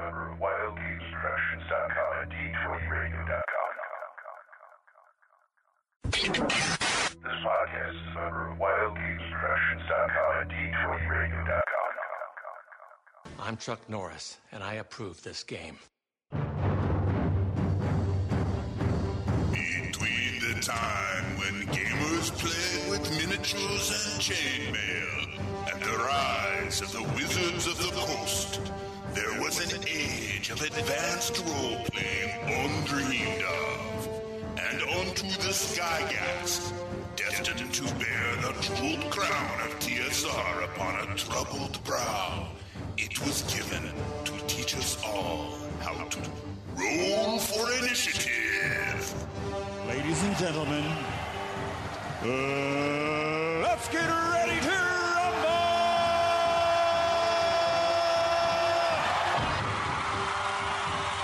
member of Wild and D20Radio.com. This podcast is a member of Wild and D20Radio.com. I'm Chuck Norris, and I approve this game. Between the time when gamers played with miniatures and chainmail and the rise of the Wizards of the Coast, there was an age of advanced role-playing undreamed of. And onto this Gygax, destined to bear the jeweled crown of TSR upon a troubled brow, it was given to teach us all how to roll for initiative. Ladies and gentlemen, uh, let's get ready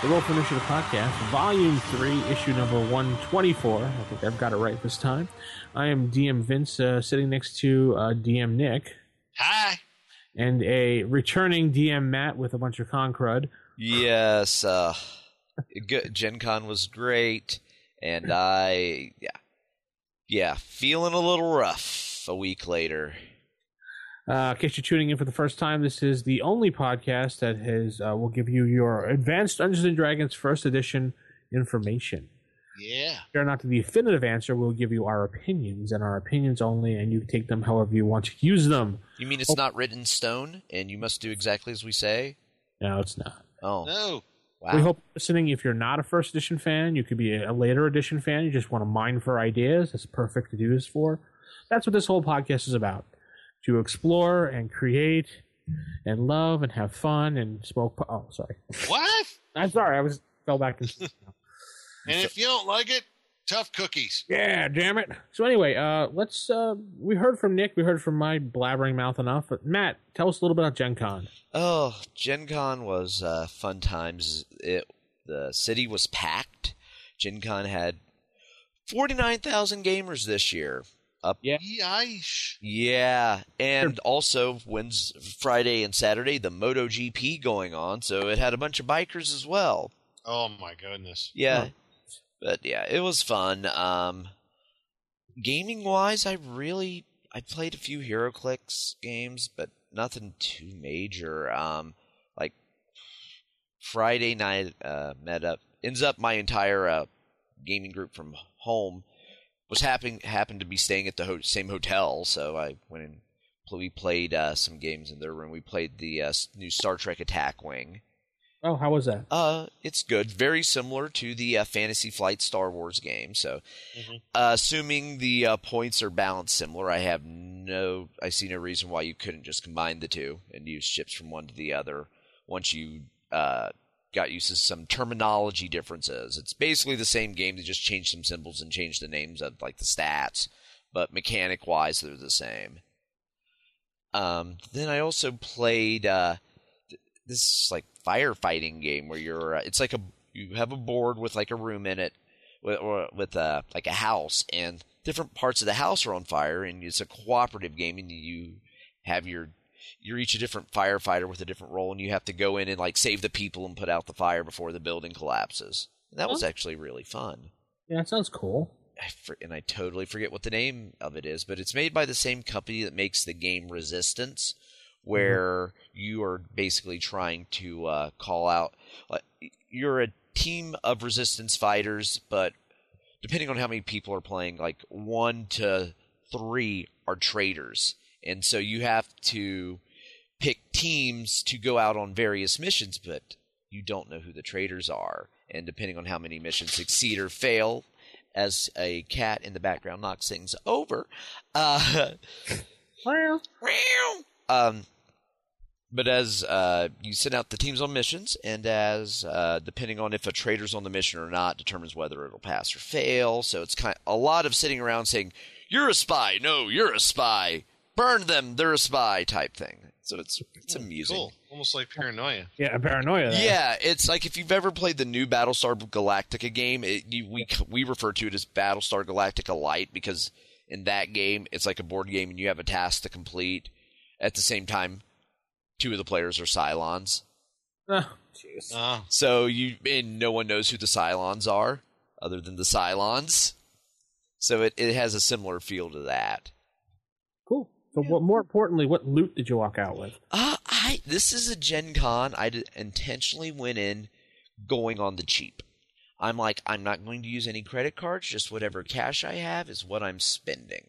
The Roll Initiative Podcast, Volume 3, Issue number 124. I think I've got it right this time. I am DM Vince, uh, sitting next to uh, DM Nick, Hi. and a returning DM Matt with a bunch of con crud. Yes, uh, good. Gen Con was great, and I, yeah, yeah, feeling a little rough a week later. Uh, in case you're tuning in for the first time, this is the only podcast that has uh, will give you your Advanced Dungeons and Dragons First Edition information. Yeah. If you're not the definitive answer, we'll give you our opinions and our opinions only, and you can take them however you want to use them. You mean it's not written in stone, and you must do exactly as we say? No, it's not. Oh, No. wow. We hope listening. If you're not a first edition fan, you could be a later edition fan. You just want to mine for ideas. That's perfect to do this for. That's what this whole podcast is about: to explore and create, and love and have fun and smoke. Po- oh, sorry. What? I'm sorry. I was fell back in. And if you don't like it, tough cookies. yeah, damn it. So anyway, uh, let's. Uh, we heard from Nick. We heard from my blabbering mouth enough. But Matt, tell us a little bit about Gen Con. Oh, Gen Con was uh, fun times. It the city was packed. Gen Con had forty nine thousand gamers this year. Up Yeah. Yeesh. Yeah, and also when's Friday and Saturday the MotoGP going on, so it had a bunch of bikers as well. Oh my goodness. Yeah, but yeah, it was fun. Um, gaming wise, I really I played a few HeroClix games, but nothing too major. Um, like Friday night, uh, met up ends up my entire uh, gaming group from home was happening happened to be staying at the ho- same hotel, so I went and we played uh, some games in their room. We played the uh, new Star Trek Attack Wing. Oh, how was that? Uh, it's good. Very similar to the uh, Fantasy Flight Star Wars game. So, uh, assuming the uh, points are balanced similar, I have no, I see no reason why you couldn't just combine the two and use ships from one to the other. Once you uh, got used to some terminology differences, it's basically the same game. They just changed some symbols and changed the names of like the stats, but mechanic wise, they're the same. Um, then I also played. Uh, this like firefighting game where you're uh, it's like a you have a board with like a room in it with or with uh like a house and different parts of the house are on fire and it's a cooperative game and you have your you're each a different firefighter with a different role and you have to go in and like save the people and put out the fire before the building collapses and that was actually really fun Yeah, it sounds cool. I for, and I totally forget what the name of it is, but it's made by the same company that makes the game Resistance, where you are basically trying to uh, call out. Uh, you're a team of Resistance fighters, but depending on how many people are playing, like one to three are traitors, and so you have to pick teams to go out on various missions, but you don't know who the traitors are, and depending on how many missions succeed or fail, as a cat in the background knocks things over. Uh, um, but as uh, you send out the teams on missions, and as uh, depending on if a traitor's on the mission or not, determines whether it'll pass or fail. So it's kind of a lot of sitting around saying, "You're a spy." No, you're a spy. Burn them. They're a spy. Type thing. So it's it's amusing. Cool. Almost like paranoia. Yeah, paranoia. there. Yeah, it's like if you've ever played the new Battlestar Galactica game, it, you, we we refer to it as Battlestar Galactica Light because in that game it's like a board game and you have a task to complete. At the same time, two of the players are Cylons. Ah, jeez. Uh, So you and no one knows who the Cylons are other than the Cylons. So it, it has a similar feel to that. Cool. So, what more importantly, what loot did you walk out with? Uh, I this is a Gen Con. I did, intentionally went in going on the cheap. I'm like, I'm not going to use any credit cards. Just whatever cash I have is what I'm spending.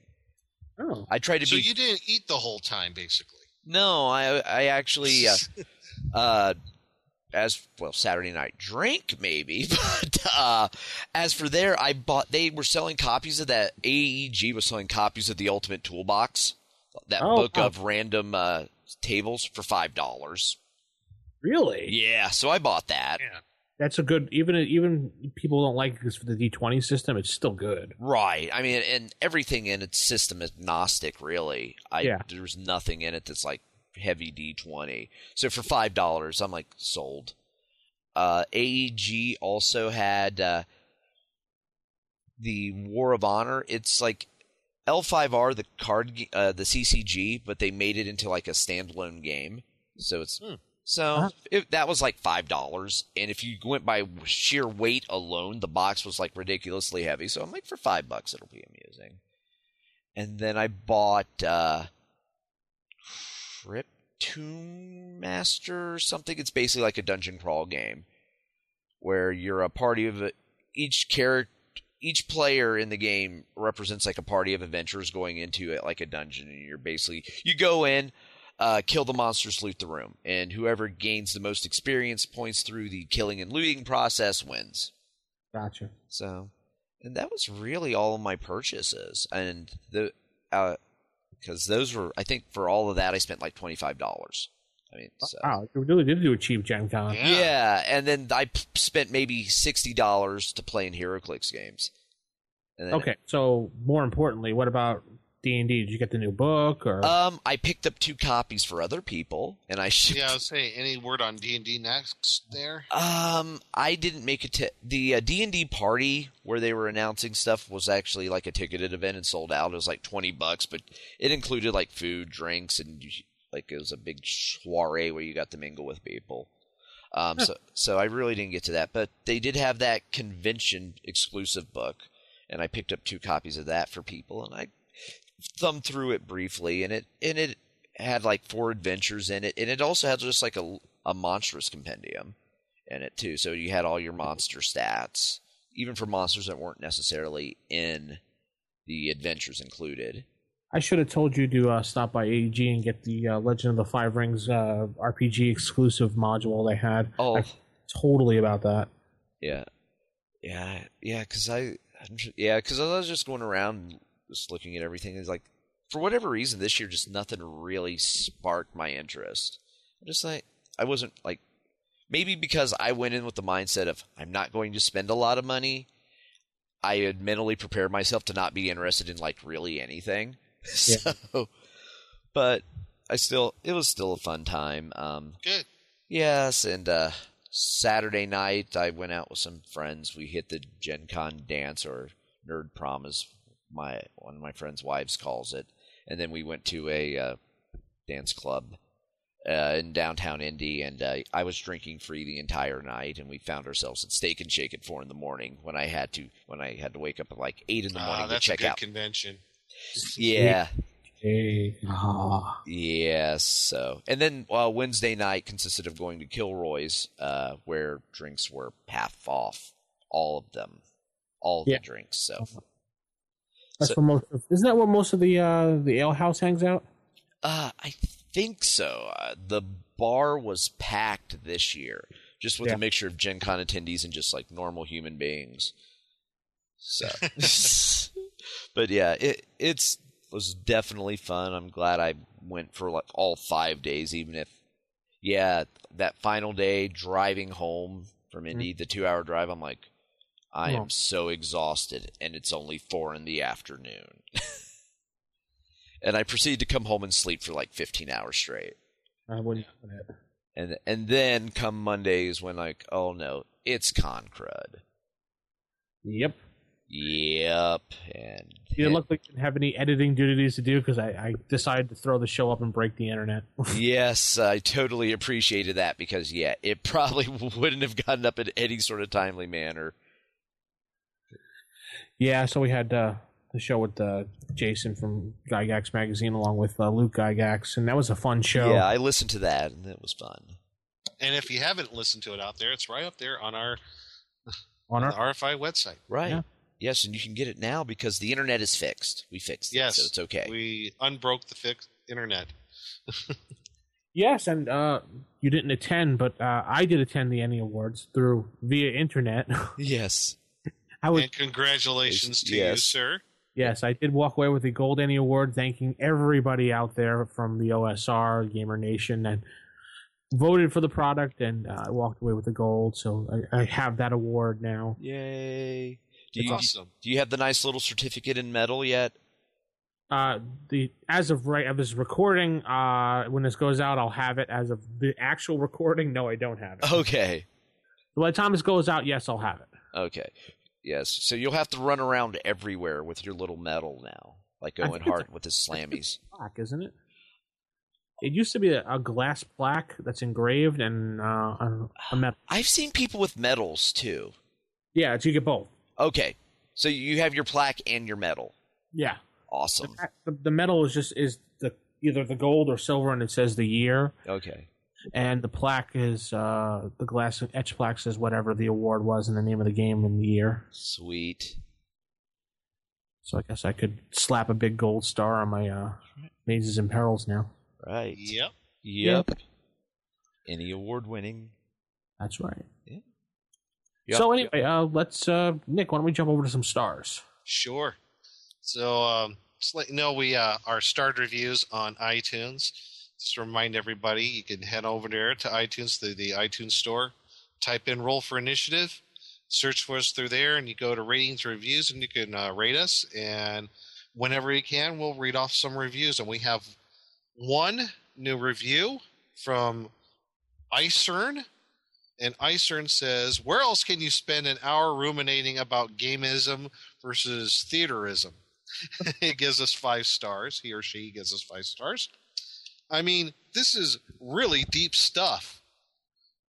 Oh, I try to so be. you didn't eat the whole time, basically. No, I I actually uh, uh as well Saturday night drink maybe, but uh as for there I bought they were selling copies of that AEG was selling copies of the Ultimate Toolbox, that Oh, book wow. of random uh tables for five dollars. really? Yeah, so I bought that. Yeah. That's a good. Even even people don't like this for the D twenty system. It's still good. Right. I mean, and everything in it's system is agnostic, really. I Yeah. there's nothing in it that's like heavy D twenty. So for five dollars, I'm like sold. Uh, AEG also had uh, the War of Honor. It's like L5R, the card, uh, the CCG, but they made it into like a standalone game. So it's Hmm. so Huh. it, that was like five dollars, and if you went by sheer weight alone, the box was like ridiculously heavy. So I'm like, for five bucks, it'll be amusing. And then I bought uh, Cryptune Master or something. It's basically like a dungeon crawl game where you're a party of each character. Each player in the game represents like a party of adventurers going into it like a dungeon, and you're basically you go in, uh, kill the monsters, loot the room, and whoever gains the most experience points through the killing and looting process wins. Gotcha. So, and that was really all of my purchases, and the because those were I think for all of that I spent like twenty five dollars. I mean, so. Wow, you really did do a cheap Gen Con. Yeah. Yeah. and then I p- spent maybe sixty dollars to play in HeroClix games. And then, Okay, so more importantly, what about D and D? Did you get the new book or? Um, I picked up two copies for other people, and I shipped. Yeah, I was saying, any word on D and D next there? Um, I didn't make it to the D and D party where they were announcing stuff was actually like a ticketed event and sold out. It was like twenty bucks, but it included like food, drinks, and you- like it was a big soiree where you got to mingle with people. Um, so so I really didn't get to that, but they did have that convention exclusive book, and I picked up two copies of that for people, and I thumbed through it briefly, and it and it had like four adventures in it, and it also had just like a a monstrous compendium in it too. So you had all your monster stats, even for monsters that weren't necessarily in the adventures included. I should have told you to uh, stop by AEG and get the uh, Legend of the Five Rings uh, RPG exclusive module they had. Oh, I- totally about that. yeah, yeah, yeah. Because I, yeah, because I was just going around just looking at everything. It's like for whatever reason this year, just nothing really sparked my interest. I'm just like I wasn't like maybe because I went in with the mindset of I'm not going to spend a lot of money. I had mentally prepared myself to not be interested in like really anything. So, but I still it was still a fun time. Um, Good. Yes, and uh, Saturday night I went out with some friends. We hit the Gen Con dance or nerd prom, as my one of my friends' wives calls it, and then we went to a uh, dance club uh, in downtown Indy, and uh, I was drinking free the entire night, and we found ourselves at Steak and Shake at four in the morning when I had to when I had to wake up at like eight in the morning Ah, to that's a check good out. convention. Yeah, Hey. Ah. Yes. So, and then uh, Wednesday night consisted of going to Kilroy's, uh, where drinks were half off, all of them, all of Yeah. the drinks. So, That's So- where most. Of, isn't that where most of the uh, the ale house hangs out? uh, I think so. Uh, the bar was packed this year, just with Yeah. a mixture of Gen Con attendees and just like normal human beings. So, but yeah, it it's was definitely fun. I'm glad I went for like all five days, even if yeah, that final day driving home from mm-hmm. Indy, the two hour drive, I'm like, I Oh. am so exhausted, and it's only four in the afternoon. and I proceeded to come home and sleep for like 15 hours straight. I wouldn't. And and then come Mondays when like, oh no, it's con crud. Yep. Yep. And You didn't look like you didn't have any editing duties to do because I, I decided to throw the show up and break the internet. yes, I totally appreciated that because yeah, it probably wouldn't have gotten up in any sort of timely manner. yeah, so we had uh, the show with uh, Jason from Gygax magazine along with uh, Luke Gygax, and that was a fun show. Yeah, I listened to that and it was fun. And if you haven't listened to it out there, it's right up there on our, on on our RFI website. Right. Yeah. Yes, and you can get it now because the internet is fixed. We fixed it, Yes, so it's okay. We unbroke the fixed internet. Yes, and uh, you didn't attend, but uh, I did attend the ENnie Awards through via internet. yes. I would, and congratulations to you, sir. yes, I did walk away with the Gold ENnie Award, thanking everybody out there from the OSR Gamer Nation that voted for the product, and uh, I walked away with the gold. So I, I have that award now. Yay. Do It's you, awesome. do you have the nice little certificate and medal yet? Uh, the as of right of this recording, uh, when this goes out, I'll have it. As of the actual recording, no, I don't have it. Okay. By the time this goes out, yes, I'll have it. Okay. Yes. So you'll have to run around everywhere with your little medal now, like I Owen Hart with his slammies. Plaque, isn't it? It used to be a, a glass plaque that's engraved and uh, a, a metal. I've seen people with medals too. Yeah, it's, you get both. Okay. So you have your plaque and your medal. Yeah, Awesome. the, the metal is just is the either the gold or silver, and it says the year. Okay. And the plaque is uh, the glass etch plaque says whatever the award was and the name of the game and the year. Sweet. So I guess I could slap a big gold star on my uh, mazes and perils now. Right. Yep. Yep. Any award winning. That's right. Yep. So anyway, uh, let's uh, Nick. Why don't we jump over to some stars? Sure. So, um, just let you know, we uh, our starred reviews on iTunes. Just to remind everybody, you can head over there to iTunes, through the iTunes store, type in "Roll for Initiative," search for us through there, and you go to ratings reviews, and you can uh, rate us. And whenever you can, we'll read off some reviews. And we have one new review from Icern. And Icern says, Where else can you spend an hour ruminating about gamism versus theaterism? he gives us five stars. He or she gives us five stars. I mean, this is really deep stuff.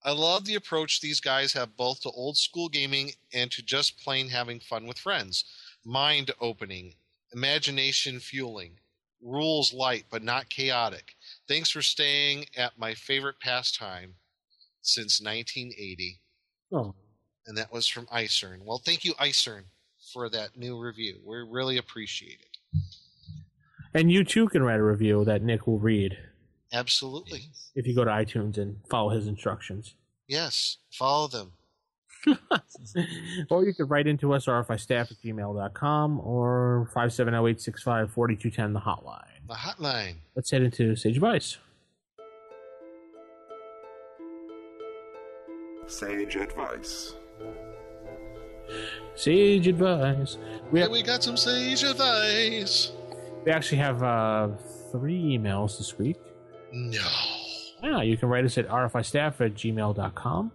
I love the approach these guys have both to old school gaming and to just plain having fun with friends. Mind opening, imagination fueling, rules light but not chaotic. Thanks for staying at my favorite pastime since 1980. Oh, And that was from Icern. Well, thank you, Icern, for that new review. We really appreciate it. and you too can write a review that Nick will read Absolutely. if you go to iTunes and follow his instructions. Yes, follow them. or you could write into us, rfistaff at gmail.com or 570-865-4210, the hotline. The hotline. Let's head into Sage Advice. Sage advice. Sage Advice. We, Yeah, we got some sage advice. we actually have uh, three emails this week. No. Yeah, you can write us at rfistaff at gmail.com.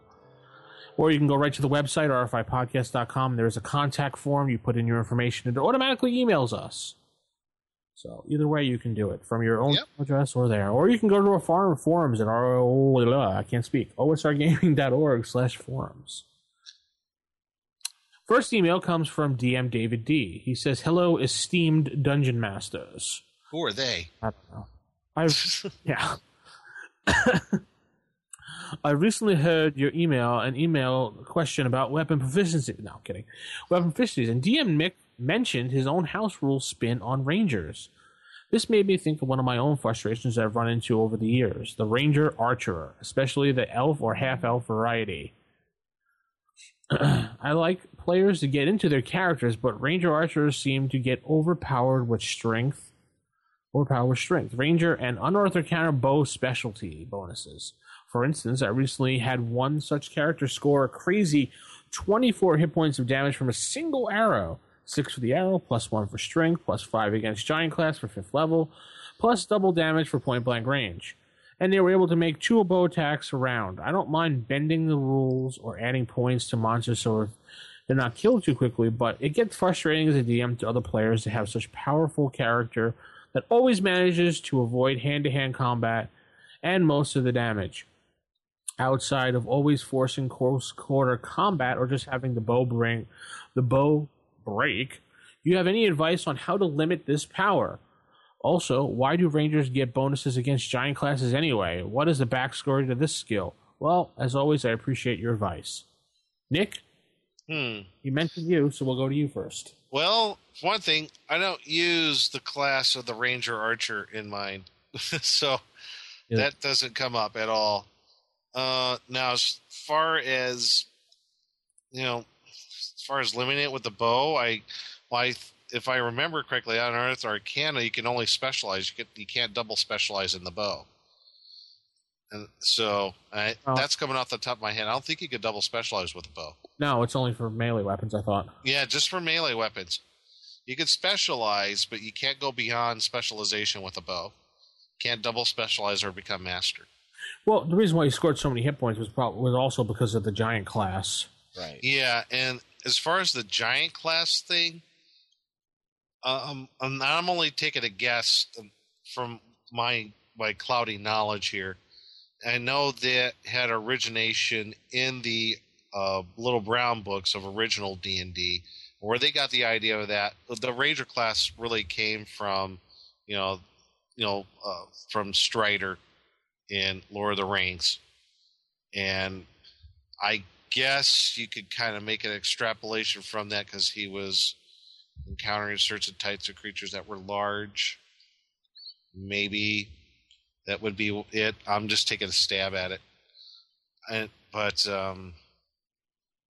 Or you can go right to the website, rfipodcast.com. There's a contact form. You put in your information, and it automatically emails us. So either way, you can do it from your own Yep. address or there. Or you can go to our forum forums at r oh, I can't speak osrgaming.org slash forums. First email comes from DM David D. He says, "Hello, esteemed dungeon masters." Who are they? I don't know. I've yeah. I recently heard your email, an email question about weapon proficiency. No, kidding. Weapon proficiencies. And DM Mick mentioned his own house rule spin on Rangers. This made me think of one of my own frustrations I've run into over the years the Ranger Archer, especially the elf or half elf variety. I like players to get into their characters, but Ranger Archers seem to get overpowered with strength or power strength. Ranger and Unearthed Arcana bow specialty bonuses. For instance, I recently had one such character score a crazy 24 hit points of damage from a single arrow. 6 for the arrow, plus 1 for strength, plus 5 against giant class for 5th level, plus double damage for point blank range. And they were able to make two bow attacks around. I don't mind bending the rules or adding points to monsters so they're not killed too quickly, but it gets frustrating as a DM to other players to have such powerful character that always manages to avoid hand to hand combat and most of the damage. Outside of always forcing close quarter combat or just having the bow bring the bow break, you have any advice on how to limit this power? Also, why do Rangers get bonuses against giant classes anyway? What is the backstory to this skill? Well, as always, I appreciate your advice. Nick, Hmm. he mentioned you, so we'll go to you first. Well, one thing, I don't use the class of the Ranger Archer in mine, so Yeah. that doesn't come up at all. Uh, now, as far as you know, as far as limiting it with the bow, I, well, I if I remember correctly, Unearthed Arcana, you can only specialize. You, can, you can't double specialize in the bow. And so I, Oh. that's coming off the top of my head. I don't think you could double specialize with a bow. No, it's only for melee weapons, I thought. Yeah, just for melee weapons. You can specialize, but you can't go beyond specialization with a bow. Can't double specialize or become master. Well, the reason why he scored so many hit points was probably was also because of the giant class. Right. Yeah, and as far as the giant class thing, um, I'm, I'm only taking a guess from my my cloudy knowledge here. I know that had origination in the uh, Little Brown books of original D and D, where they got the idea of that. The Ranger class really came from, you know, you know, uh, from Strider in Lord of the Rings, and I guess you could kind of make an extrapolation from that because he was encountering certain types of creatures that were large. Maybe that would be it. I'm just taking a stab at it. And, but um,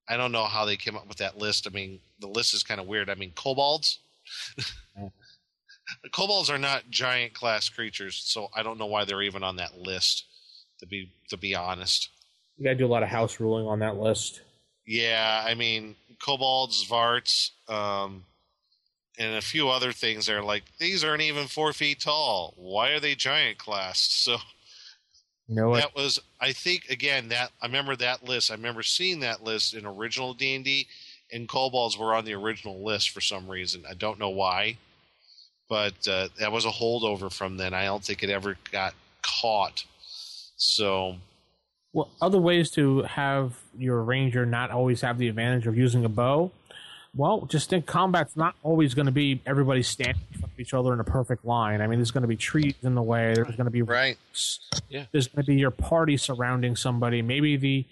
I don't know how they came up with that list. I mean, the list is kind of weird. I mean, kobolds. Kobolds are not giant class creatures, so I don't know why they're even on that list. To be to be honest. You gotta do a lot of house ruling on that list. Yeah, I mean, kobolds, varts, um, and a few other things. They're like these aren't even four feet tall. Why are they giant class? So You know that was, I think, again that I remember that list. I remember seeing that list in original D and D, and kobolds were on the original list for some reason. I don't know why, but uh, that was a holdover from then. I don't think it ever got caught. So Well, other ways to have your ranger not always have the advantage of using a bow. Well, just think combat's not always going to be everybody standing in front of each other in a perfect line. I mean, there's going to be trees in the way. There's going to be right. Yeah. There's going to be your party surrounding somebody. Maybe the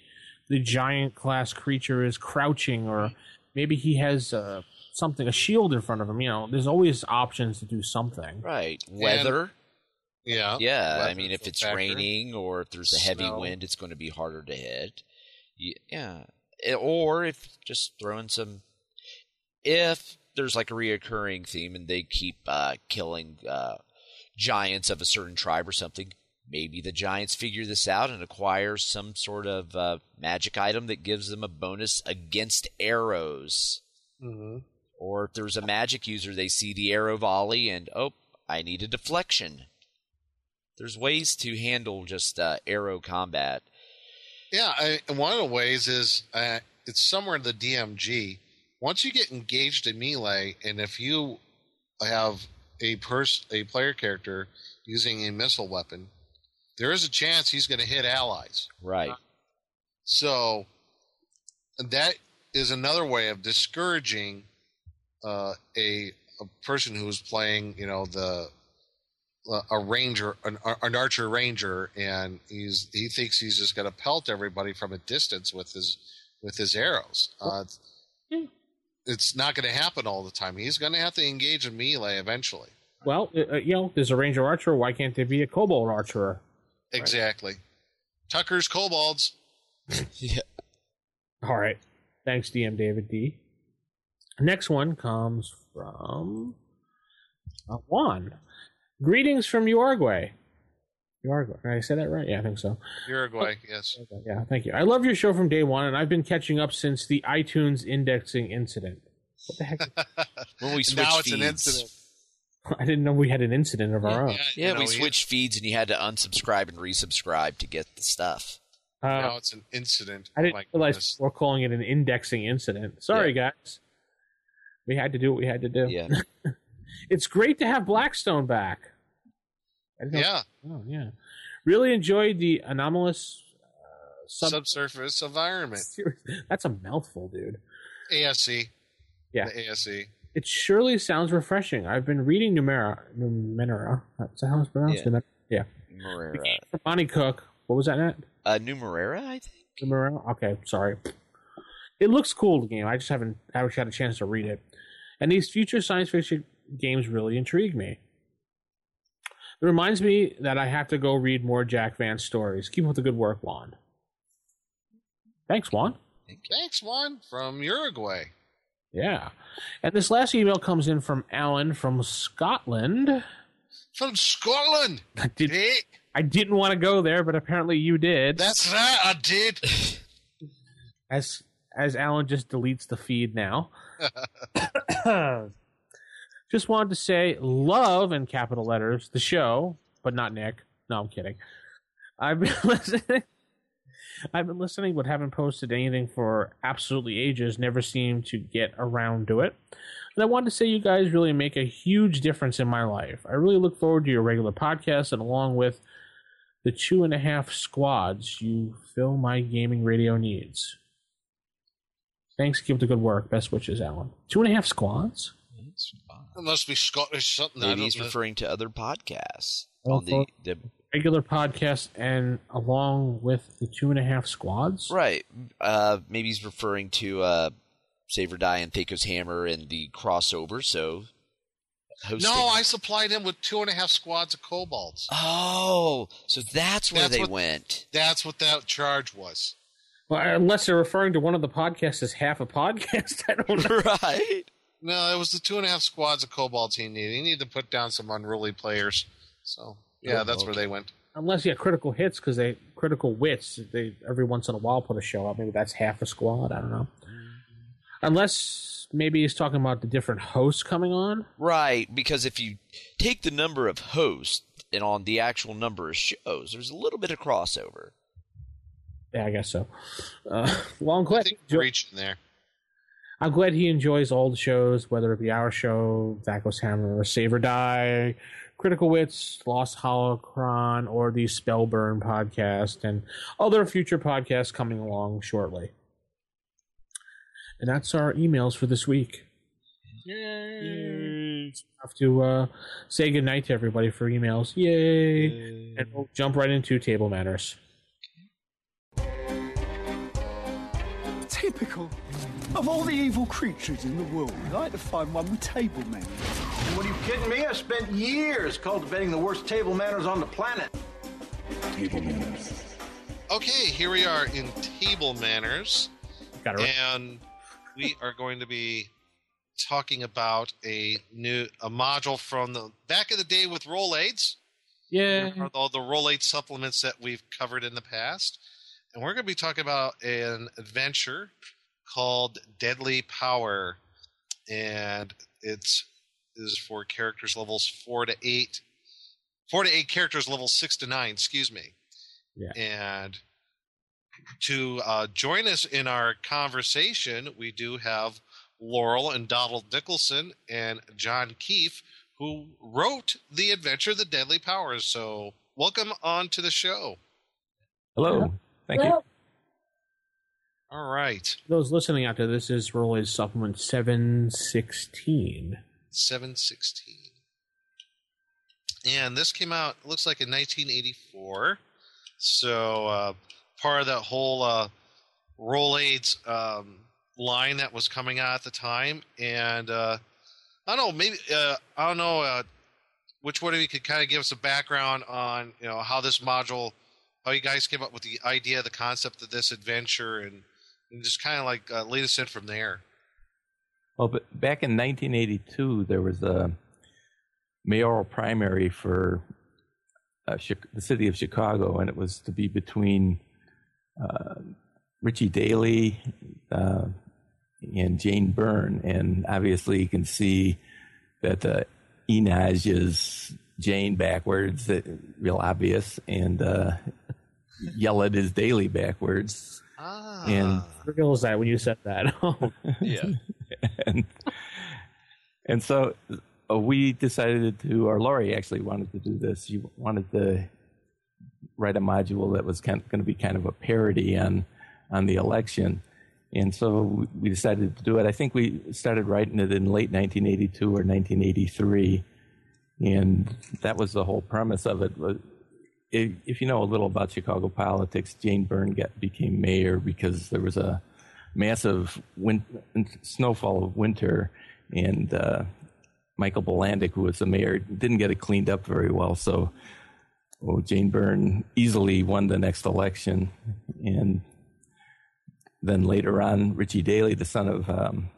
the giant class creature is crouching, or maybe he has uh, something a shield in front of him. You know, there's always options to do something. Right. Weather. Yeah. yeah. I mean, if it's factor. raining or if there's a heavy Snow. wind, it's going to be harder to hit. Y- Yeah. Eh, Or if just throwing some. If there's like a reoccurring theme and they keep uh, killing uh, giants of a certain tribe or something, maybe the giants figure this out and acquire some sort of uh, magic item that gives them a bonus against arrows. hmm Or if there's a magic user, they see the arrow volley and, oh, I need a deflection. There's ways to handle just uh, arrow combat. Yeah, I, and one of the ways is uh, it's somewhere in the DMG. Once you get engaged in melee, and if you have a pers- a player character using a missile weapon, there is a chance he's going to hit allies. Right. So that is another way of discouraging uh, a a person who's playing, you know, the uh, a ranger, an, an archer ranger, and he's he thinks he's just going to pelt everybody from a distance with his with his arrows. Uh, Yeah. it's not going to happen all the time. He's going to have to engage in melee eventually. Well, uh, you know, there's a ranger archer. Why can't there be a kobold archer? Exactly. Tucker's kobolds. yeah. All right. Thanks, DM David D. Next one comes from uh, Juan. Greetings from Uruguay. Uruguay. Did I say that right? Yeah, I think so. Uruguay, yes. Okay, Yeah, thank you. I love your show from day one, and I've been catching up since the iTunes indexing incident. What the heck? When we switched now it's feeds. an incident. I didn't know we had an incident of our own. Yeah, you know, we he- switched feeds and you had to unsubscribe and resubscribe to get the stuff. Uh, now it's an incident. I didn't My realize goodness. we're calling it an indexing incident. Sorry, guys. We had to do what we had to do. Yeah. It's great to have Blackstone back. I know- Yeah, Oh, yeah. Really enjoyed the anomalous uh, sub. subsurface environment. That's a mouthful, dude. ASC. Yeah. The ASC. It surely sounds refreshing. I've been reading Numera. Numenera. That's how it's pronounced. Yeah. Numenera? Yeah. Numerera. From Monte Cook. What was that, Nat? Uh, Numerera, I think. Numera? Okay, sorry. It looks cool, the game. I just haven't, I haven't had a chance to read it. And these future science fiction games really intrigue me. It reminds me that I have to go read more Jack Vance stories. Keep up the good work, Juan. Thanks, Juan. Thanks, Juan from Uruguay. Yeah. And this last email comes in from Alan from Scotland. From Scotland. I, did, Hey, I didn't want to go there, but apparently you did. that's right, I did. as as Alan just deletes the feed now. just wanted to say love in capital letters the show, but not Nick. No, I'm kidding. I've been listening. I've been listening, but haven't posted anything for absolutely ages. Never seem to get around to it. And I wanted to say you guys really make a huge difference in my life. I really look forward to your regular podcast, and along with the two and a half squads, you fill my gaming radio needs. Thanks, keep up the good work. Best wishes, Alan. Two and a half squads? It must be Scottish something. Maybe he's know. referring to other podcasts. Oh, on the, the Regular podcast and along with the two and a half squads? right. Uh, maybe he's referring to uh, Save or Die and Thaco's Hammer and the crossover. So, hosting. No, I supplied him with two and a half squads of kobolds. Oh, so that's where That's they what- went. That's what that charge was. Well, unless they're referring to one of the podcasts as half a podcast. I don't know. right. No, it was the two and a half squads of kobold he needed. He needed to put down some unruly players. So yeah, Oh, that's where they went. Unless, you yeah, critical hits because they critical wits. They every once in a while put a show up. Maybe that's half a squad. I don't know. Unless maybe he's talking about the different hosts coming on. Right, because if you take the number of hosts and on the actual number of shows, there's a little bit of crossover. Yeah, I guess so. Uh, well, I'm glad. reaching there. I'm glad he enjoys all the shows, whether it be our show, Thacko's Hammer, or Save or Die, Critical Wits, Lost Holocron, or the Spellburn podcast, and other future podcasts coming along shortly. And that's our emails for this week. Yay! Have to uh, say goodnight to everybody for emails. Yay! And we'll jump right into table manners. Typical. Of all the evil creatures in the world, I'd like to find one with table manners. What are you kidding me? I spent years cultivating the worst table manners on the planet. Table manners. Okay, here we are in table manners, Got it. and we are going to be talking about a new a module from the back of the day with Role Aids. Yeah. all the Role Aid supplements that we've covered in the past. And we're going to be talking about an adventure called Deadly Power. And it's is for characters levels four to eight. Four to eight characters level six to nine, excuse me. Yeah. And to uh, join us in our conversation, we do have Laurel and Donald Nicholson and John Keefe, who wrote the adventure The Deadly Powers. So, welcome on to the show. Hello. Thank you. All right, Those listening out to this is Rolling Supplement 716. 716. And this came out, looks like in 1984. So, uh, part of that whole uh, Role Aids um, line that was coming out at the time. And uh, I don't know, maybe, uh, I don't know uh, which one of you could kind of give us a background on, you know, how this module, how you guys came up with the idea, the concept of this adventure, and, and just kind of like uh, lead us in from there. Well, but back in 1982, there was a mayoral primary for uh, the city of Chicago, and it was to be between uh, Richie Daley uh, and Jane Byrne. And obviously, you can see that uh, Enaj is Jane backwards, real obvious. And uh, Elad his Daley backwards. Ah. And Reveals that when you said that. Oh, Yeah. and and so uh, we decided to, or Laurie actually wanted to do this. She wanted to write a module that was kind going to be kind of a parody on on the election, and so we decided to do it. I think we started writing it in late 1982 or 1983, and that was the whole premise of it. If, if you know a little about Chicago politics, Jane Byrne get, became mayor because there was a massive snowfall of winter, and uh, Michael Bilandic, who was the mayor, didn't get it cleaned up very well. So oh, Jane Byrne easily won the next election, and then later on, Richie Daley, the son of um,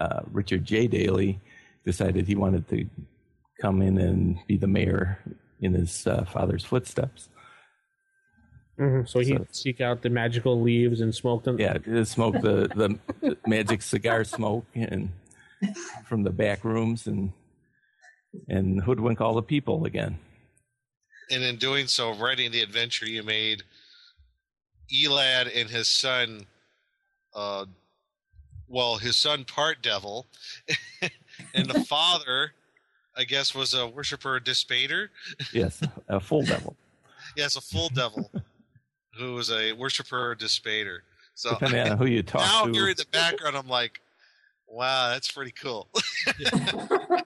uh, Richard J. Daley, decided he wanted to come in and be the mayor in his uh, father's footsteps. Mhm. So he'd seek out the magical leaves and smoke them. Yeah, smoke the, the, the magic cigar smoke and from the back rooms and and hoodwink all the people again. and in doing so, writing the adventure, you made Elad and his son, uh, well, his son part devil, and the father, I guess, was a worshiper of Dispater. Yes, a full devil. yes, a full devil who was a worshiper of Dispater. So Depending on who you talk to. now to. hearing the background, I'm like, wow, that's pretty cool.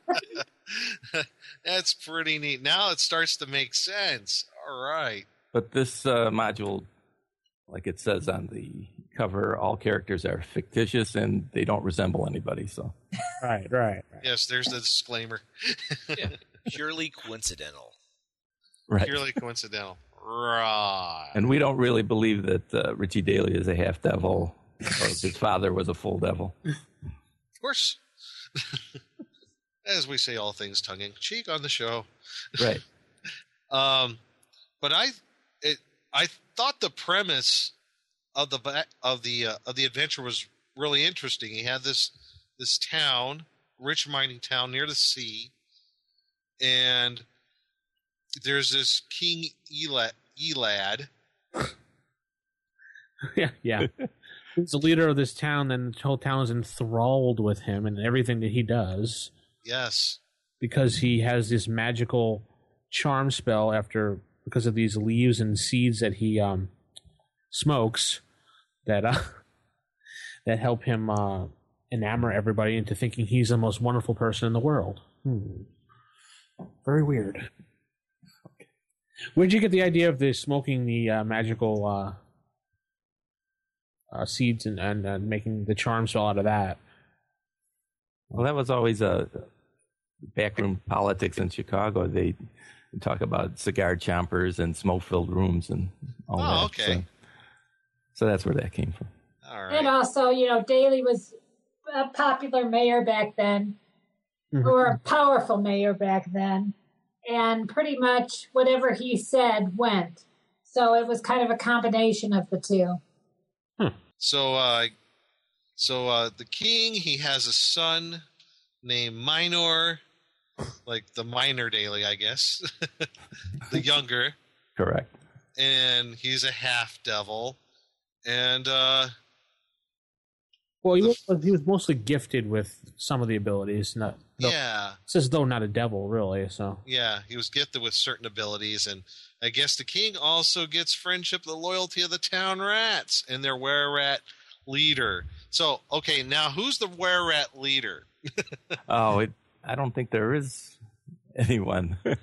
that's pretty neat. Now it starts to make sense. All right. But this uh, module, like it says on the cover, all characters are fictitious and they don't resemble anybody. So Right, right. Yes, there's the disclaimer. Yeah. Purely coincidental. right, Purely coincidental. Right. and we don't really believe that uh, Richie Daley is a half devil or his father was a full devil. Of course. As we say all things tongue in cheek on the show. Right. Um, but I, it, I thought the premise of the of the uh, of the adventure was really interesting. He had this this town, rich mining town near the sea, and there's this King Elad. Elad. yeah, yeah. He's the leader of this town, and the whole town is enthralled with him and everything that he does Yes, because he has this magical charm spell after because of these leaves and seeds that he um smokes that uh that help him uh enamor everybody into thinking he's the most wonderful person in the world. Hmm. Very weird. Where'd you get the idea of the smoking the uh, magical uh, uh, seeds and, and uh, making the charm spell out of that? Well, that was always a backroom politics in Chicago. They talk about cigar chompers and smoke-filled rooms and all Oh, that. okay. So, so that's where that came from. all And also, you know, Daley was a popular mayor back then, Mhm. or a powerful mayor back then, and pretty much whatever he said went. So it was kind of a combination of the two. So, uh, so uh, the king he has a son named Minor, like the minor Daley, I guess, the younger, Correct. and he's a half devil, and uh, Well, he was, he was mostly gifted with some of the abilities. Not no, yeah, it's as though not a devil, really. So yeah, he was gifted with certain abilities, and I guess the king also gets friendship, the loyalty of the town rats, and their were rat leader. So, okay, now who's the were rat leader? Oh, it, I don't think there is anyone. as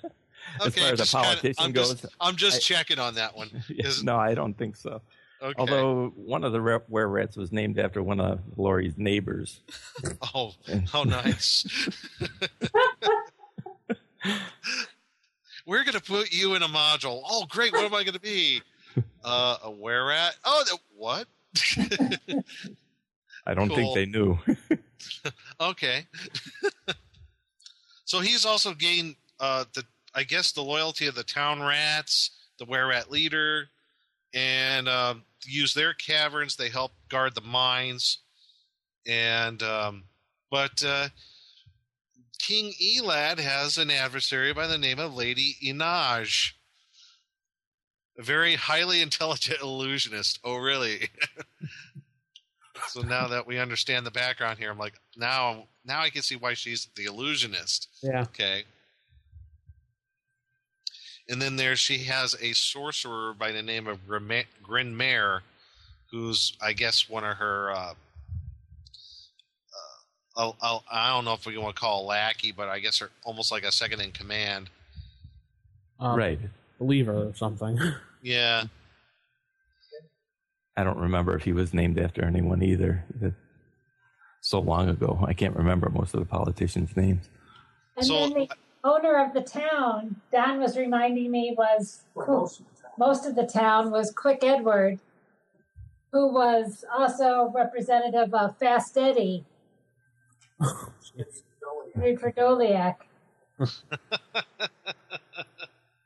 Okay, far as a just kinda- I'm goes, just, I'm just I- checking on that one. 'cause- no, I don't think so. Okay. Although one of the re- were rats was named after one of Laurie's neighbors. Oh, how nice. We're going to put you in a module. Oh, great. What am I going to be? Uh, a were rat? Oh, the, what? I don't Cool. think they knew. okay. so he's also gained, uh, the I guess, the loyalty of the town rats, the were rat leader, and um, use their caverns. They help guard the mines. And, um, but uh, King Elad has an adversary by the name of Lady Inaj, a very highly intelligent illusionist. Oh, really? so now that we understand the background here, I'm like, now, now I can see why she's the illusionist. Yeah. Okay. And then there she has a sorcerer by the name of Grim- Grinmare, who's I guess one of her. Uh, uh, I'll, I'll, I don't know if we want to call a lackey, but I guess her almost like a second in command. Um, right. Believer or something. Yeah. I don't remember if he was named after anyone either. That so long ago, I can't remember most of the politicians' names. And So- then the owner of the town, Don was reminding me, was who, most of the town was Quick Edward, who was also representative of Fast Eddie, Vrdolyak,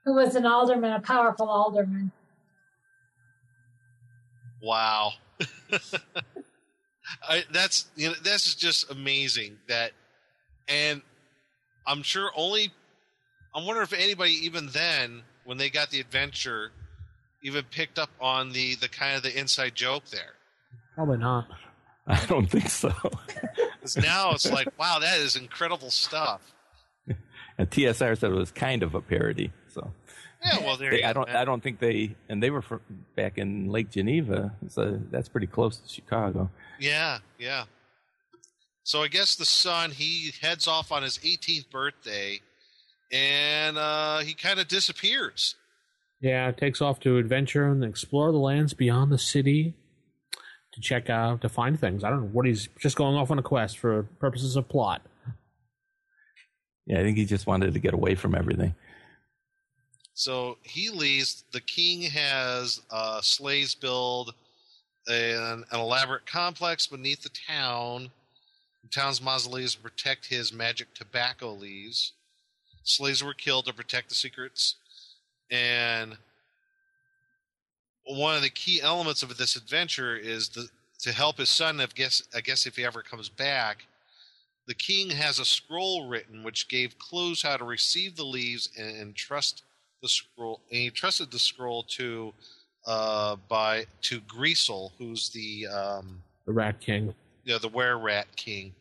who was an alderman, a powerful alderman. Wow. I, that's you know this is just amazing that, and I'm sure only. I wonder if anybody even then, when they got the adventure, even picked up on the the kind of the inside joke there. Probably not. I don't think so. 'Cause now it's like, wow, that is incredible stuff. And TSR said it was kind of a parody. So Yeah, well, there They- you I don't. I don't think they. And they were from back in Lake Geneva, so that's pretty close to Chicago. Yeah, yeah. So I guess the son he heads off on his 18th birthday, and uh, he kind of disappears. Yeah, takes off to adventure and explore the lands beyond the city to check out to find things. I don't know what he's just going off on a quest for purposes of plot. Yeah, I think he just wanted to get away from everything. So he leaves. The king has uh, slaves build an, an elaborate complex beneath the town. Town's mausoleums protect his magic tobacco leaves. Slaves were killed to protect the secrets. And one of the key elements of this adventure is the, to help his son. I guess, I guess if he ever comes back, the king has a scroll written which gave clues how to receive the leaves and, and trust the scroll. And he trusted the scroll to uh, by to Greasel, who's the um, The Rat King. you know, the were rat king.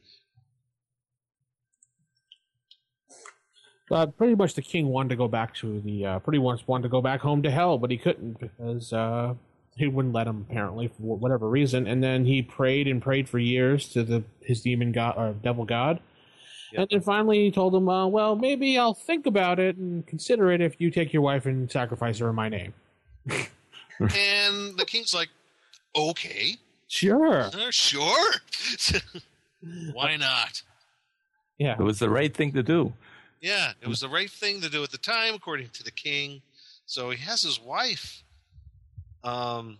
Uh, pretty much the king wanted to go back to the uh, pretty much wanted to go back home to hell, but he couldn't because uh, he wouldn't let him apparently for whatever reason. And then he prayed and prayed for years to the his demon god or devil god. And then finally he told him, uh, "Well, maybe I'll think about it and consider it if you take your wife and sacrifice her in my name." and the king's like, okay, Sure. uh, sure, why not? Yeah. It was the right thing to do. Yeah, it was the right thing to do at the time, according to the king. So he has his wife, um,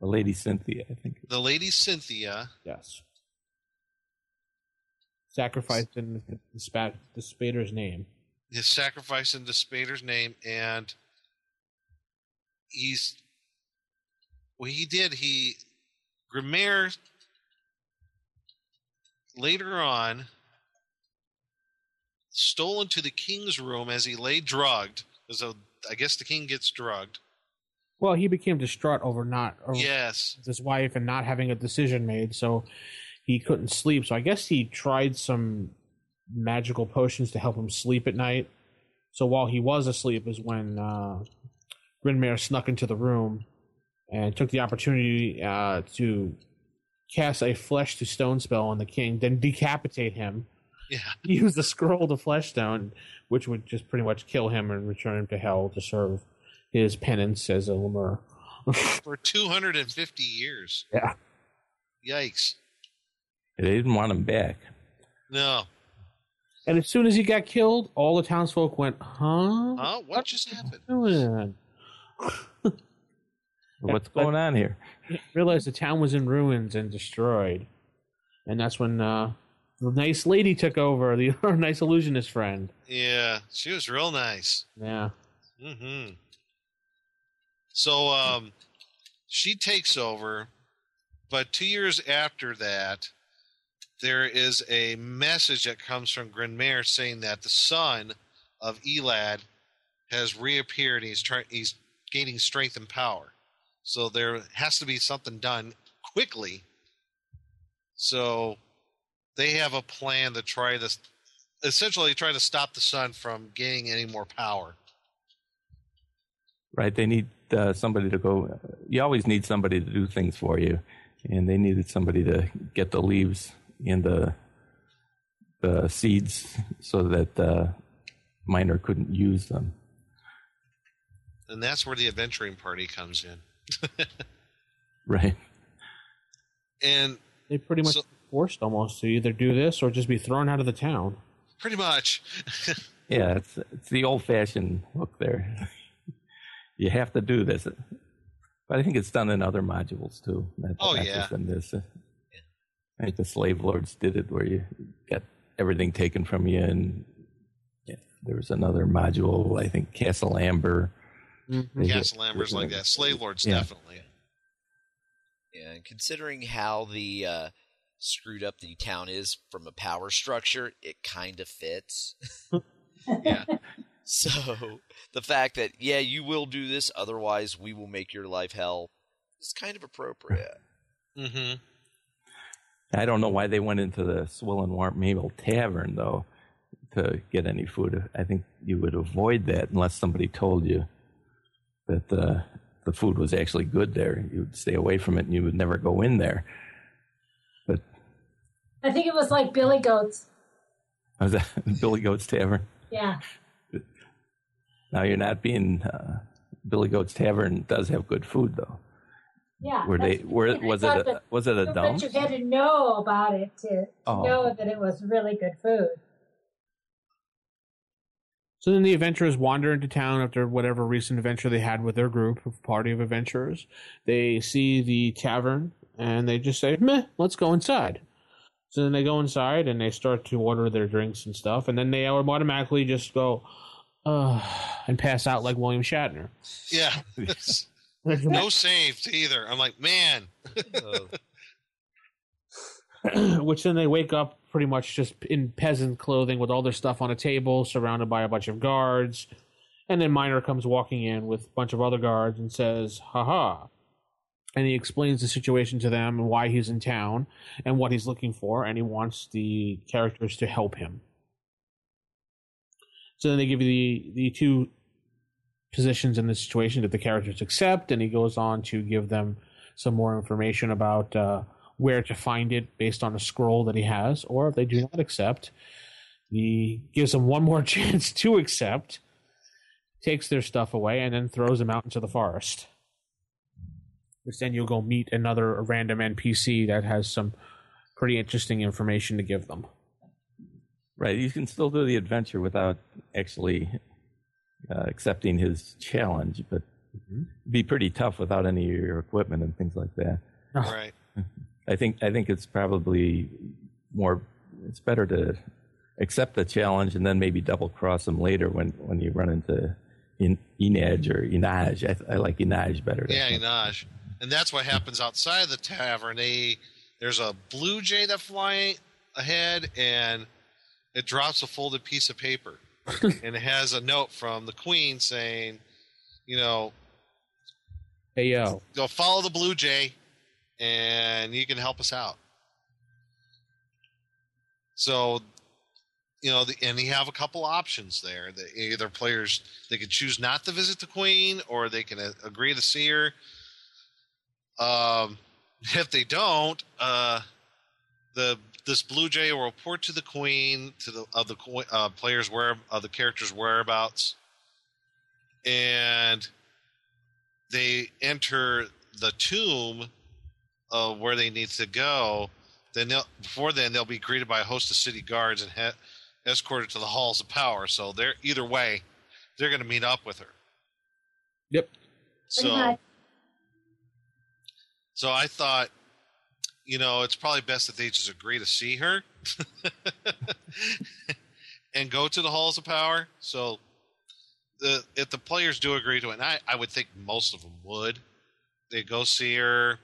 The lady Cynthia, I think. the lady Cynthia. Yes. Sacrificed in the, the, the Spader's name. his sacrifice in the Spader's name, and he's what he did. He Grimare later on stole into the king's room as he lay drugged. So I guess the king gets drugged. Well, he became distraught over not over Yes. his wife and not having a decision made, so he couldn't sleep. So I guess he tried some magical potions to help him sleep at night. So while he was asleep is when uh, Grinmare snuck into the room and took the opportunity uh, to cast a flesh to stone spell on the king, then decapitate him. Yeah. Use the scroll to flesh stone, which would just pretty much kill him and return him to hell to serve his penance as a lemure. For 250 years. Yeah. Yikes. They didn't want him back. No. And as soon as he got killed, all the townsfolk went, "Huh? Huh? What just happened? What's going on here? Realized the town was in ruins and destroyed, and that's when uh, the nice lady took over, the our nice illusionist friend. Yeah, she was real nice. Yeah. Mm-hmm. So um, she takes over, but two years after that, there is a message that comes from Grinmare saying that the son of Elad has reappeared. And he's trying. He's gaining strength and power. So there has to be something done quickly. So they have a plan to try to essentially try to stop the sun from gaining any more power. Right. They need uh, somebody to go. You always need somebody to do things for you, and they needed somebody to get the leaves and the the seeds so that uh, Miner couldn't use them. And that's where the adventuring party comes in. Right. and They pretty much So- forced almost to either do this or just be thrown out of the town. pretty much. Yeah, it's it's the old fashioned look there. you have to do this, but I think it's done in other modules too. Not, Oh, not yeah. just in this. I think the slave lords did it where you got everything taken from you, and yeah, there was another module. I think Castle Amber. They did- Castle Amber's like that. Slave Lords Yeah. definitely. Yeah, and considering how the uh, screwed up the town is from a power structure, it kind of fits. Yeah. So the fact that yeah, you will do this, otherwise we will make your life hell, is kind of appropriate. Mm-hmm. I don't know why they went into the Swill and Warm Mabel Tavern though to get any food. I think you would avoid that unless somebody told you that uh, the food was actually good there. You would stay away from it, and you would never go in there. But I think it was like Billy Goats. was that Billy Goat's Tavern? Yeah. Now you're not being uh, Billy Goat's Tavern does have good food though. Yeah. Were they? that's- Were was it? thought A, was it a But dump? you had to know about it to, to Oh. know that it was really good food. So then the adventurers wander into town after whatever recent adventure they had with their group of party of adventurers. They see the tavern and they just say, meh, let's go inside. So then they go inside and they start to order their drinks and stuff, and then they automatically just go, uh, and pass out like William Shatner. Yeah. no saves either. I'm like, man. which then they wake up pretty much just in peasant clothing with all their stuff on a table, surrounded by a bunch of guards. And then Miner comes walking in with a bunch of other guards and says, haha. And he explains the situation to them and why he's in town and what he's looking for, and he wants the characters to help him. So then they give you the, the two positions in the situation that the characters accept, and he goes on to give them some more information about uh, where to find it based on a scroll that he has, or if they do not accept, he gives them one more chance to accept, takes their stuff away, and then throws them out into the forest. Which then you'll go meet another random NPC that has some pretty interesting information to give them. Right. You can still do the adventure without actually uh, accepting his challenge, but it'd be pretty tough without any of your equipment and things like that. Right. I think I think it's probably more. It's better to accept the challenge and then maybe double cross him later when when you run into in Inaj or Inaj. I, I like Inaj better. Yeah, Inaj. And that's what happens outside of the tavern. They there's a blue jay that fly ahead and it drops a folded piece of paper. and it has a note from the queen saying, you know, Hey yo. go follow the blue jay and you can help us out. So, you know, the, and you have a couple options there. The, either players they can choose not to visit the queen, or they can uh, agree to see her. Um, if they don't, uh, the this blue jay will report to the queen to the of the uh, players where of the characters' whereabouts, and they enter the tomb of where they need to go. Then they'll, before then they'll be greeted by a host of city guards and he- escorted to the halls of power. So they're either way, they're going to meet up with her. Yep. So much. So I thought, you know, it's probably best that they just agree to see her and go to the halls of power. So the if the players do agree to it, and I, I would think most of them would, they go see her,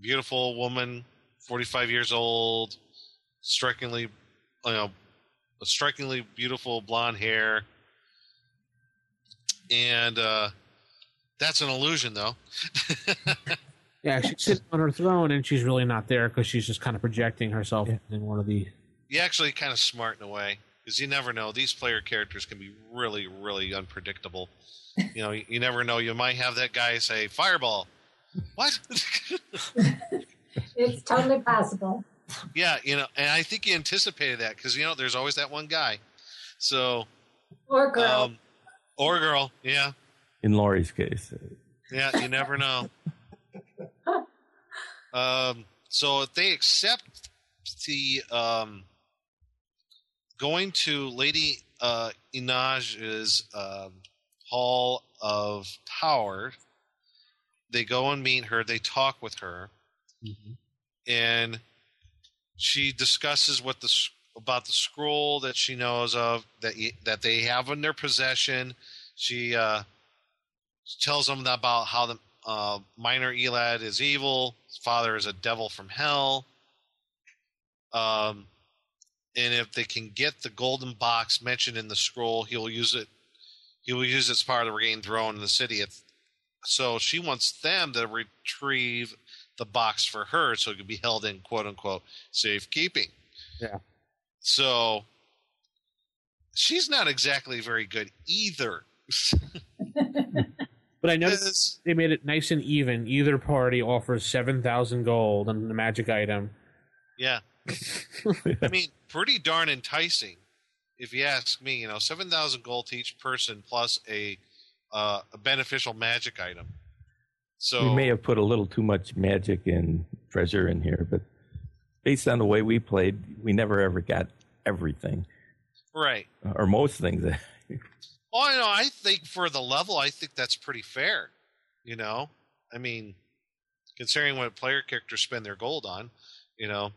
beautiful woman, forty five years old, strikingly, you know, strikingly beautiful blonde hair, and uh, That's an illusion, though. Yeah, she's sitting on her throne and she's really not there because she's just kind of projecting herself in one of the. you actually kind of smart in a way because you never know. These player characters can be really, really unpredictable. you know, you, you never know. You might have that guy say "fireball." What? It's totally possible. yeah, you know, and I think you anticipated that because you know there's always that one guy. So, Or girl. um, or girl, yeah, In Laurie's case, yeah, you never know. Um, so if they accept the um, going to Lady uh, Inaj's um, Hall of Power, they go and meet her. They talk with her, and she discusses what the about the scroll that she knows of that that they have in their possession. She uh, tells them about how the uh, minor Elad is evil. His father is a devil from hell. Um, and if they can get the golden box mentioned in the scroll, he'll use it. He will use it as part of the regained throne in the city. If, so she wants them to retrieve the box for her, so it can be held in quote unquote safekeeping. Yeah. So she's not exactly very good either. But I noticed they made it nice and even. Either party offers 7,000 gold on the magic item. Yeah. I mean, pretty darn enticing, if you ask me. You know, seven thousand gold to each person plus a uh, a beneficial magic item. So we may have put a little too much magic and treasure in here, but based on the way we played, we never ever got everything right. or most things. Oh, I know. I think for the level, I think that's pretty fair. You know, I mean, considering what player characters spend their gold on, you know,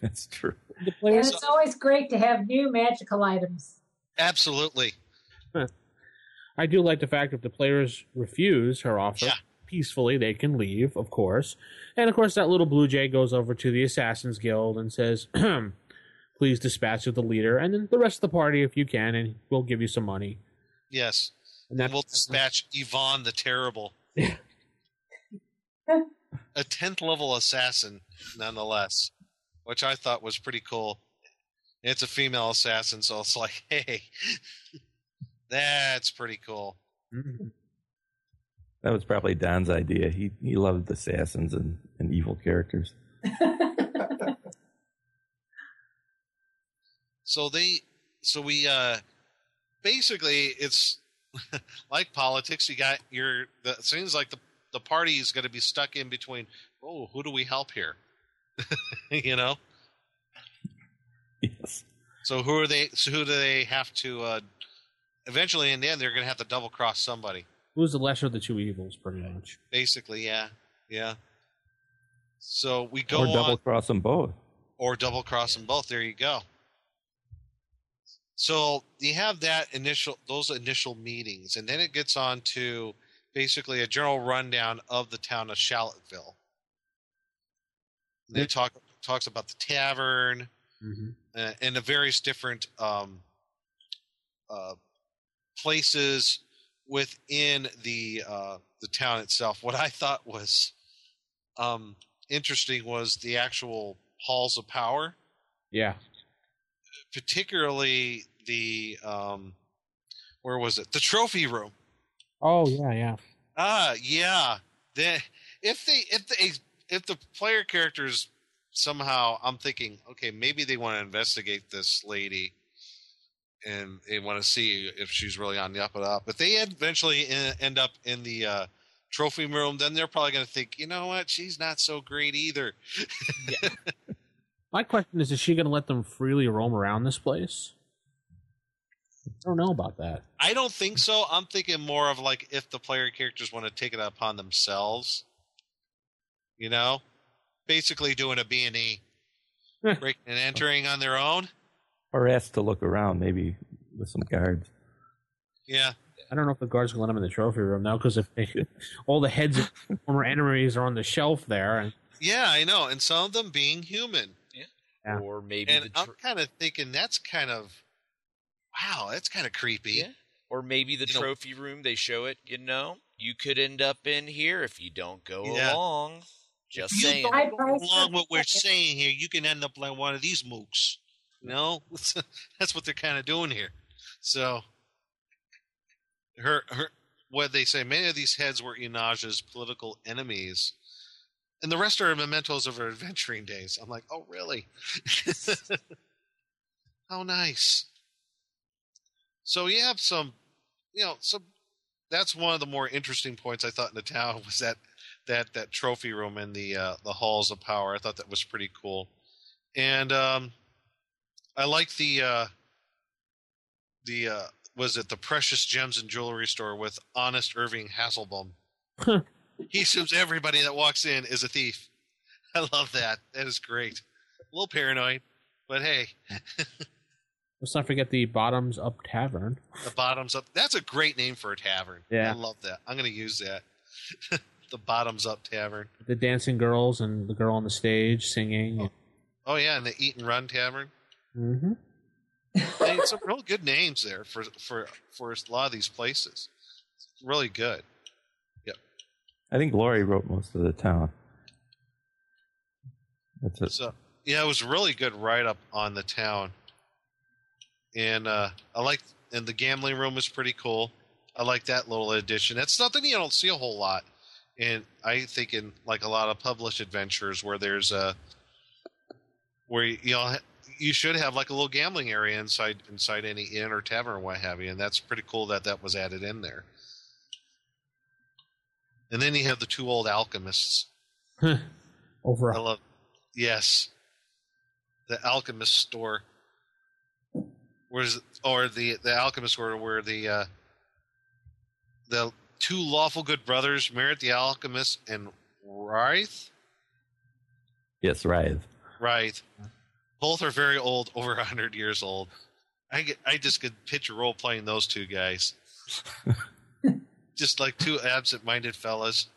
That's true. and it's always great to have new magical items. absolutely. I do like the fact if the players refuse her offer peacefully, they can leave, of course. And of course, that little blue jay goes over to the Assassin's Guild and says, "Please dispatch with the leader, and then the rest of the party, if you can, and we'll give you some money." Yes. And And we'll dispatch Yvonne the Terrible. a 10th level assassin, nonetheless, which I thought was pretty cool. It's a female assassin, so it's like, hey, that's pretty cool. Mm-hmm. That was probably Don's idea. He he loved assassins and, and evil characters. So they, so we, uh, basically, it's like politics. You got your, the, it seems like the, the party is going to be stuck in between, oh, who do we help here? you know? Yes. So who are they? So who do they have to? Uh, eventually, in the end, they're going to have to double cross somebody. Who's the lesser of the two evils, pretty much? Basically, yeah, yeah. So we go or double on, cross them both. or double cross them both. There you go. So you have that initial, those initial meetings, and then it gets on to basically a general rundown of the town of Charlottesville. They talk talks about the tavern, uh, and the various different um, uh, places within the uh, the town itself. What I thought was um, interesting was the actual halls of power, Yeah. Particularly the um, where was it? The trophy room. Oh yeah, yeah. Ah, yeah. Then if they if they if the player characters somehow I'm thinking, okay, maybe they want to investigate this lady and they want to see if she's really on the up and up. But they eventually en- end up in the uh, trophy room, then they're probably going to think, you know what, she's not so great either. My question is: Is she going to let them freely roam around this place? I don't know about that. I don't think so. I'm thinking more of like if the player characters want to take it upon themselves, you know, basically doing a B and E, breaking and entering on their own. Or asked to look around, maybe with some guards. Yeah, I don't know if the guards can let them in the trophy room now because if they, all the heads of former enemies are on the shelf there, and yeah, I know, and some of them being human. Yeah. Or maybe And the I'm kind of thinking that's kind of wow, that's kind of creepy. or maybe the You know- trophy room they show it. You know, you could end up in here if you don't go Yeah. along. Just If you saying. don't go along it. what we're saying here, you can end up like one of these mooks. You know, that's what they're kind of doing here. So, her, her, what they say, many of these heads were Inaja's political enemies, and the rest are mementos of her adventuring days. I'm like, oh, really? How nice. So you have some, you know, some. That's one of the more interesting points I thought in the town was that that that trophy room in the uh, the halls of power. I thought that was pretty cool, and um, I like the uh, the uh, was it the precious gems and jewelry store with honest Irving Hasselbaum. he assumes everybody that walks in is a thief. I love that. That is great. A little paranoid, but hey, Let's not forget the Bottoms Up Tavern. the bottoms up. That's a great name for a tavern. Yeah. I love that. I'm going to use that. the bottoms up tavern. The dancing girls and the girl on the stage singing. Oh yeah, and the Eat and Run tavern. Mm-hmm. Some real good names there for for for a lot of these places. It's really good. I think Glory wrote most of the town. That's it. So yeah, it was a really good write up on the town, and uh, I like and the gambling room was pretty cool. I like that little addition. That's something you don't see a whole lot, and I think in like a lot of published adventures where there's a where you know you should have like a little gambling area inside inside any inn or tavern or what have you, and that's pretty cool that that was added in there. And then you have the two old alchemists. Over I a love, yes, the alchemist store. Where's or the the alchemist store where the uh, the two lawful good brothers, Merit the alchemist and Wraith, Yes, Wraith. Right. Both are very old, over a hundred years old. I get, I just could picture role playing those two guys, just like two absent-minded fellas.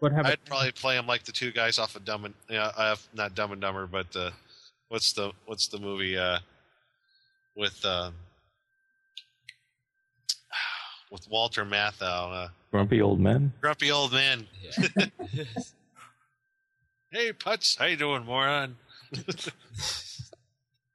What happened? I'd probably play them like the two guys off of Dumb and yeah, uh, not Dumb and Dumber, but uh, what's the what's the movie uh, with uh, with Walter Matthau, uh, Grumpy old men. grumpy old man. hey, Putz, how you doing, moron?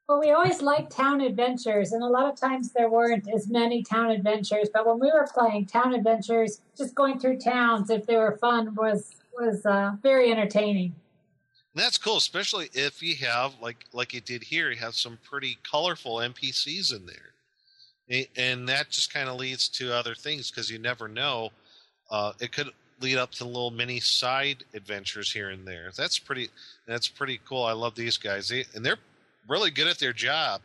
Well, we always liked town adventures, and a lot of times there weren't as many town adventures. But when we were playing town adventures, just going through towns, if they were fun, was was uh, very entertaining. And that's cool, especially if you have like like you did here, you have some pretty colorful NPCs in there, A- and that just kind of leads to other things because you never know. Uh, it could lead up to little mini side adventures here and there. That's pretty. That's pretty cool. I love these guys, they, and they're really good at their job.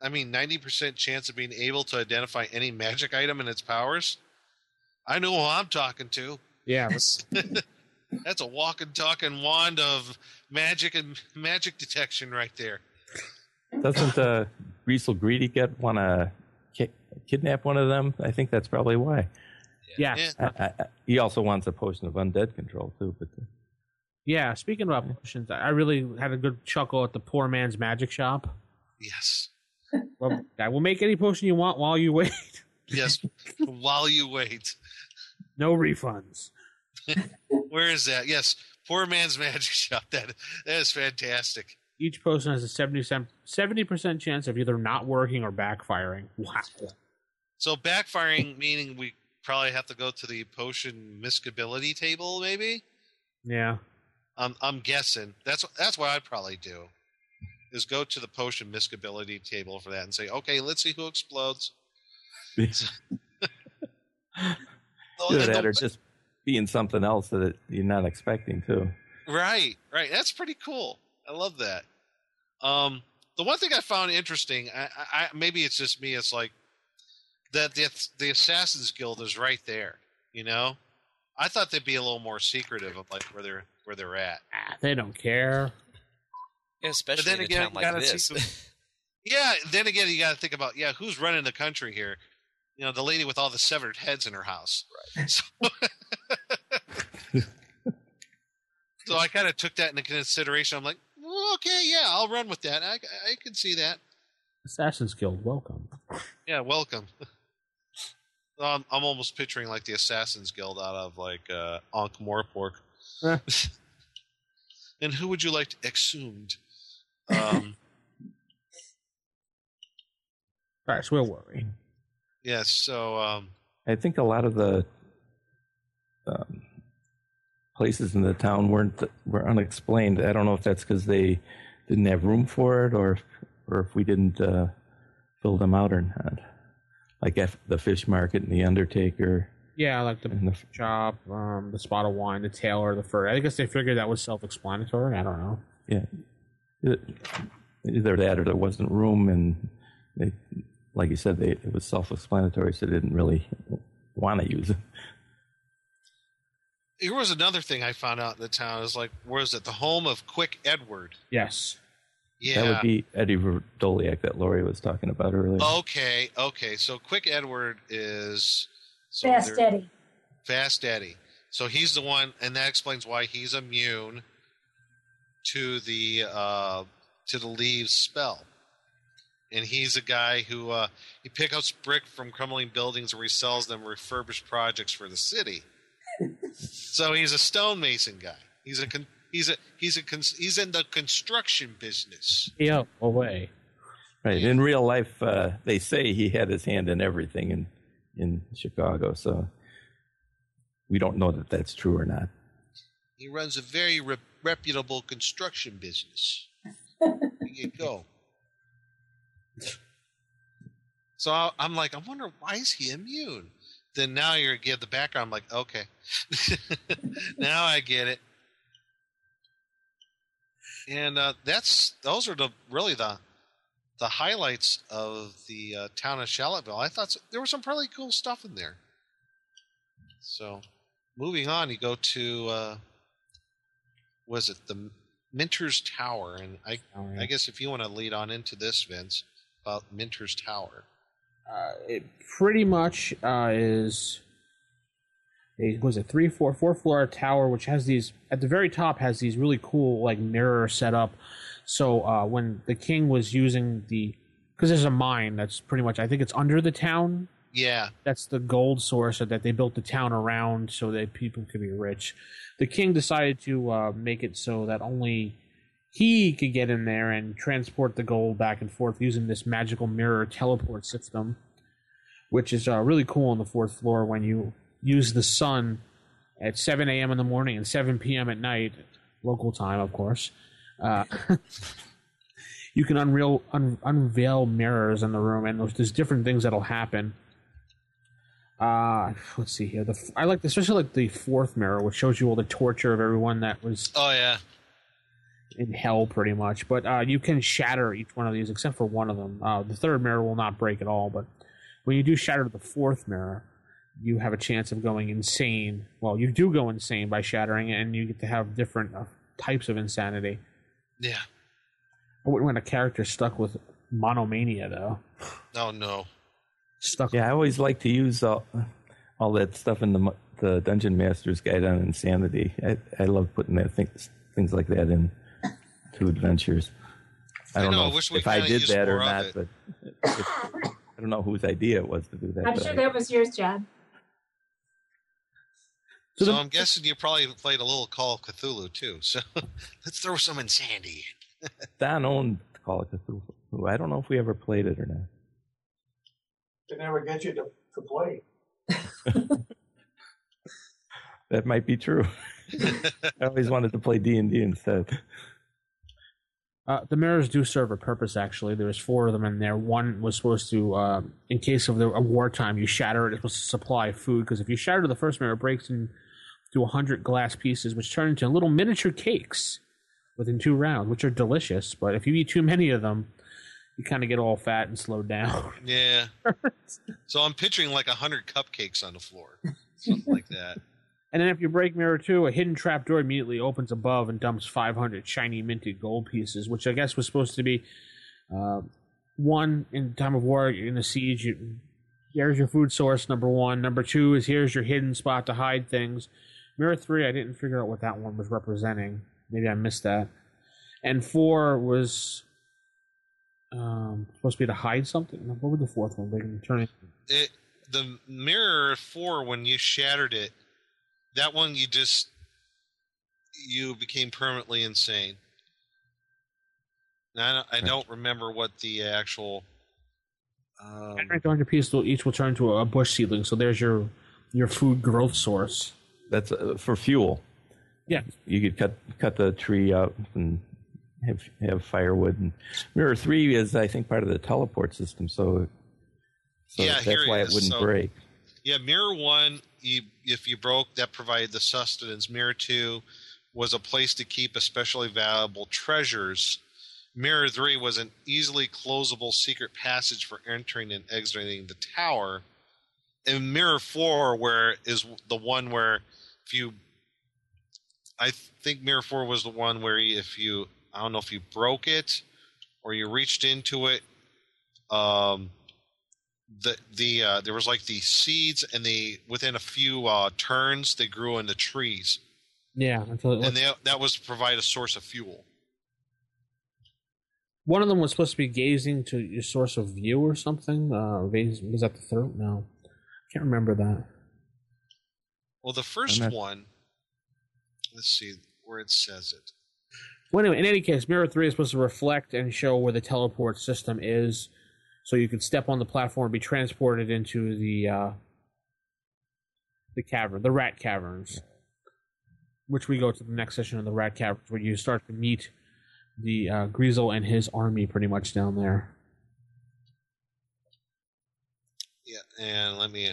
I mean, ninety percent chance of being able to identify any magic item and its powers. I know who I'm talking to. Yeah. That's a walking, talking wand of magic and magic detection right there. Doesn't uh, Greasel Greedy get want to ki- kidnap one of them? I think that's probably why. Yes. Yeah. I, I, I- he also wants a potion of undead control too. But uh, Yeah, speaking about potions, I really had a good chuckle at the poor man's magic shop. Yes. Well, I will make any potion you want while you wait. Yes. While you wait. No refunds. Where is that? Yes. Poor man's magic shop. That that is fantastic. Each potion has a 70 percent chance of either not working or backfiring. Wow. So backfiring meaning we probably have to go to the potion miscibility table, maybe. Yeah. I'm I'm guessing that's that's what I'd probably do. Is go to the potion miscibility table for that and say, okay, let's see who explodes. either that or just being something else that you're not expecting too. Right, right. That's pretty cool. I love that. Um, the one thing I found interesting, I, I, maybe it's just me. It's like that the the Assassin's Guild is right there. You know, I thought they'd be a little more secretive of like where they're where they're at. Ah, They don't care. Yeah, especially then in a again, town you like gotta this. see Yeah. Then again, you got to think about yeah, who's running the country here? You know, the lady with all the severed heads in her house. Right. So, so I kind of took that into consideration. I'm like, well, okay, yeah, I'll run with that. I, I can see that. Assassin's Guild, welcome. Yeah, welcome. Um, I'm almost picturing like the Assassin's Guild out of like uh, Ankh Morpork. And who would you like to exhumed? Um, All right, so we're worrying. yes. So um, I think a lot of the um, places in the town weren't were unexplained. I don't know if that's because they didn't have room for it, or or if we didn't uh, fill them out or not. Like F, the fish market and the Undertaker. Yeah, like the, And the- shop, um, the spot of wine, the tailor, the fur. I guess they figured that was self-explanatory. I don't know. Yeah, It- either that or there wasn't room, and they, like you said, they it was self-explanatory, so they didn't really want to use it. here was another thing I found out in the town is like, where is it? The home of Quick Edward. Yes. Yeah. That would be Eddie Vrdolyak that Laurie was talking about earlier. Okay, okay. So Quick Edward is so Fast they're- Eddie. Fast Eddie. So he's the one, and that explains why he's immune to the uh, to the leaves spell. And he's a guy who uh, he picks up brick from crumbling buildings and resells them refurbished projects for the city. so he's a stonemason guy. He's a con- he's a he's a con- he's in the construction business. Yeah, away. Right. In real life, uh, they say he had his hand in everything in in Chicago, so we don't know that that's true or not. He runs a very re- reputable construction business. there you go. So I'm like, I wonder why is he immune? Then now you get the background. I'm like, okay, now I get it. And uh, that's those are the really the the highlights of the uh, town of Charlottesville. I thought s- there was some pretty cool stuff in there. So, moving on, you go to uh, was it the Minter's Tower? And I. I guess if you want to lead on into this, Vince, about Minter's Tower. Uh, it pretty much uh, is a was a three four four floor tower which has these at the very top has these really cool like mirror setup so uh, when the king was using the because there's a mine that's pretty much i think it's under the town Yeah, that's the gold source that they built the town around so that people could be rich. The king decided to uh, make it so that only he could get in there and transport the gold back and forth using this magical mirror teleport system, which is uh, really cool on the fourth floor when you use the sun at 7 a.m. in the morning and 7 p.m. at night, local time, of course. Uh, you can unreal, un, unveil mirrors in the room, and there's, there's different things that'll happen. Uh, let's see here. The I like especially like the fourth mirror, which shows you all the torture of everyone that was Oh yeah. in hell, pretty much. But uh, you can shatter each one of these, except for one of them. Uh, the third mirror will not break at all, but when you do shatter the fourth mirror, you have a chance of going insane. Well, you do go insane by shattering it, and you get to have different uh, types of insanity. Yeah. I wouldn't want a character stuck with monomania, though. Oh no. Stuck. Yeah, I always like to use all, all that stuff in the the Dungeon Master's Guide on Insanity. I, I love putting that things things like that in to adventures. I I don't know, I know, wish we if I did that or not, but if, I don't know whose idea it was to do that. I'm but sure I- that was yours, John. So So, the- I'm guessing you probably played a little Call of Cthulhu too. So let's throw some insanity. in. Don owned Call of Cthulhu. I don't know if we ever played it or not. They never get you to, to play. That might be true. I always wanted to play D and D instead. Uh, the mirrors do serve a purpose. Actually, there was four of them in there. One was supposed to, uh, in case of the a wartime, you shatter it. It's supposed to supply food because if you shatter the first mirror, it breaks into hundred glass pieces, which turn into little miniature cakes within two rounds, which are delicious. But if you eat too many of them, you kind of get all fat and slowed down. Yeah. so I'm picturing like a hundred cupcakes on the floor, something like that. And then if you break mirror two, a hidden trap door immediately opens above and dumps 500 shiny minted gold pieces, which I guess was supposed to be uh, one in time of war in the siege. You, here's your food source, number one. Number two is here's your hidden spot to hide things. Mirror three, I didn't figure out what that one was representing. Maybe I missed that. And four was um, supposed to be to hide something. What was the fourth one? They can turn it. It, the mirror four when you shattered it, that one you just you became permanently insane. Now, I don't, I don't remember what the actual. Um, Generate 100 pieces will each will turn to a bush seedling. So there's your your food growth source. That's uh, for fuel. Yeah. You could cut cut the tree up and have have firewood. And Mirror Three is, I think, part of the teleport system. So, so Yeah, that's why it why it is. wouldn't So- break. Yeah, mirror one, you, if you broke, that provided the sustenance. Mirror two was a place to keep especially valuable treasures. Mirror three was an easily closable secret passage for entering and exiting the tower. And mirror four, where is the one where if you, I think mirror four was the one where if you, I don't know if you broke it or you reached into it, um, the the uh, there was like the seeds and the within a few uh, turns they grew into trees Yeah. Until and they, that was to provide a source of fuel one of them was supposed to be gazing to your source of view or something. Uh, was that the third? No, I can't remember that. Well the 1st not- one let's see where it says it Well, anyway, in any case, Mirror 3 is supposed to reflect and show where the teleport system is. So you can step on the platform and be transported into the uh, the cavern, the rat caverns. Which we go to the next session of the rat caverns where you start to meet the uh, Greasel and his army pretty much down there. yeah and let me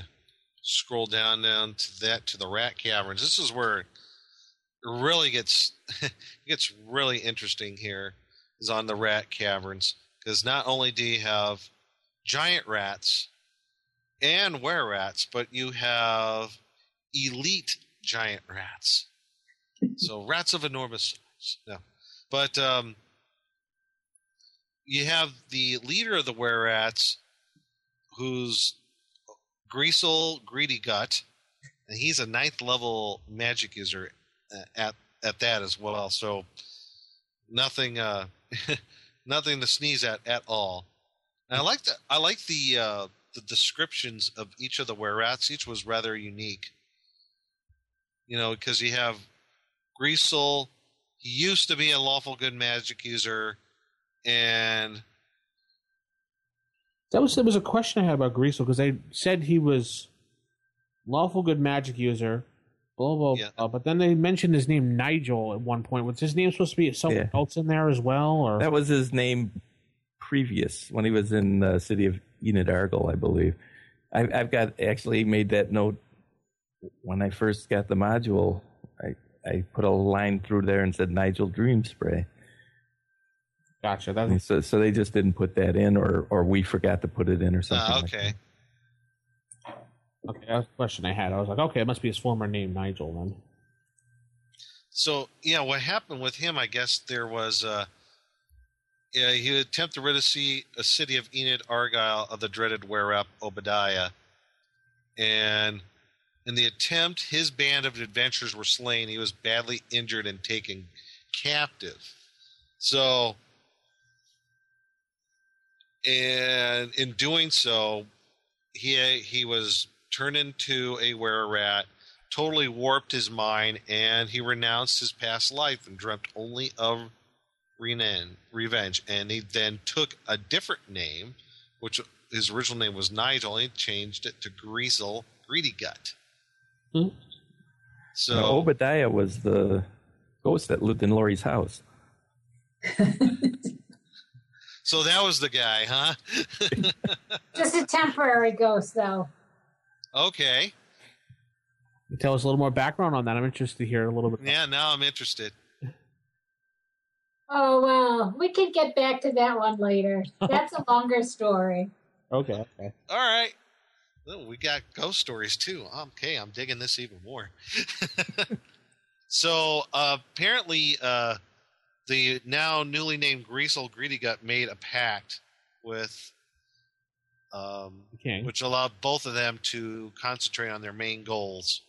scroll down down to that to the rat caverns. This is where it really gets it gets really interesting here is on the rat caverns. Because not only do you have giant rats and were rats but you have elite giant rats. So rats of enormous size. No but um you have the leader of the were rats who's Greasel Greedy Gut, and he's a ninth level magic user uh, at at that as well. So nothing uh, nothing to sneeze at at all. And I like the I like the uh, the descriptions of each of the were rats. Each was rather unique. You know, because you have Greasel. He used to be a lawful good magic user, and That was there was a question I had about Greasel because they said he was lawful good magic user, blah blah blah. But then they mentioned his name Nigel at one point. Was his name supposed to be someone Yeah. else in there as well? Or That was his name previous when he was in the city of Enid Argyll, I believe. I, I've got actually made that note when I first got the module. I I put a line through there and said Nigel Dream Spray. Gotcha. And so so they just didn't put that in, or or we forgot to put it in, or something. uh, like okay. okay, that's the question I had. I was like, okay, it must be his former name Nigel then. So yeah, what happened with him? I guess there was uh, yeah, he would attempt to rid a, sea, a city of Enid Argyle of the dreaded were-up Obadiah, and in the attempt, his band of adventurers were slain. He was badly injured and taken captive. So, and in doing so, he he was turned into a were rat totally warped his mind and he renounced his past life and dreamt only of revenge. And he then took a different name, which his original name was Nigel, and he changed it to Greasel Greedy Gut. Hmm. So Now, Obadiah was the ghost that lived in Laurie's house. so that was the guy, huh? Just a temporary ghost, though. okay. Tell us a little more background on that. I'm interested to hear a little bit. Yeah, now I'm interested. Oh, well, we could get back to that one later. That's a longer story. Okay. Okay. All right. Well, we got ghost stories too. Okay, I'm digging this even more. so uh, apparently, uh, the now newly named Greasel Greedy Gut made a pact with, um, King. which allowed both of them to concentrate on their main goals.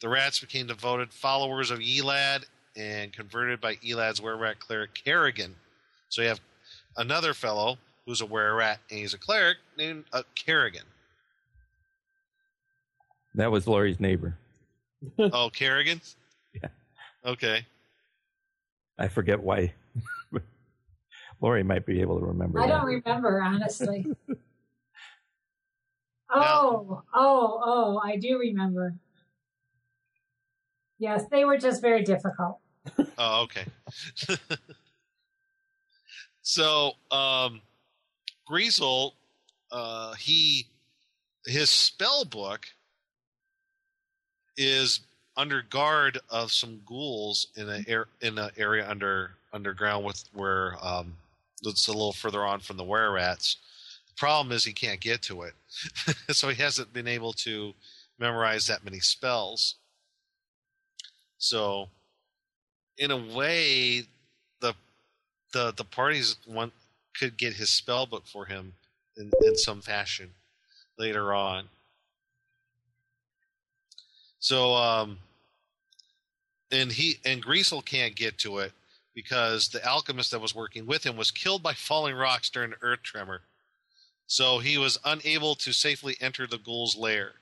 The rats became devoted followers of Elad and converted by Elad's were rat cleric Kerrigan. So you have another fellow who's a were rat, and he's a cleric named uh, Kerrigan. That was Laurie's neighbor. oh, Kerrigan. Yeah. Okay. I forget why. Lori might be able to remember. I that. don't remember, honestly. oh, oh, oh, I do remember. Yes, they were just very difficult. Oh, okay. so, um, Greasel, uh, he, his spell book is under guard of some ghouls in a air, in an area under underground with where um, it's a little further on from the were rats. The problem is he can't get to it, so he hasn't been able to memorize that many spells. So, in a way, the the the parties want could get his spell book for him in, in some fashion later on. So, um, and he and Greasel can't get to it because the alchemist that was working with him was killed by falling rocks during an earth tremor. So he was unable to safely enter the ghoul's lair.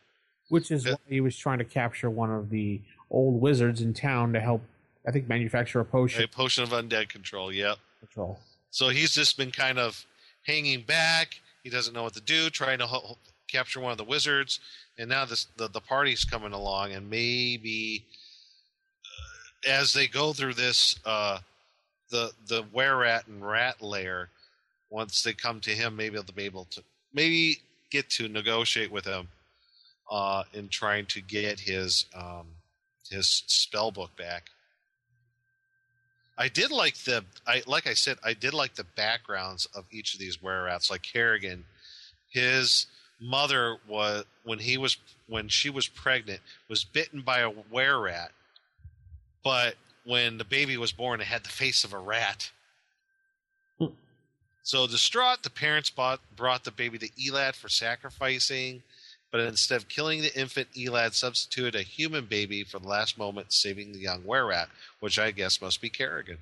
Which is why he was trying to capture one of the old wizards in town to help, I think, manufacture a potion. A potion of undead control. Yep. Control. So he's just been kind of hanging back. He doesn't know what to do, trying to ho- capture one of the wizards. And now this the, the party's coming along, and maybe uh, as they go through this, uh, the the were rat and rat lair, once they come to him, maybe they'll be able to maybe get to negotiate with him uh, in trying to get his um, his spell book back. I did like the I like I said I did like the backgrounds of each of these were rats. Like Kerrigan, his mother was when he was when she was pregnant was bitten by a were rat, but when the baby was born, it had the face of a rat. So distraught, the parents bought, brought the baby to Elad for sacrificing, but instead of killing the infant, Elad substituted a human baby for the last moment, saving the young were rat, which I guess must be Kerrigan.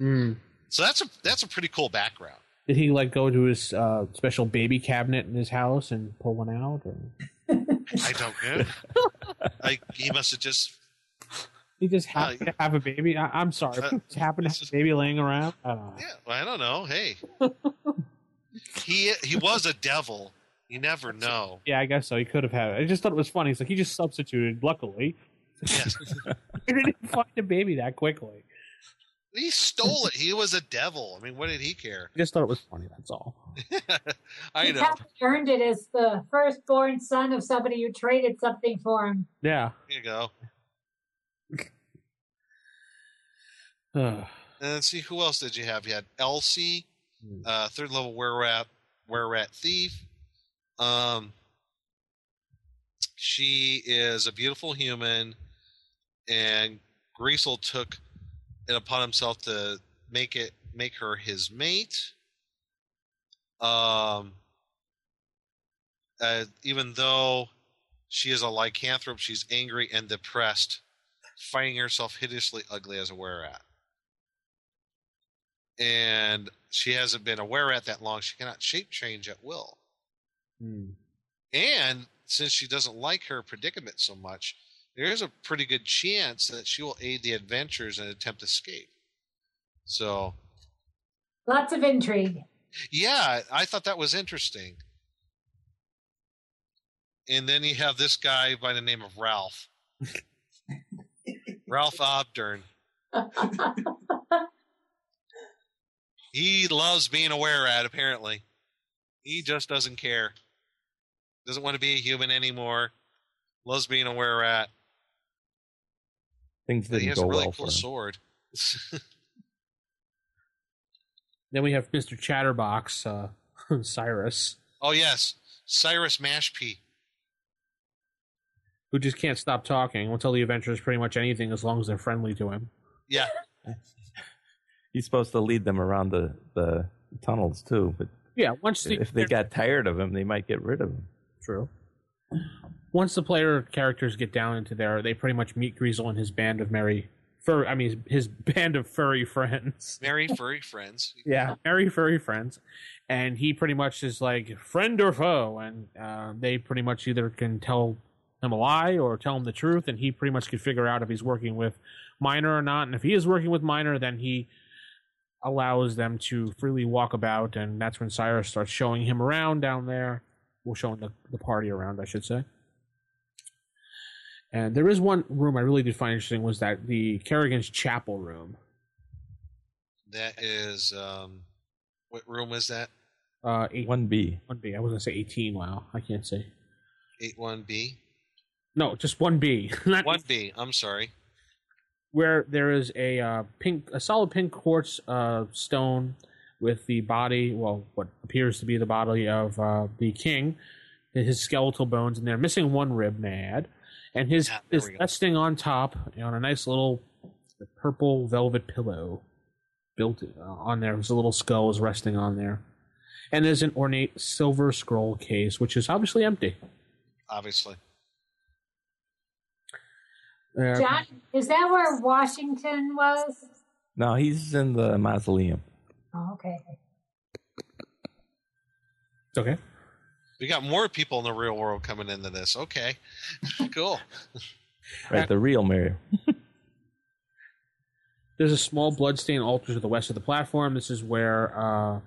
Mm. So that's a that's a pretty cool background. Did he like go to his uh, special baby cabinet in his house and pull one out? Or? I don't know. I, he must have just He just happened to have a baby. I, I'm sorry, Uh, just happened to have a baby laying around. I don't know. Yeah, well, I don't know. Hey, he he was a devil. You never know. Yeah, I guess so. He could have had it. I just thought it was funny. It's like he just substituted. Luckily, Yes. he didn't find a baby that quickly. he stole it. He was a devil. I mean, what did he care? I just thought it was funny. That's all. I he know. earned it as the firstborn son of somebody who traded something for him. Yeah. Here you go. Ugh. And let's see who else did you have? You had Elsie, Hmm. uh, third level were rat, were rat thief. Um, she is a beautiful human, and Greasel took it upon himself to make it make her his mate. Um, uh, even though she is a lycanthrope, she's angry and depressed, finding herself hideously ugly as a were rat and she hasn't been aware at that long. She cannot shape change at will. Hmm. And since she doesn't like her predicament so much, there is a pretty good chance that she will aid the adventurers and attempt escape. So, Lots of intrigue. yeah, I thought that was interesting. And then you have this guy by the name of Ralph. Ralph Obdern. He loves being a were rat, apparently. He just doesn't care. Doesn't want to be a human anymore. Loves being a were rat. Things He didn't has go a really well cool sword. Then we have Mr. Chatterbox, uh, Cyrus, oh, yes. Cyrus Mashpee. who just can't stop talking. Will tell the adventurers pretty much anything as long as they're friendly to him. Yeah. He's supposed to lead them around the, the tunnels too, but Yeah, once the, if they got tired of him, they might get rid of him. True. Once the player characters get down into there, they pretty much meet Greasel and his band of merry fur. I mean, his band of furry friends. Merry furry friends. yeah, very furry friends, and he pretty much is like friend or foe, and uh, they pretty much either can tell him a lie or tell him the truth, and he pretty much can figure out if he's working with Miner or not. And if he is working with Miner, then he allows them to freely walk about, and that's when Cyrus starts showing him around down there. Well, showing the, the party around, I should say. And there is one room I really did find interesting was that the Kerrigan's chapel room. That is um, what room is that? Uh, eight, One B. one B. I was gonna say eighteen. Wow, I can't say. Eight one B. No, just one B. Not One B. I'm sorry. Where there is a uh, pink, a solid pink quartz uh, stone with the body, well, what appears to be the body of uh, the king, his skeletal bones in there, missing one rib, mad, and his Ah, there is resting on top on a nice little purple velvet pillow built uh, on there. His little skull is resting on there, and there's an ornate silver scroll case, which is obviously empty. Obviously. Uh, John, is that where Washington was? No, he's in the mausoleum. Oh, okay. okay. We got more people in the real world coming into this. Okay. cool. Right, the real mayor. There's a small bloodstained altar to the west of the platform. This is where uh,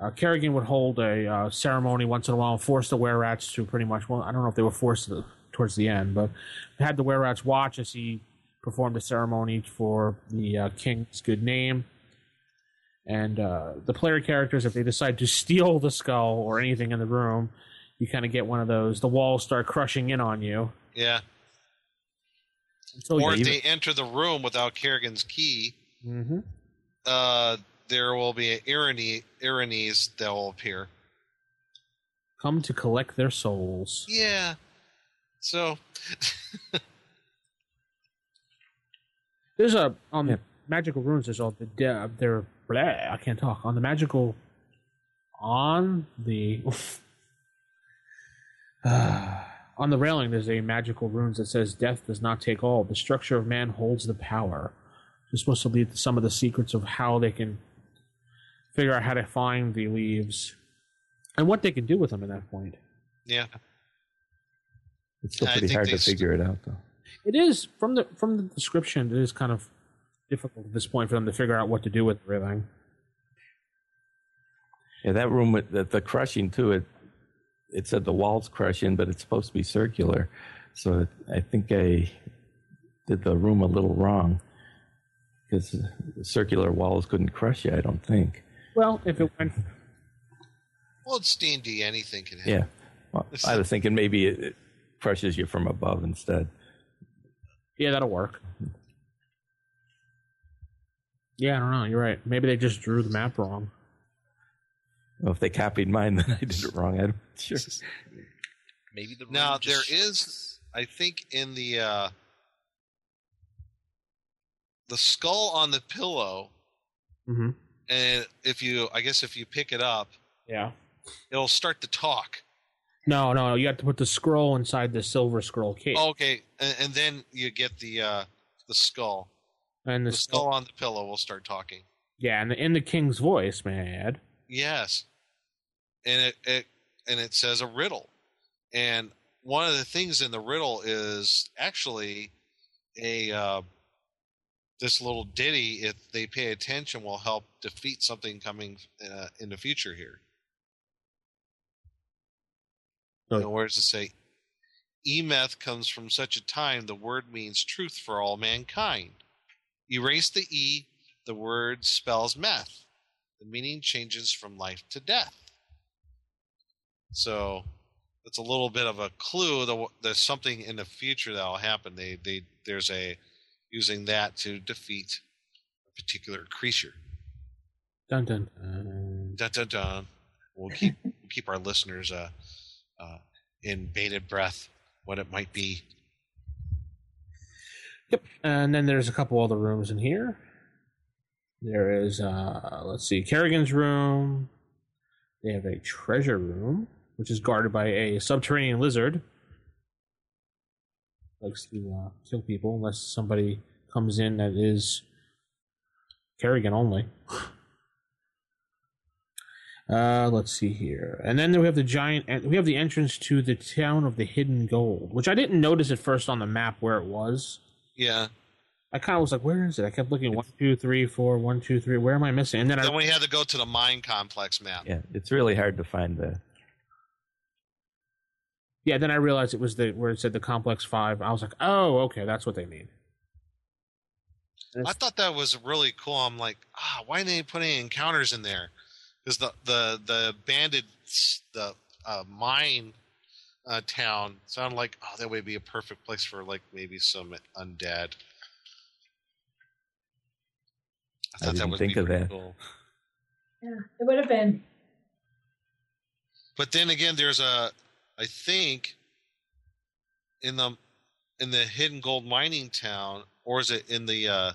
uh, Kerrigan would hold a uh, ceremony once in a while, and force the were rats to pretty much. Well, I don't know if they were forced to, towards the end, but had the were rats watch as he performed a ceremony for the uh, king's good name. And uh, the player characters, if they decide to steal the skull or anything in the room, you kind of get one of those. The walls start crushing in on you. Yeah. Or if they enter the room without Kerrigan's key, hmm uh, there will be irony erinyes that will appear. come to collect their souls. Yeah. So There's a um, on the magical runes. There's all the de- they're blah, I can't talk on the magical on the on the railing. There's a magical runes that says "Death does not take all. The structure of man holds the power." It's supposed to lead to some of the secrets of how they can figure out how to find the leaves and what they can do with them at that point. yeah. It's still pretty hard they to st- figure it out, though. It is from the from the description. It is kind of difficult at this point for them to figure out what to do with everything. Yeah, that room with the, the crushing too. It it said the walls crushing, but it's supposed to be circular. So it, I think I did the room a little wrong because circular walls couldn't crush you. I don't think. Well, if it went Well, it's D and D. Anything can happen. Yeah, well, I was thinking maybe it, it crushes you from above instead. Yeah, that'll work. Yeah, I don't know. You're right. Maybe they just drew the map wrong. Well, if they copied mine, then I did it wrong. I'm sure. Maybe the room Now just- there is, I think, in the uh, the skull on the pillow, Mm-hmm. and if you, I guess, if you pick it up, Yeah. it'll start to talk. No, no, you have to put the scroll inside the silver scroll case. Okay, and, and then you get the uh, the skull. and The, the, skull on the pillow We'll start talking. Yeah, and the, in the king's voice, may I add. Yes, and it, it and it says a riddle, and one of the things in the riddle is actually a uh, this little ditty. If they pay attention, will help defeat something coming uh, in the future here. Oh. And where does it say? Emeth comes from such a time. The word means truth for all mankind. Erase the e. The word spells meth. The meaning changes from life to death. So it's a little bit of a clue that there's something in the future that will happen. They they there's a using that to defeat a particular creature. Dun dun. dun. Dun dun dun. We'll keep we'll keep our listeners uh, uh, in bated breath what it might be. Yep. And then there's a couple other rooms in here. There is, uh, let's see, Kerrigan's room. They have a treasure room, which is guarded by a subterranean lizard. Likes to uh, kill people unless somebody comes in that is Kerrigan only. Uh, let's see here, and then we have the giant. We have the entrance to the town of the hidden gold, which I didn't notice at first on the map where it was. Yeah. I kind of was like, "Where is it?" I kept looking one, two, three, four, one, two, three. Where am I missing? And then, Then I, we had to go to the mine complex map. Yeah, it's really hard to find the. yeah, then I realized it was the where it said the complex five. I was like, "Oh, okay, that's what they mean." I thought that was really cool. I'm like, ah, why didn't they put any encounters in there? Because the the the banded the uh, mine uh, town sounded like oh that would be a perfect place for like maybe some undead. I, thought that didn't would think be of pretty that. cool. Yeah, it would have been. But then again, there's a I think in the in the hidden gold mining town, or is it in the uh,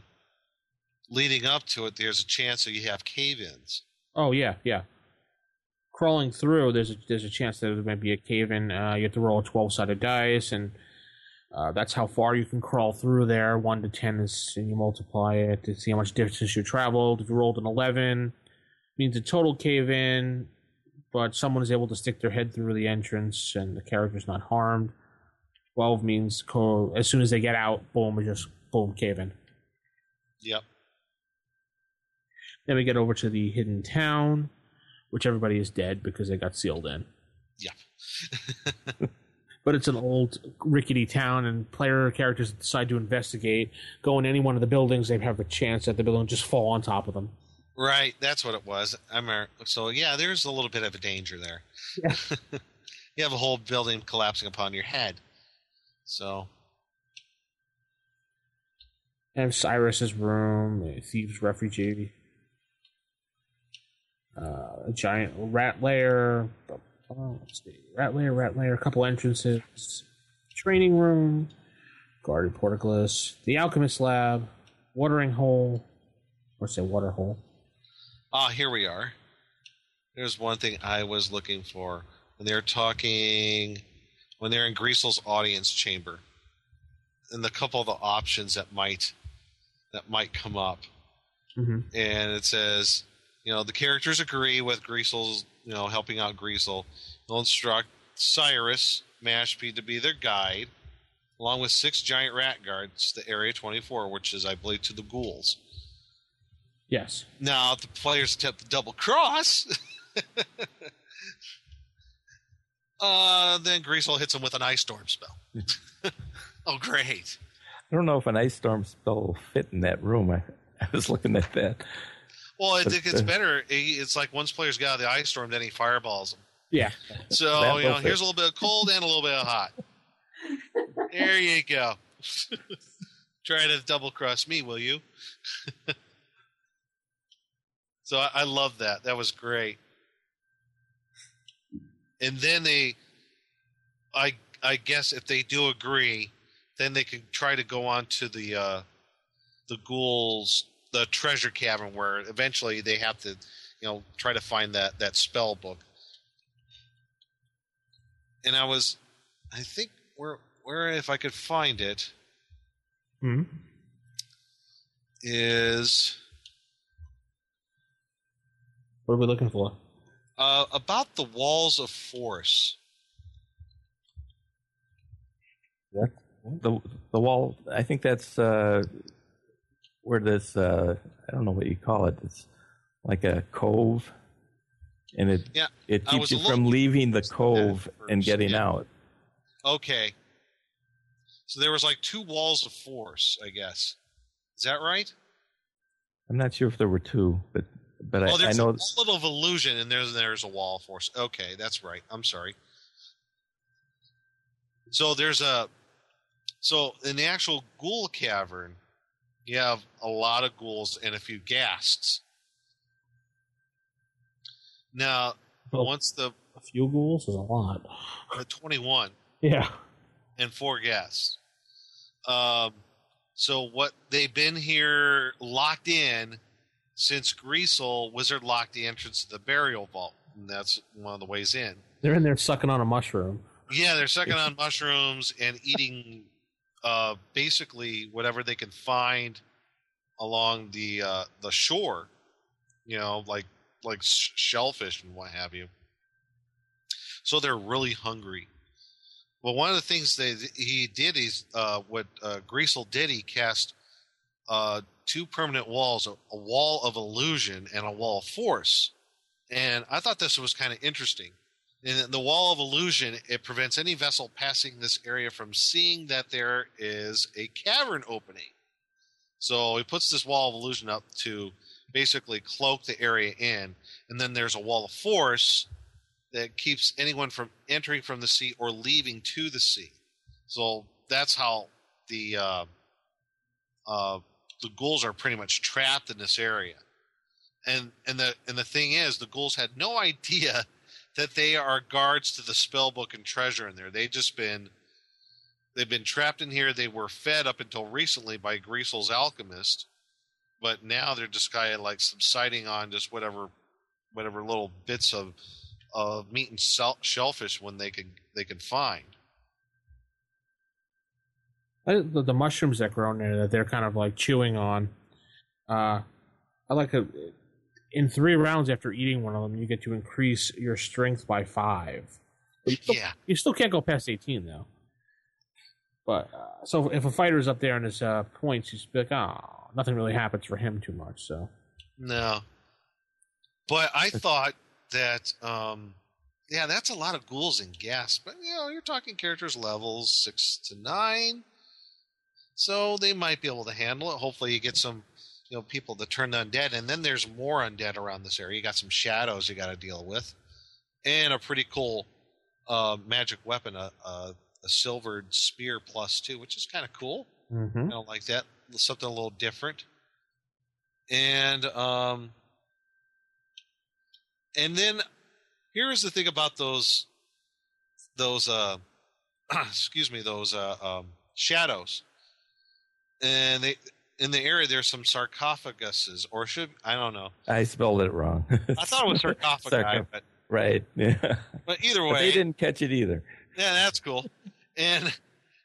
leading up to it? There's a chance that you have cave-ins. Oh yeah, yeah. Crawling through, there's a, there's a chance that there might be a cave in. Uh, you have to roll a twelve sided dice, and uh, that's how far you can crawl through there. One to ten is, and you multiply it to see how much distance you traveled. If you rolled an eleven, means a total cave in, but someone is able to stick their head through the entrance, and the character's not harmed. Twelve means co- as soon as they get out, boom, it just boom cave in. Yep. Then we get over to the hidden town, which everybody is dead because they got sealed in. Yeah. But it's an old, rickety town, and player characters decide to investigate, go in any one of the buildings. They have a chance that the building just fall on top of them. Right, that's what it was. I'm so yeah, there's a little bit of a danger there. Yeah. you have a whole building collapsing upon your head. So And Cyrus's room, thieves' refugee, uh, a giant rat lair. Let's see, rat lair, rat lair, a couple entrances, training room, guarded portcullis, the alchemist lab, watering hole, or say water hole. Ah, here we are. There's one thing I was looking for when they're talking when they're in Greasel's audience chamber, and the couple of the options that might that might come up, Mm-hmm. and it says, you know, the characters agree with Greasel's, you know, helping out Greasel. They'll instruct Cyrus Mashpee to be their guide, along with six giant rat guards to Area 24, which is, I believe, to the ghouls. Yes. Now, if the players attempt to double cross, uh, then Greasel hits them with an ice storm spell. oh, great. I don't know if an ice storm spell will fit in that room. I, I was looking at that. Well, it, it gets better. It's like once players get out of the ice storm, then he fireballs them. Yeah. So, That you know, will here's a little bit of cold and a little bit of hot. There you go. Try to double cross me, will you? so I, I love that. That was great. And then they, I I guess if they do agree, then they can try to go on to the uh, the ghouls, the treasure cavern, where eventually they have to, you know, try to find that that spell book. And I was, I think where where if I could find it Hmm. is What are we looking for? uh, about the walls of force. The the wall. I think that's uh, where this. Uh, I don't know what you call it. It's like a cove, and it Yeah, it keeps you from leaving the cove and getting yeah. out. Okay. So there was like two walls of force, I guess. Is that right? I'm not sure if there were two, but but oh, I, I there's know a little of illusion, and there's there's a wall of force. Okay, that's right. I'm sorry. So there's a so in the actual ghoul cavern, you have a lot of ghouls and a few ghasts. Now, Well, once the A few ghouls is a lot. the 21 Yeah. and four ghasts. Um, so what they've been here locked in since Greasel Wizard locked the entrance to the burial vault, and that's one of the ways in. They're in there sucking on a mushroom. Yeah, they're sucking on mushrooms and eating uh, basically whatever they can find along the uh, the shore, you know, like like shellfish and what have you. So they're really hungry. Well, one of the things that he did is uh, what uh, Greasel did. He cast uh, two permanent walls: a, a wall of illusion and a wall of force. And I thought this was kind of interesting. In the wall of illusion, it prevents any vessel passing this area from seeing that there is a cavern opening. So he puts this wall of illusion up to basically cloak the area in, and then there's a wall of force that keeps anyone from entering from the sea or leaving to the sea. So that's how the uh, uh, the ghouls are pretty much trapped in this area. And and the and the thing is, the ghouls had no idea that they are guards to the spell book and treasure in there. They've just been they've been trapped in here. They were fed up until recently by Greasel's alchemist, but now they're just kind of like subsiding on just whatever whatever little bits of of meat and shellfish when they can they can find. The, the mushrooms that grow in there that they're kind of like chewing on. Uh, I like a. In three rounds after eating one of them, you get to increase your strength by five. You still, Yeah. You still can't go past eighteen though. But uh, so if a fighter is up there on his uh, points, he's like, oh, nothing really happens for him too much. So No. But I thought that um yeah, that's a lot of ghouls and ghasts. But you know, you're talking characters levels six to nine. So they might be able to handle it. Hopefully you get some you know, people that turn the undead, and then there's more undead around this area. You got some shadows you gotta deal with. And a pretty cool uh magic weapon, a a, a silvered spear plus two, which is kinda cool. Mhm. I don't like that. Something a little different. And um and then here is the thing about those those uh excuse me, those uh um shadows. And they in the area there's some sarcophaguses or should I don't know. I spelled it wrong. I thought it was sarcophagi, Sarcoph- but right. Yeah. but either But way they didn't catch it either. Yeah, that's cool. And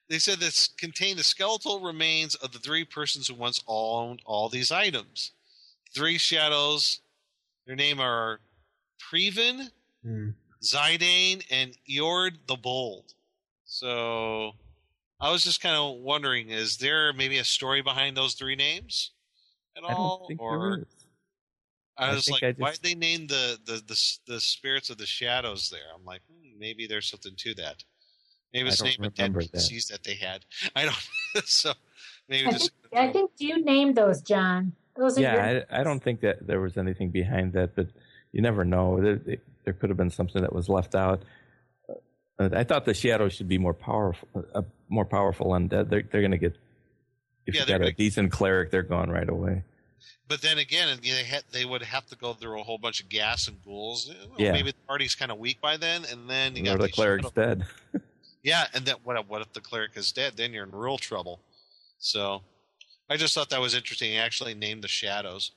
they said this contained the skeletal remains of the three persons who once owned all these items. Three shadows. Their name are Previn, Hmm. Zidane, and Eord the Bold. So I was just kind of wondering: is there maybe a story behind those three names at I all, don't think or there is. I I was think like, I why just- did they name the, the the the spirits of the shadows there? I'm like, hmm, maybe there's something to that. Maybe it's don't name of dead remember that. PCs that they had. I don't. so maybe I just think, I think you named those, John. Those are your, Yeah, I, I don't think that there was anything behind that, but you never know. There, there could have been something that was left out. Uh, I thought the shadows should be more powerful, uh, more powerful undead. They're they're going to get if Yeah, you got a decent cleric, they're gone right away. But then again, they had, they would have to go through a whole bunch of ghasts and ghouls. Yeah. Maybe the party's kind of weak by then, and then you got the cleric's shadow- dead. Yeah, and then what? What if the cleric is dead? Then you're in real trouble. So, I just thought that was interesting. He actually named the shadows,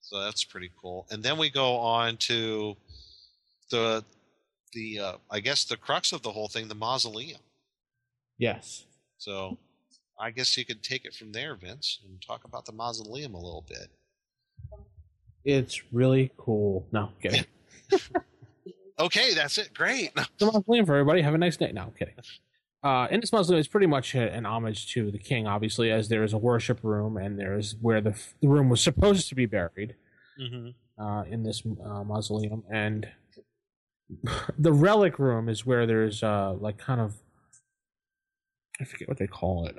so that's pretty cool. And then we go on to the the uh, I guess the crux of the whole thing, the mausoleum. yes, So, I guess you could take it from there, Vince, and talk about the mausoleum a little bit. it's really cool. No, kidding. Okay, that's it. Great. the mausoleum for everybody. Have a nice day. No, I'm kidding. Uh, in this mausoleum, it's pretty much an homage to the king, obviously, as there is a worship room and there's where the, the room was supposed to be buried Mm-hmm. uh, in this uh, mausoleum. And the relic room is where there's uh, like kind of, I forget what they call it,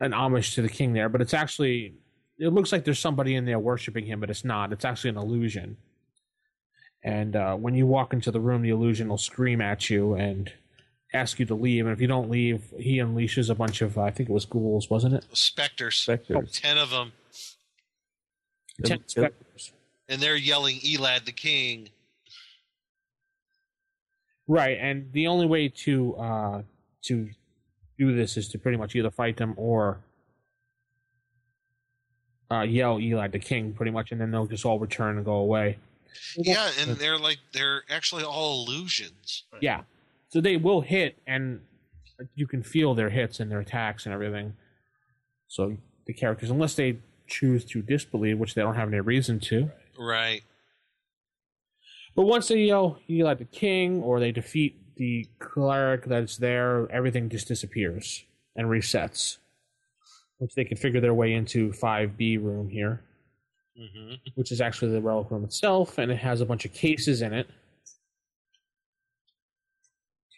an homage to the king there, but it's actually, it looks like there's somebody in there worshiping him, but it's not. It's actually an illusion and uh, when you walk into the room, the illusion will scream at you and ask you to leave. And if you don't leave, he unleashes a bunch of, uh, I think it was ghouls, wasn't it? Specters. Specters. Ten of them, Ten specters. and they're yelling "Elad the King." Right, and the only way to uh, to do this is to pretty much either fight them or uh, yell "Elad the King," pretty much, and then they'll just all return and go away. Yeah, and they're like they're actually all illusions. Yeah. So they will hit, and you can feel their hits and their attacks and everything. So the characters, unless they choose to disbelieve, which they don't have any reason to. Right. But once they yell, you like the king, or they defeat the cleric that's there, everything just disappears and resets. Which they can figure their way into 5B room here, hmm which is actually the relic room itself, and it has a bunch of cases in it.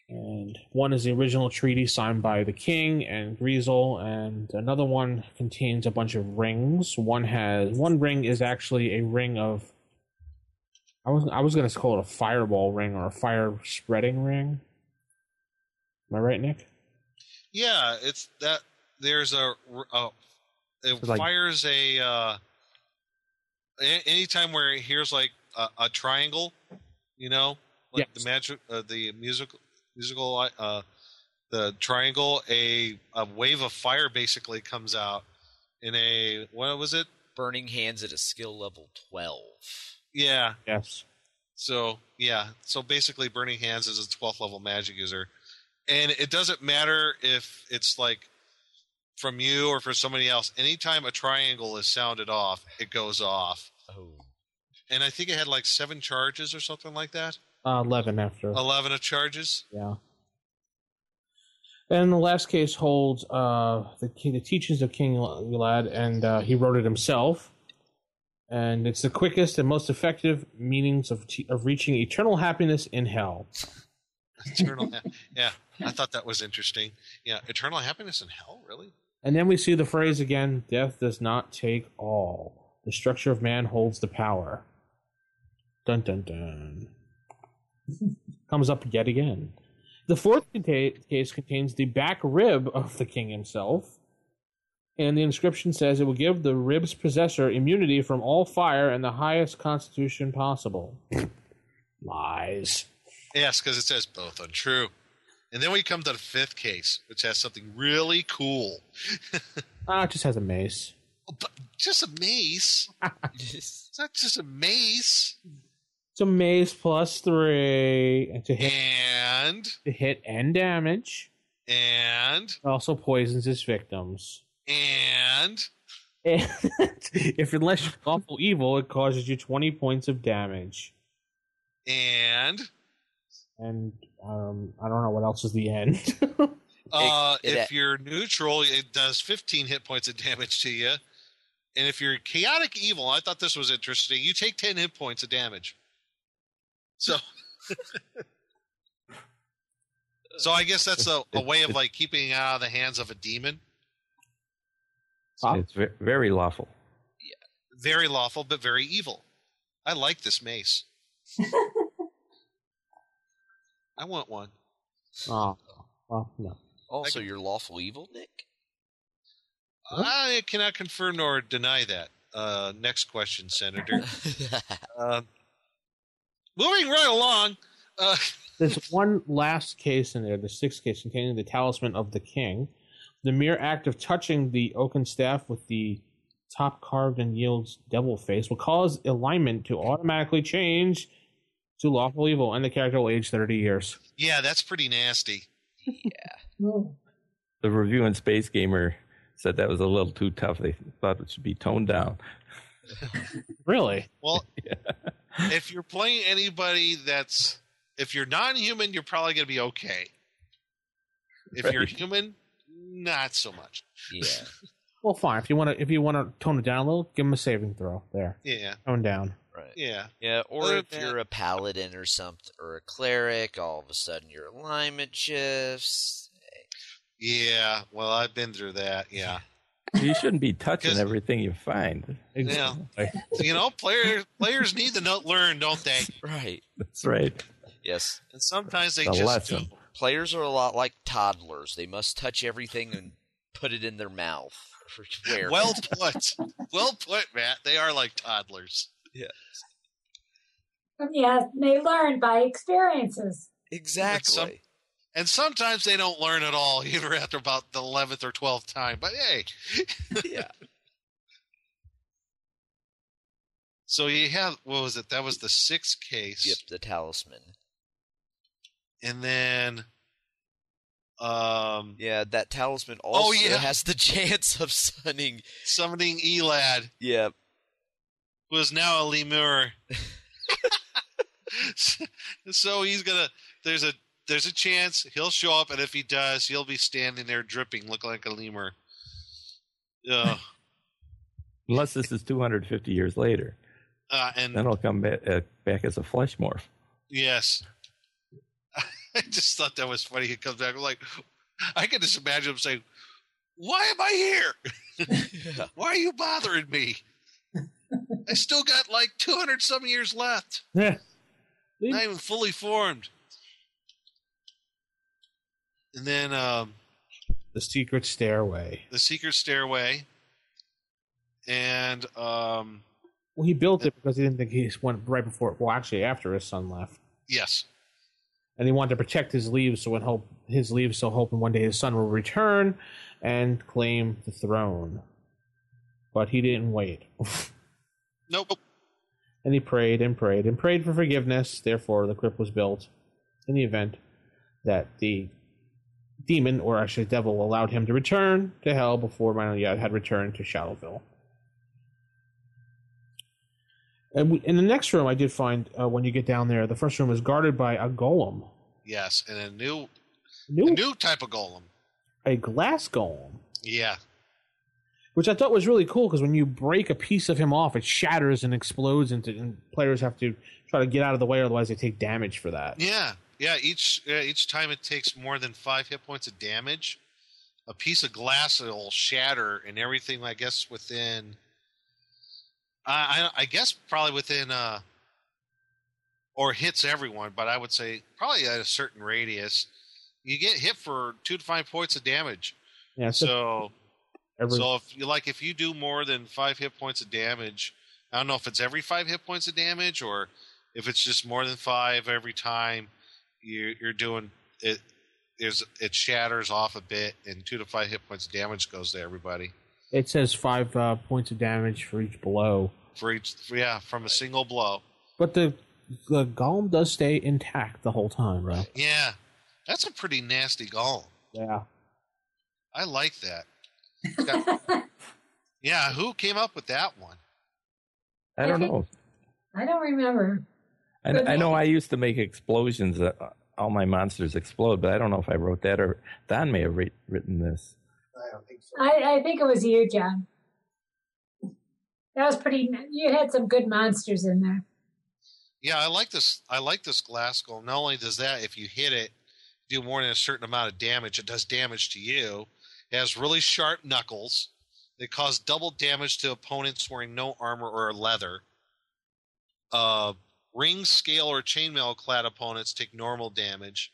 And one is the original treaty signed by the king and Greasel, and another one contains a bunch of rings. One has one ring is actually a ring of I was I was gonna call it a fireball ring or a fire spreading ring. Am I right, Nick? Yeah, it's that. There's a. a it like- fires a. Uh, a- anytime where it hears like a, a triangle, you know, like the magic, uh, the musical, musical, uh, the triangle, a a wave of fire basically comes out in a what was it? Burning hands at a skill level twelve. Yeah. Yes. So yeah, so basically, Burning Hands is a 12th level magic user, and it doesn't matter if it's like from you or for somebody else. Anytime a triangle is sounded off, it goes off. Oh. And I think it had like seven charges or something like that. Uh, Eleven after. Eleven of charges. Yeah. And the last case holds uh, the the teachings of King Elad, and uh, he wrote it himself. And it's the quickest and most effective means of te- of reaching eternal happiness in hell. Eternal. ha- yeah, I thought that was interesting. Yeah, eternal happiness in hell, really? And then we see the phrase again: "Death does not take all. The structure of man holds the power." Dun dun dun. Comes up yet again. The fourth case contains the back rib of the king himself, and the inscription says it will give the rib's possessor immunity from all fire and the highest constitution possible. Lies. Yes, because it says both untrue. And then we come to the fifth case, which has something really cool. Ah, it just has a mace. But Just a mace. it's not just a mace. It's a mace plus three and to hit and to hit and damage. And also poisons its victims. And And if unless you're awful evil, it causes you twenty points of damage. and And um, I don't know what else is the end. uh, it- if you're neutral, it does 15 hit points of damage to you. And if you're chaotic evil, I thought this was interesting. You take 10 hit points of damage. So, so I guess that's a, a way of like keeping it out of the hands of a demon. It's very lawful. Very lawful, but very evil. I like this mace. I want one. oh, well, no. Also, you're lawful evil, Nick. I cannot confirm nor deny that. Uh, next question, Senator. uh, moving right along. Uh, There's one last case in there, the sixth case containing the talisman of the king. The mere act of touching the oaken staff with the top carved and yields devil face will cause alignment to automatically change to lawful evil, and the character will age 30 years. yeah, that's pretty nasty. Yeah. The review in Space Gamer said that was a little too tough. They thought it should be toned down. Really? Well, if you're playing anybody that's if you're non-human, you're probably going to be okay. If you're human, not so much. Yeah. Well, fine. If you want to, if you want to tone it down a little, give him a saving throw. There, Yeah, tone down. Right. yeah. Yeah, or Other if than you're a paladin or something, or a cleric, all of a sudden your alignment shifts. Yeah, well, I've been through that. Yeah, You shouldn't be touching everything you find. yeah. you know, players players need to learn, don't they? Right. That's right. Yes. And sometimes they The just lesson. don't. Players are a lot like toddlers. They must touch everything and put it in their mouth. Or Where? Well put, well put, Matt. They are like toddlers. yeah. Yeah, they learn by experiences. Exactly. And sometimes they don't learn at all, either after about the eleventh or twelfth time. But hey, yeah. so you have what was it? That was the sixth case. Yep, the talisman. And then Um, yeah, that talisman also Oh, yeah. has the chance of summoning. summoning Elad, Yeah, who is now a lemure. so he's gonna. There's a there's a chance he'll show up, and if he does, he'll be standing there dripping, looking like a lemure. Ugh. Unless this is 250 years later, Uh, and then he'll come back, uh, back as a flesh morph. Yes. I just thought that was funny. He comes back I'm like, I can just imagine him saying, "Why am I here? Why are you bothering me? I still got like two hundred some years left. Yeah. Not even fully formed." And then um, The secret stairway. the secret stairway, and um, Well, he built it because he didn't think he went right before. Well, actually, after his son left, yes, and he wanted to protect his leaves, so in hope his leaves, so hoping one day his son will return and claim the throne. But he didn't wait, nope. and he prayed and prayed and prayed for forgiveness. Therefore, the crypt was built in the event that the demon, or actually devil, allowed him to return to hell before Manoyad had returned to Shadowville. And in the next room, I did find uh, when you get down there, the first room is guarded by a golem, Yes, and a new, new, a new type of golem. a glass golem, Yeah, which I thought was really cool because when you break a piece of him off, it shatters and explodes into, and players have to try to get out of the way, otherwise they take damage for that. Yeah, yeah. Each uh, each time it takes more than five hit points of damage, a piece of glass will shatter, and everything. I guess within, I I, I guess probably within, uh, or hits everyone. But I would say probably at a certain radius, you get hit for two to five points of damage. Yeah, so, So every, so if you like, if you do more than five hit points of damage, I don't know if it's every five hit points of damage or if it's just more than five every time you, you're doing it it. Is it shatters off a bit, and two to five hit points of damage goes to everybody it says five uh, points of damage for each blow, for each. Yeah, from a single blow. but the the golem does stay intact the whole time, right? Yeah, that's a pretty nasty golem. Yeah. I like that. Got- yeah, who came up with that one? I don't know. I don't remember. I, I know I used to make explosions. That all my monsters explode, but I don't know if I wrote that or Don may have writ- written this. I don't think so. I, I think it was you, John. That was pretty. You had some good monsters in there. Yeah, I like this. I like this glass golem. Not only does that, if you hit it, do more than a certain amount of damage, it does damage to you. It has really sharp knuckles. They cause double damage to opponents wearing no armor or leather. Uh, ring, scale, or chainmail clad opponents take normal damage,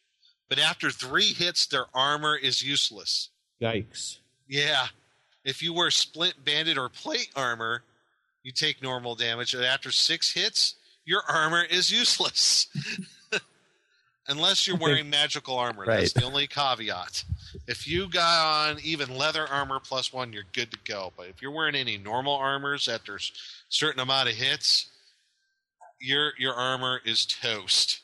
but after three hits, their armor is useless. Yikes. Yeah. If you wear splint, banded, or plate armor, you take normal damage. And after six hits, your armor is useless. Unless you're wearing magical armor. That's the only caveat. If you got on even leather armor plus one, you're good to go. But if you're wearing any normal armors after a certain amount of hits, your your armor is toast.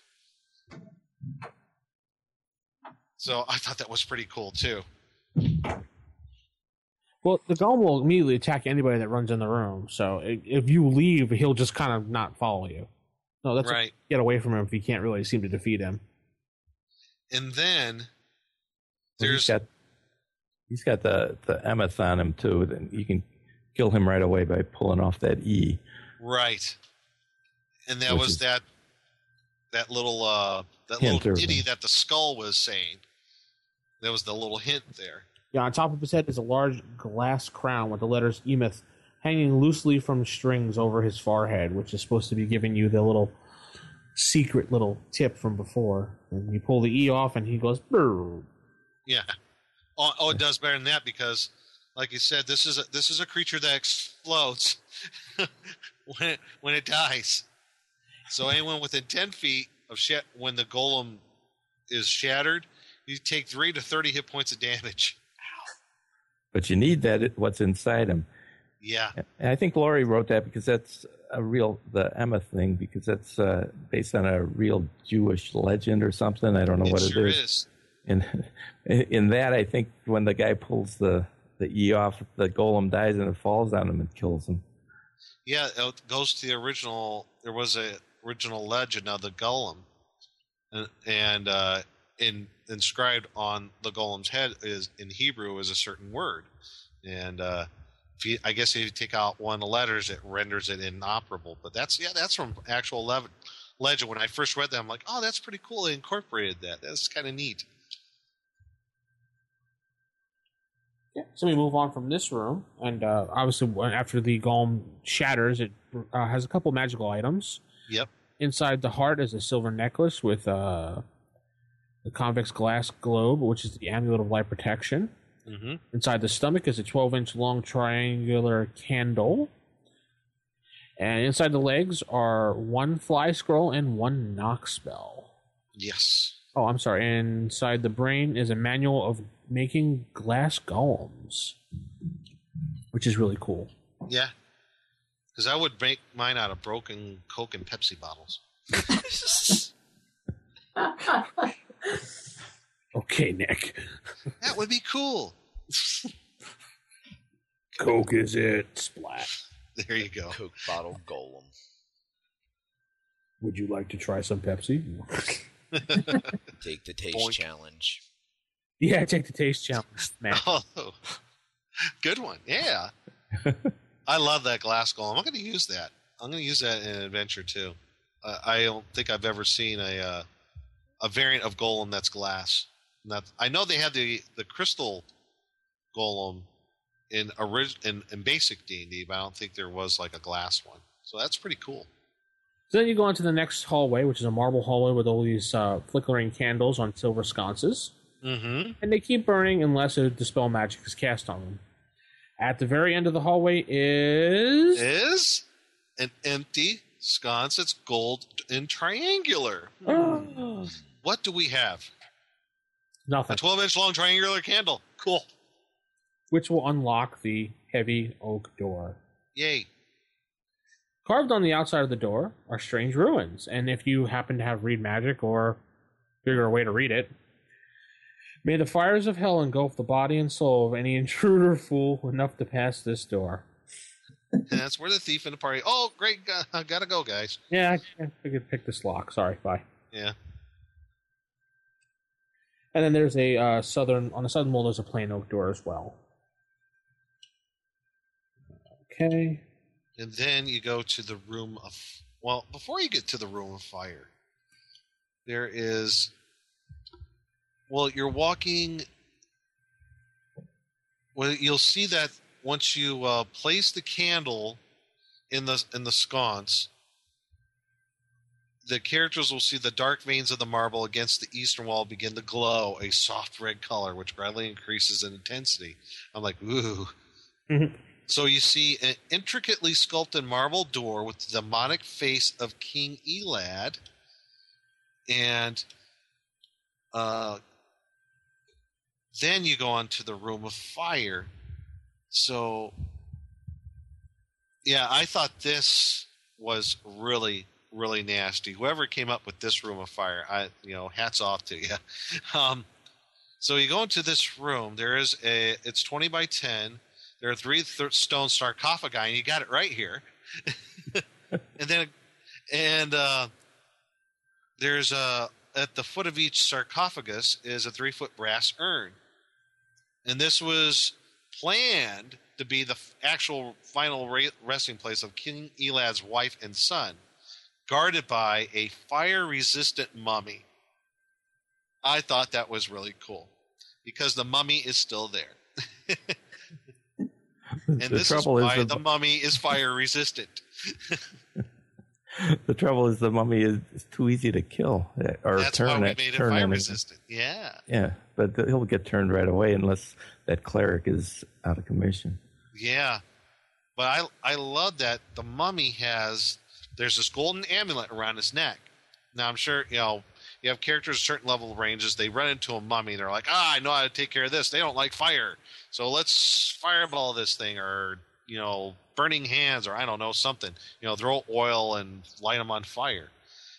So I thought that was pretty cool too. Well, the golem will immediately attack anybody that runs in the room. So if you leave, he'll just kind of not follow you. No, that's Right. get away from him if you can't really seem to defeat him. And then Well, There's- he's got he's got the the emeth on him too. Then you can kill him right away by pulling off that E. Right. And that Which was is- that that little uh that little ditty that the skull was saying. That was the little hint there. Yeah, on top of his head is a large glass crown with the letters Emeth hanging loosely from strings over his forehead, which is supposed to be giving you the little secret little tip from before. And you pull the E off, and he goes, "Brr." Yeah. Oh, oh, it does better than that because, like you said, this is a, this is a creature that explodes when it when it dies. So anyone within ten feet of sh- when the golem is shattered, you take three to thirty hit points of damage. But you need that what's inside him. Yeah. And I think Laurie wrote that because that's a real the Emeth thing because that's uh, based on a real Jewish legend or something. I don't know it what sure it is. is. in in that, I think when the guy pulls the the E off, the golem dies and it falls on him and kills him. Yeah, it goes to the original. There was a original legend of the golem, and, and uh, in inscribed on the golem's head is in Hebrew is a certain word, and uh, if you, I guess if you take out one of the letters, it renders it inoperable. But that's yeah, that's from actual le- legend. When I first read that, I'm like, oh, that's pretty cool. They incorporated that. That's kind of neat. Yeah. So we move on from this room, and uh, obviously after the golem shatters, it uh, has a couple magical items. Yep. Inside the heart is a silver necklace with uh, the convex glass globe, which is the amulet of light protection. Mm-hmm. Inside the stomach is a 12 inch long triangular candle. And inside the legs are one fly scroll and one knock spell. Yes. Oh, I'm sorry. Inside the brain is a manual of making glass golems, which is really cool. Yeah. Because I would make mine out of broken Coke and Pepsi bottles. Okay, Nick. That would be cool. Coke is it. Splat. There you go. Coke bottle golem. Would you like to try some Pepsi? Take the taste Boink. challenge. yeah, take the taste challenge, man. Oh, good one. Yeah. I love that glass golem. I'm going to use that. I'm going to use that in an adventure too. Uh, I don't think I've ever seen a uh, a variant of golem that's glass. And that I know they had the the crystal golem in orig- in, in basic D and D, but I don't think there was like a glass one. So that's pretty cool. So then you go on to the next hallway, which is a marble hallway with all these uh, flickering candles on silver sconces. Mm-hmm. And they keep burning unless a dispel magic is cast on them. At the very end of the hallway is. Is an empty sconce. It's gold and triangular. What do we have? Nothing. A 12 inch long triangular candle. Cool. Which will unlock the heavy oak door. Yay. Carved on the outside of the door are strange ruins, and if you happen to have read magic or figure a way to read it, may the fires of hell engulf the body and soul of any intruder fool enough to pass this door. And that's where the thief in the party. Oh, great. I gotta go, guys. Yeah, I figured pick this lock. Sorry, bye. Yeah. And then there's a uh, southern on the southern wall. There's a plain oak door as well. Okay. And then you go to the room of. Well, before you get to the room of fire, there is. Well, you're walking. Well, you'll see that once you uh, place the candle in the in the sconce, the characters will see the dark veins of the marble against the eastern wall begin to glow a soft red color, which gradually increases in intensity. I'm like, ooh. So you see an intricately sculpted marble door with the demonic face of King Elad, and uh, then you go on to the room of fire. So, yeah, I thought this was really, really nasty. Whoever came up with this room of fire, I, you know, hats off to you. Um, so you go into this room. There is a. It's twenty by ten. There are three th- stone sarcophagi, and you got it right here. and then, and uh, there's a at the foot of each sarcophagus is a three foot brass urn, and this was planned to be the f- actual final resting place of King Elad's wife and son, guarded by a fire resistant mummy. I thought that was really cool because the mummy is still there. and the this is trouble is, why the, the mummy is fire resistant. the trouble is the mummy is, is too easy to kill uh, or That's turn why we it. made it fire resistant. Yeah. Yeah, but he'll get turned right away unless that cleric is out of commission. Yeah. But I I love that the mummy has there's this golden amulet around his neck. Now I'm sure, you know, you have characters certain level ranges, they run into a mummy, they're like, Ah, I know how to take care of this. They don't like fire. So let's fireball this thing or you know, burning hands or I don't know, something. You know, throw oil and light them on fire.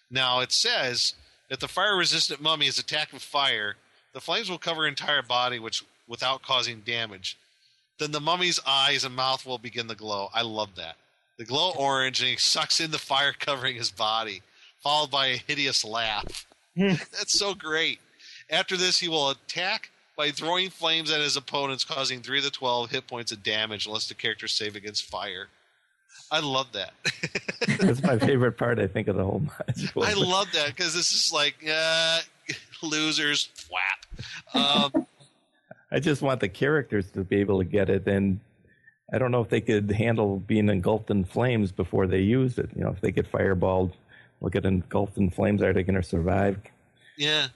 Now it says if the fire resistant mummy is attacked with fire, the flames will cover entire body, which without causing damage. Then the mummy's eyes and mouth will begin to glow. I love that. The glow orange, and he sucks in the fire covering his body, followed by a hideous laugh. That's so great. After this, he will attack by throwing flames at his opponents, causing 3 to 12 hit points of damage unless the character save against fire. I love that. That's my favorite part, I think, of the whole module. I love that because this is like, uh, losers, flap. Um, I just want the characters to be able to get it, and I don't know if they could handle being engulfed in flames before they use it. You know, if they get fireballed, look at engulfed in flames, are they going to survive? yeah.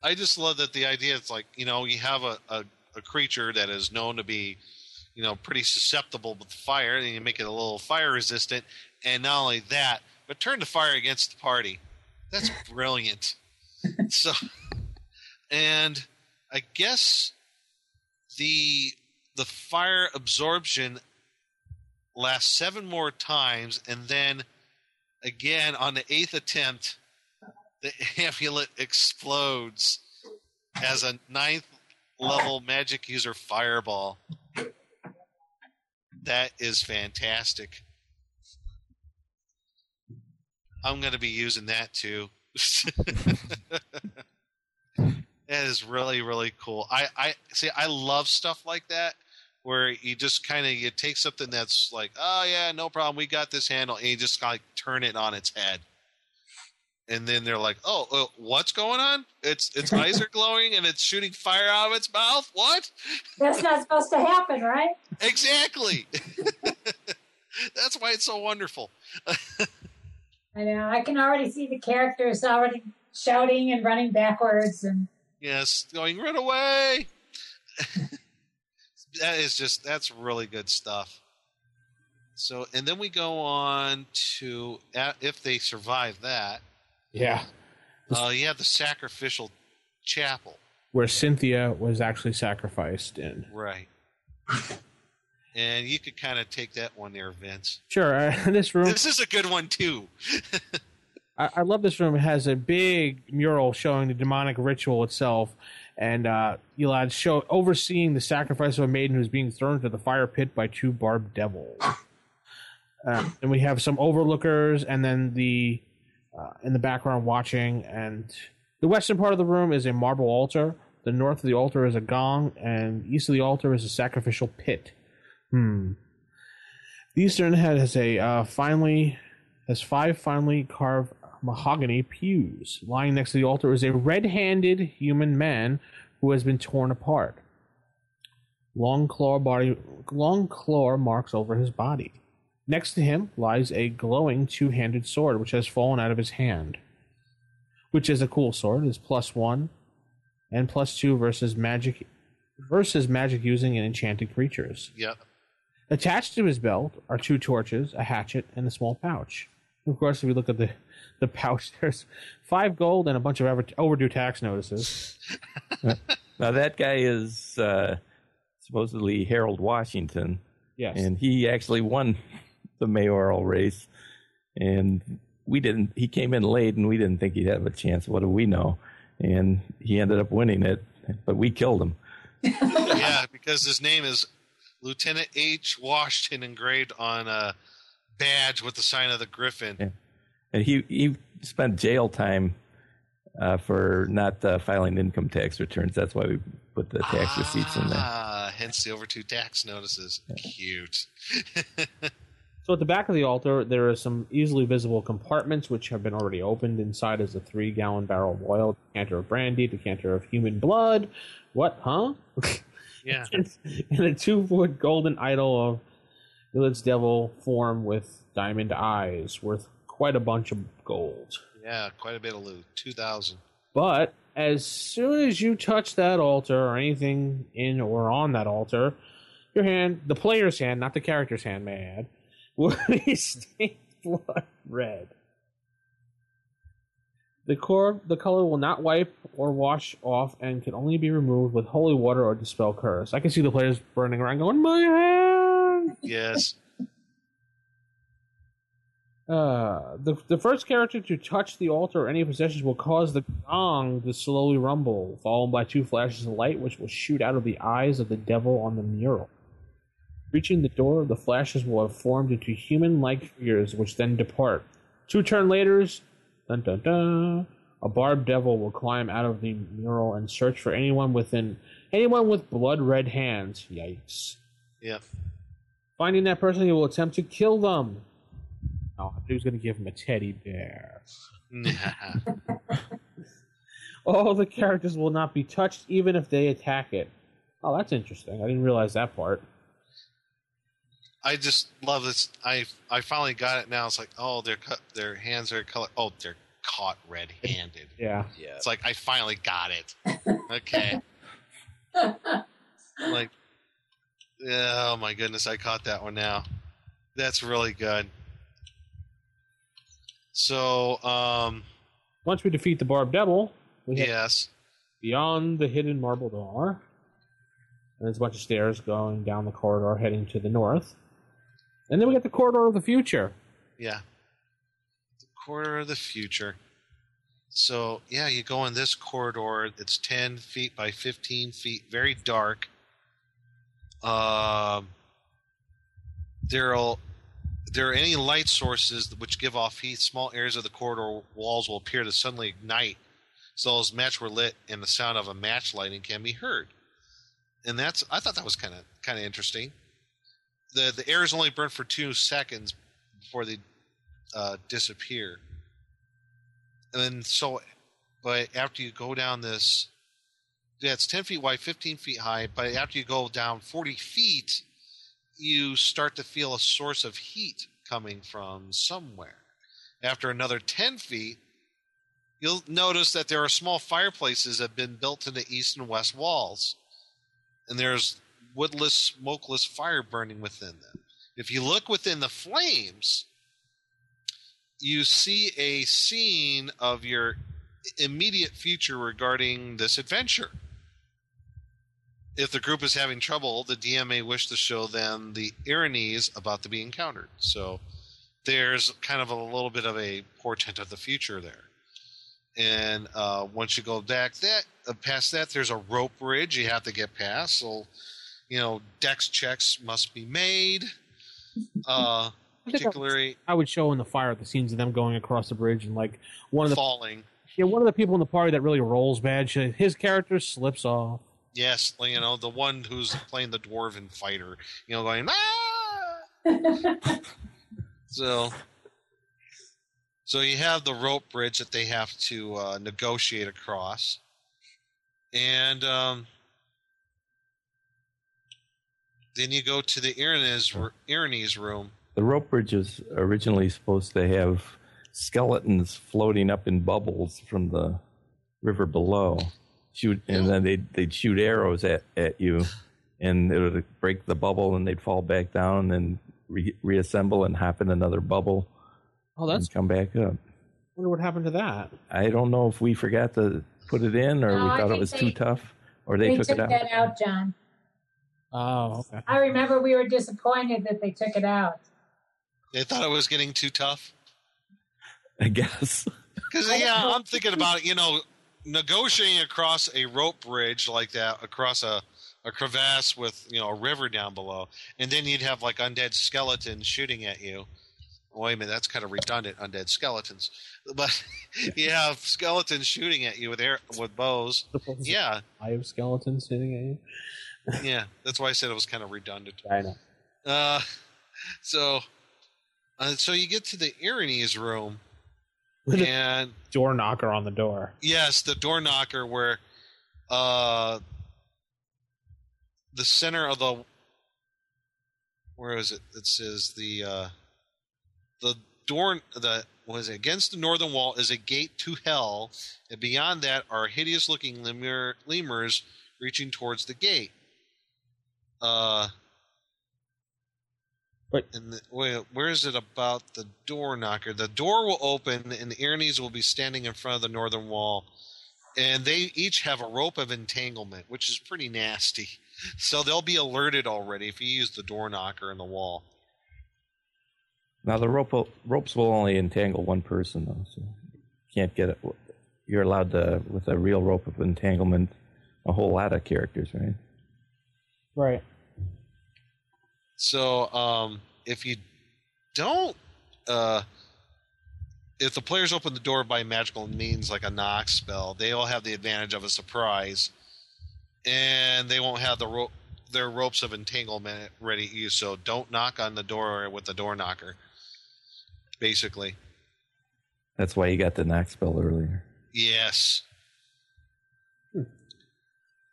I just love that the idea is like, you know, you have a, a, a creature that is known to be, you know, pretty susceptible with fire, and you make it a little fire resistant, and not only that, but turn the fire against the party. That's brilliant. so, and I guess the the fire absorption lasts seven more times, and then again on the eighth attempt, the amulet explodes as a ninth level magic user fireball. That is fantastic. I'm going to be using that too. that is really really cool. I I see. I love stuff like that where you just kind of you take something that's like, oh yeah, no problem, we got this handle, and you just like turn it on its head. And then they're like, "Oh, uh, what's going on? Its its eyes are glowing and it's shooting fire out of its mouth. What? That's not supposed to happen, right? Exactly. That's why it's so wonderful. I know. I can already see the characters already shouting and running backwards, and Yes, going run away. That is just that's really good stuff. So, and then we go on to uh, if they survive that. Yeah. Uh, yeah, the sacrificial chapel. Where Cynthia was actually sacrificed in. Right. and you could kind of take that one there, Vince. Sure. Uh, this room. This is a good one too. I, I love this room. It has a big mural showing the demonic ritual itself, and uh, Elad show overseeing the sacrifice of a maiden who's being thrown into the fire pit by two barbed devils. Uh, and we have some overlookers, and then the uh, in the background watching. And the western part of the room is a marble altar. The north of the altar is a gong, and east of the altar is a sacrificial pit. Hmm. The eastern head has a uh, finely has five finely carved mahogany pews. Lying next to the altar is a red-handed human man who has been torn apart. Long claw body, long claw marks over his body. Next to him lies a glowing two-handed sword, which has fallen out of his hand. Which is a cool sword. It's plus one and plus two versus magic versus magic using and enchanted creatures. Yep. Attached to his belt are two torches, a hatchet, and a small pouch. Of course, if we look at the, the pouch, there's five gold and a bunch of over- overdue tax notices. now that guy is uh, supposedly Harold Washington. Yes. And he actually won the mayoral race. And we didn't, he came in late and we didn't think he'd have a chance. What do we know? And he ended up winning it, but we killed him. yeah, because his name is Lieutenant H. Washington engraved on a badge with the sign of the Griffin. Yeah. And he, he spent jail time uh, for not uh, filing income tax returns. That's why we put the tax ah, receipts in there. Ah, hence the overdue tax notices. Yeah. Cute. so at the back of the altar, there are some easily visible compartments which have been already opened. Inside is a three-gallon barrel of oil, decanter of brandy, decanter of human blood. What? Huh? Yeah. and a two-foot golden idol of Lilith's devil form with diamond eyes, worth quite a bunch of gold. Yeah, quite a bit of loot. 2,000. But as soon as you touch that altar or anything in or on that altar, your hand, the player's hand, not the character's hand, may I add, will be stained blood red. The core, the color will not wipe or wash off and can only be removed with holy water or dispel curse. I can see the players burning around going, My hand! Yes. Uh, the the first character to touch the altar or any possessions will cause the gong to slowly rumble, followed by two flashes of light, which will shoot out of the eyes of the devil on the mural. Reaching the door, the flashes will have formed into human-like figures, which then depart. Two turn later, dun dun dun, a barbed devil will climb out of the mural and search for anyone within anyone with blood-red hands. Yikes! Yep. Finding that person, he will attempt to kill them. Oh, he was going to give him a teddy bear. All the characters will not be touched, even if they attack it. Oh, that's interesting. I didn't realize that part. I just love this. I I finally got it now. It's like, oh, their cut, their hands are color. Oh, they're caught red-handed. Yeah. Yeah. It's like I finally got it. Okay. like, oh my goodness, I caught that one now. That's really good. So, um, Once we defeat the Barb devil, we head yes, beyond the hidden marble door. And there's a bunch of stairs going down the corridor heading to the north. And then we get the corridor of the future. yeah, the corridor of the future. So yeah, you go in this corridor. It's ten feet by fifteen feet, very dark. Um, there'll there are any light sources which give off heat. Small areas of the corridor walls will appear to suddenly ignite, so as match were lit, and the sound of a match lighting can be heard. And that's I thought that was kind of kind of interesting. the The air is only burnt for two seconds before they uh, disappear and then so but after you go down this yeah it's 10 feet wide 15 feet high but after you go down 40 feet you start to feel a source of heat coming from somewhere after another 10 feet you'll notice that there are small fireplaces that have been built in the east and west walls and there's woodless smokeless fire burning within them if you look within the flames you see a scene of your immediate future regarding this adventure. If the group is having trouble, the DM may wish to show them the erinyes about to be encountered. So there's kind of a little bit of a portent of the future there. And uh, once you go back that uh, past that, there's a rope bridge you have to get past. So, you know, dex checks must be made. Uh, I think I would- particularly I would show in the fire the scenes of them going across the bridge and like one of the falling. yeah one of the people in the party that really rolls bad. His character slips off. Yes, you know the one who's playing the dwarven fighter, you know, going ah. so, so you have the rope bridge that they have to uh, negotiate across, and um, then you go to the Erinyes Erinyes room. The rope bridge was originally supposed to have skeletons floating up in bubbles from the river below. Shoot, and then they'd they'd shoot arrows at, at you, and it would break the bubble, and they'd fall back down and re- reassemble and hop in another bubble. Oh, that's- and come back up. wonder what happened to that. I don't know if we forgot to put it in, or No, we thought it was they- too tough, or they, They took, took it out. that out, John. Oh, okay. I remember we were disappointed that they took it out. They thought it was getting too tough. I guess. Because yeah, I'm thinking about it. You know, negotiating across a rope bridge like that, across a a crevasse with you know a river down below, and then you'd have like undead skeletons shooting at you. Wait a minute, that's kind of redundant. Undead skeletons, but you have skeletons shooting at you with air with bows. Yeah, I have skeletons sitting at you. yeah, that's why I said it was kind of redundant. I know. Uh, so, uh, so you get to the Erinyes room, and door knocker on the door. Yes, the door knocker where uh the center of the where is it? It says the uh the door the was against the northern wall is a gate to hell, and beyond that are hideous looking lemure, lemures reaching towards the gate. Uh but and the, wait, where is it about the door knocker? The door will open, and the Erinyes will be standing in front of the northern wall, and they each have a rope of entanglement, which is pretty nasty. So they'll be alerted already if you use the door knocker in the wall. Now the rope will, ropes will only entangle one person though, so you can't get it. You're allowed to with a real rope of entanglement a whole lot of characters, right? Right. So um, if you don't, uh, if the players open the door by magical means like a knock spell, they will have the advantage of a surprise, and they won't have the rope their ropes of entanglement ready to use. So don't knock on the door with the door knocker. Basically, That's why you got the knock spell earlier. yes.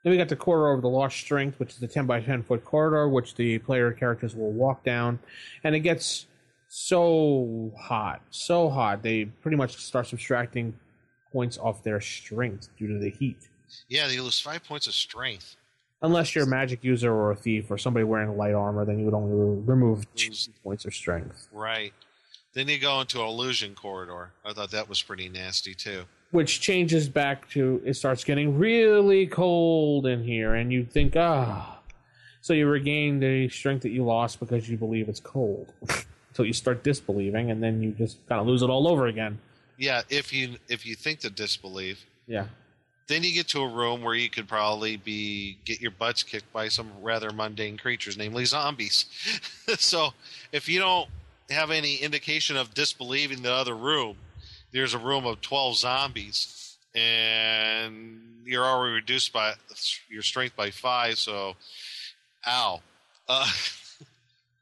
Then we got the corridor of the lost strength, which is the 10 by 10 foot corridor, which the player characters will walk down. And it gets so hot, so hot, they pretty much start subtracting points off their strength due to the heat. Yeah, they lose five points of strength. Unless you're a magic user or a thief or somebody wearing light armor, then you would only remove two points of strength. Right. Then you go into illusion corridor. I thought that was pretty nasty too. Which changes back to it starts getting really cold in here, and you think, ah. So you regain the strength that you lost because you believe it's cold. Until you start disbelieving, and then you just kind of lose it all over again. Yeah, if you if you think to disbelieve, Yeah. then you get to a room where you could probably be get your butts kicked by some rather mundane creatures, namely zombies. so if you don't have any indication of disbelieving the other room, there's a room of twelve zombies, and you're already reduced by your strength by five. So, ow. Uh,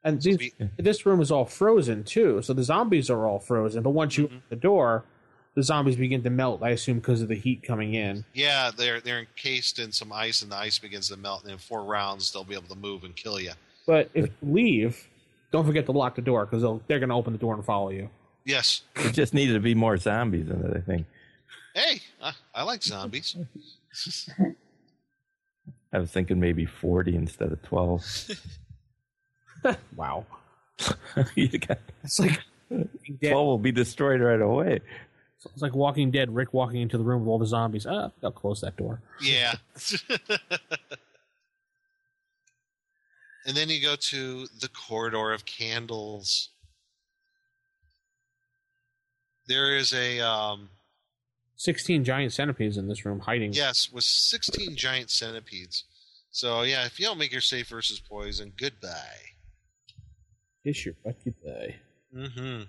And these, this room is all frozen too, so the zombies are all frozen. But once you open the door, the zombies begin to melt. I assume because of the heat coming in. yeah, they're they're encased in some ice, and the ice begins to melt. And in four rounds, they'll be able to move and kill you. But if you leave, don't forget to lock the door because they're going to open the door and follow you. Yes. It just needed to be more zombies in it, I think. Hey, I, I like zombies. I was thinking maybe 40 instead of 12. wow. you got, it's like 12 will be destroyed right away. It's like Walking Dead. Rick walking into the room with all the zombies. Ah, I'll close that door. Yeah. and then you go to the corridor of candles. There is a um, Sixteen giant centipedes in this room hiding. yes with 16 giant centipedes. So yeah, if you don't make your safe versus poison, goodbye. Kiss your butt goodbye. Mm-hmm.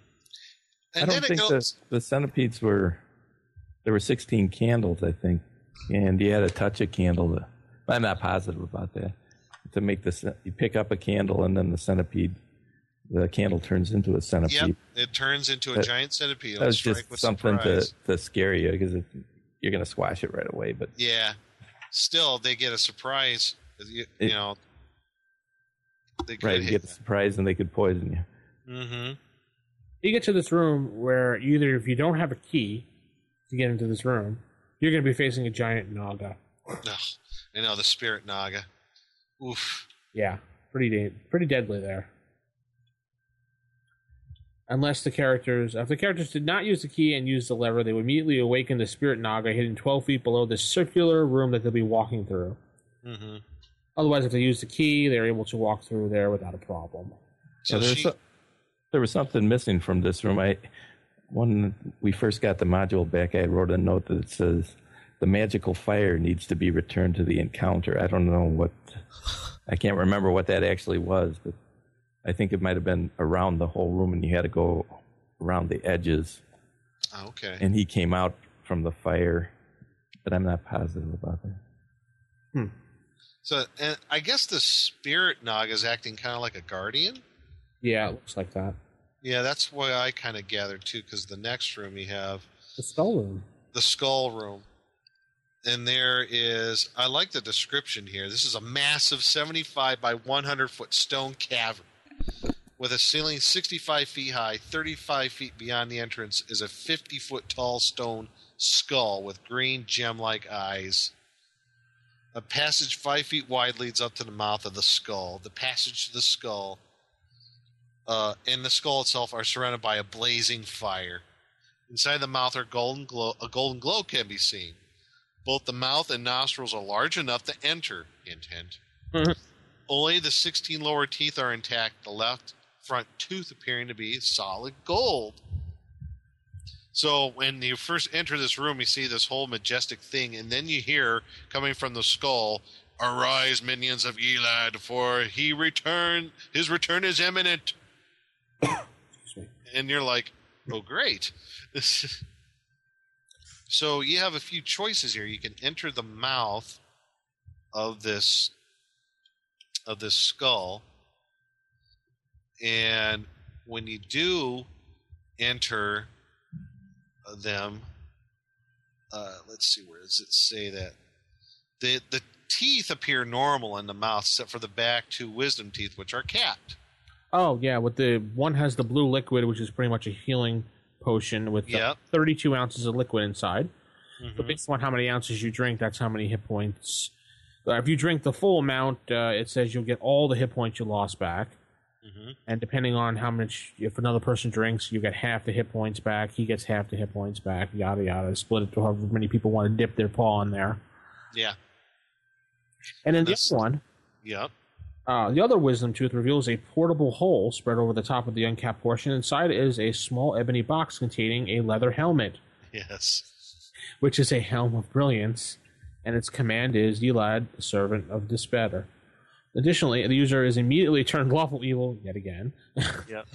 I don't then it think goes. the, the centipedes were. There were 16 candles, I think. And you had to touch a candle. To, I'm not positive about that. To make this, you pick up a candle and then the centipede, the candle turns into a centipede. Yep, it turns into a That- giant centipede. That It'll was just with something to, surprise. to scare you because you're going to squash it right away. But Yeah. Still, they get a surprise. You, you know. They right, you get surprised and they could poison you. Mm-hmm. You get to this room where either if you don't have a key to get into this room, you're going to be facing a giant naga. Ugh, I know the spirit naga. Oof. Yeah, pretty da- pretty deadly there. Unless the characters, if the characters did not use the key and use the lever, they would immediately awaken the spirit naga hidden 12 feet below the circular room that they'll be walking through. Mm-hmm. Otherwise, if they use the key, they're able to walk through there without a problem. Yeah, there, was so- there was something missing from this room. I when we first got the module back, I wrote a note that says the magical fire needs to be returned to the encounter. I don't know what I can't remember what that actually was, but I think it might have been around the whole room, and you had to go around the edges. Oh, okay. And he came out from the fire, but I'm not positive about that. Hmm. So, and I guess the spirit naga is acting kind of like a guardian. Yeah, it looks like that. Yeah, that's why I kind of gathered too. Because the next room you have The skull room. the skull room, and there is. I like the description here. This is a massive 75 by 100 foot stone cavern with a ceiling 65 feet high. 35 feet beyond the entrance is a 50 foot tall stone skull with green gem like eyes. A passage five feet wide leads up to the mouth of the skull. The passage to the skull uh, and the skull itself are surrounded by a blazing fire. Inside the mouth are golden glow. A golden glow can be seen. Both the mouth and nostrils are large enough to enter. Hint, hint. Only the 16 lower teeth are intact. The left front tooth appearing to be solid gold. So when you first enter this room, you see this whole majestic thing, and then you hear coming from the skull, "Arise, minions of Elad, for he return. His return is imminent." and you're like, "Oh, great!" so you have a few choices here. You can enter the mouth of this of this skull, and when you do enter them. Uh, let's see, where does it say that? The the teeth appear normal in the mouth, except for the back two wisdom teeth, which are capped. Oh yeah, with the one has the blue liquid, which is pretty much a healing potion with uh, Yep. 32 ounces of liquid inside. Mm-hmm. But based on how many ounces you drink, that's how many hit points. Uh, if you drink the full amount, uh, it says you'll get all the hit points you lost back. Mm-hmm. And depending on how much, if another person drinks, you get half the hit points back. He gets half the hit points back. Yada yada. Split it to however many people want to dip their paw in there. Yeah. And then the other one, Yep. uh, the other wisdom tooth reveals a portable hole spread over the top of the uncapped portion. Inside is a small ebony box containing a leather helmet, Yes. which is a helm of brilliance, and its command is Elad, servant of despair. Additionally, the user is immediately turned lawful evil yet again. Yep.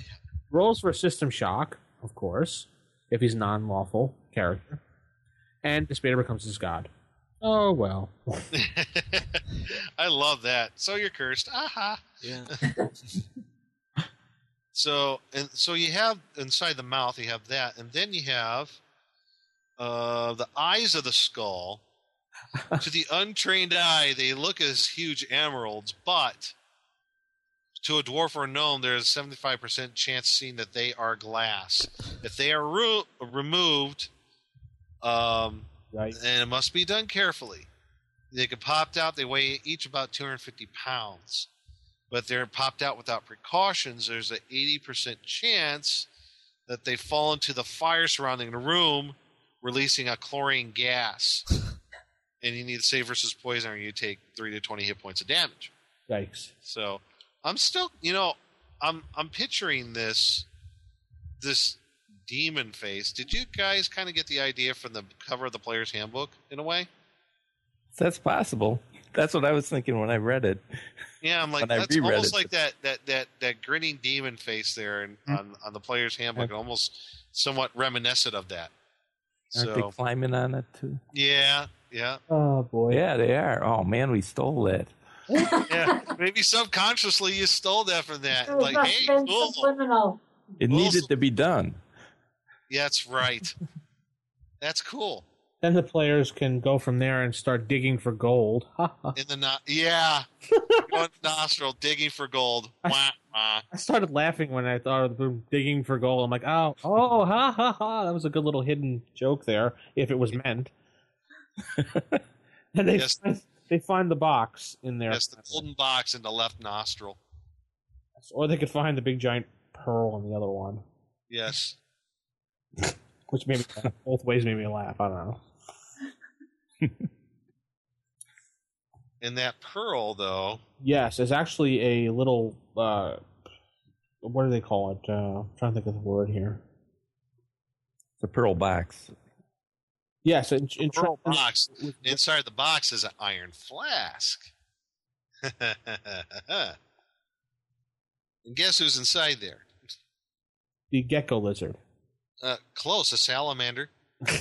Rolls for system shock, of course, if he's non-lawful character, and despair becomes his god. Oh well. I love that. So you're cursed. Aha. Yeah. So and so you have inside the mouth you have that, and then you have uh, the eyes of the skull. to the untrained eye, they look as huge emeralds, but to a dwarf or a gnome, there's a seventy-five percent chance seeing that they are glass. If they are removed, um, Right. and it must be done carefully. They get popped out. They weigh each about 250 pounds, but they're popped out without precautions. There's an 80% chance that they fall into the fire surrounding the room, releasing a chlorine gas. And you need to save versus poison, or you take three to 20 hit points of damage. Yikes. So I'm still, you know, I'm I'm picturing this this demon face. Did you guys kind of get the idea from the cover of the player's handbook in a way? That's possible. That's what I was thinking when I read it. Yeah, I'm like that's almost it. like that that that that grinning demon face there and Hmm. on on the player's handbook, almost somewhat reminiscent of that. Aren't So they climbing on it too? yeah, yeah, Oh boy. Yeah, they are. Oh man, we stole that. yeah. Maybe subconsciously you stole that from that. It Like, hey, have been cool. subliminal. It Well, needed to be done. Yeah, that's right. That's cool. Then the players can go from there and start digging for gold. Ha, ha. In the no- yeah, going nostril digging for gold. Wah, wah. I started laughing when I thought of them digging for gold. I'm like, oh, oh, ha, ha, ha. That was a good little hidden joke there, if it was meant. and they, Yes. find, they find the box in there. Yes, the golden box in the left nostril. Or they could find the big giant pearl in the other one, Yes. which made me both ways made me laugh. I don't know. And that pearl, though, Yes, it's actually a little. Uh, what do they call it? Uh, I'm trying to think of the word here. The pearl box. Yes, in, in box. Inside the box is an iron flask. and guess who's inside there? the gecko lizard, Uh, close, a salamander.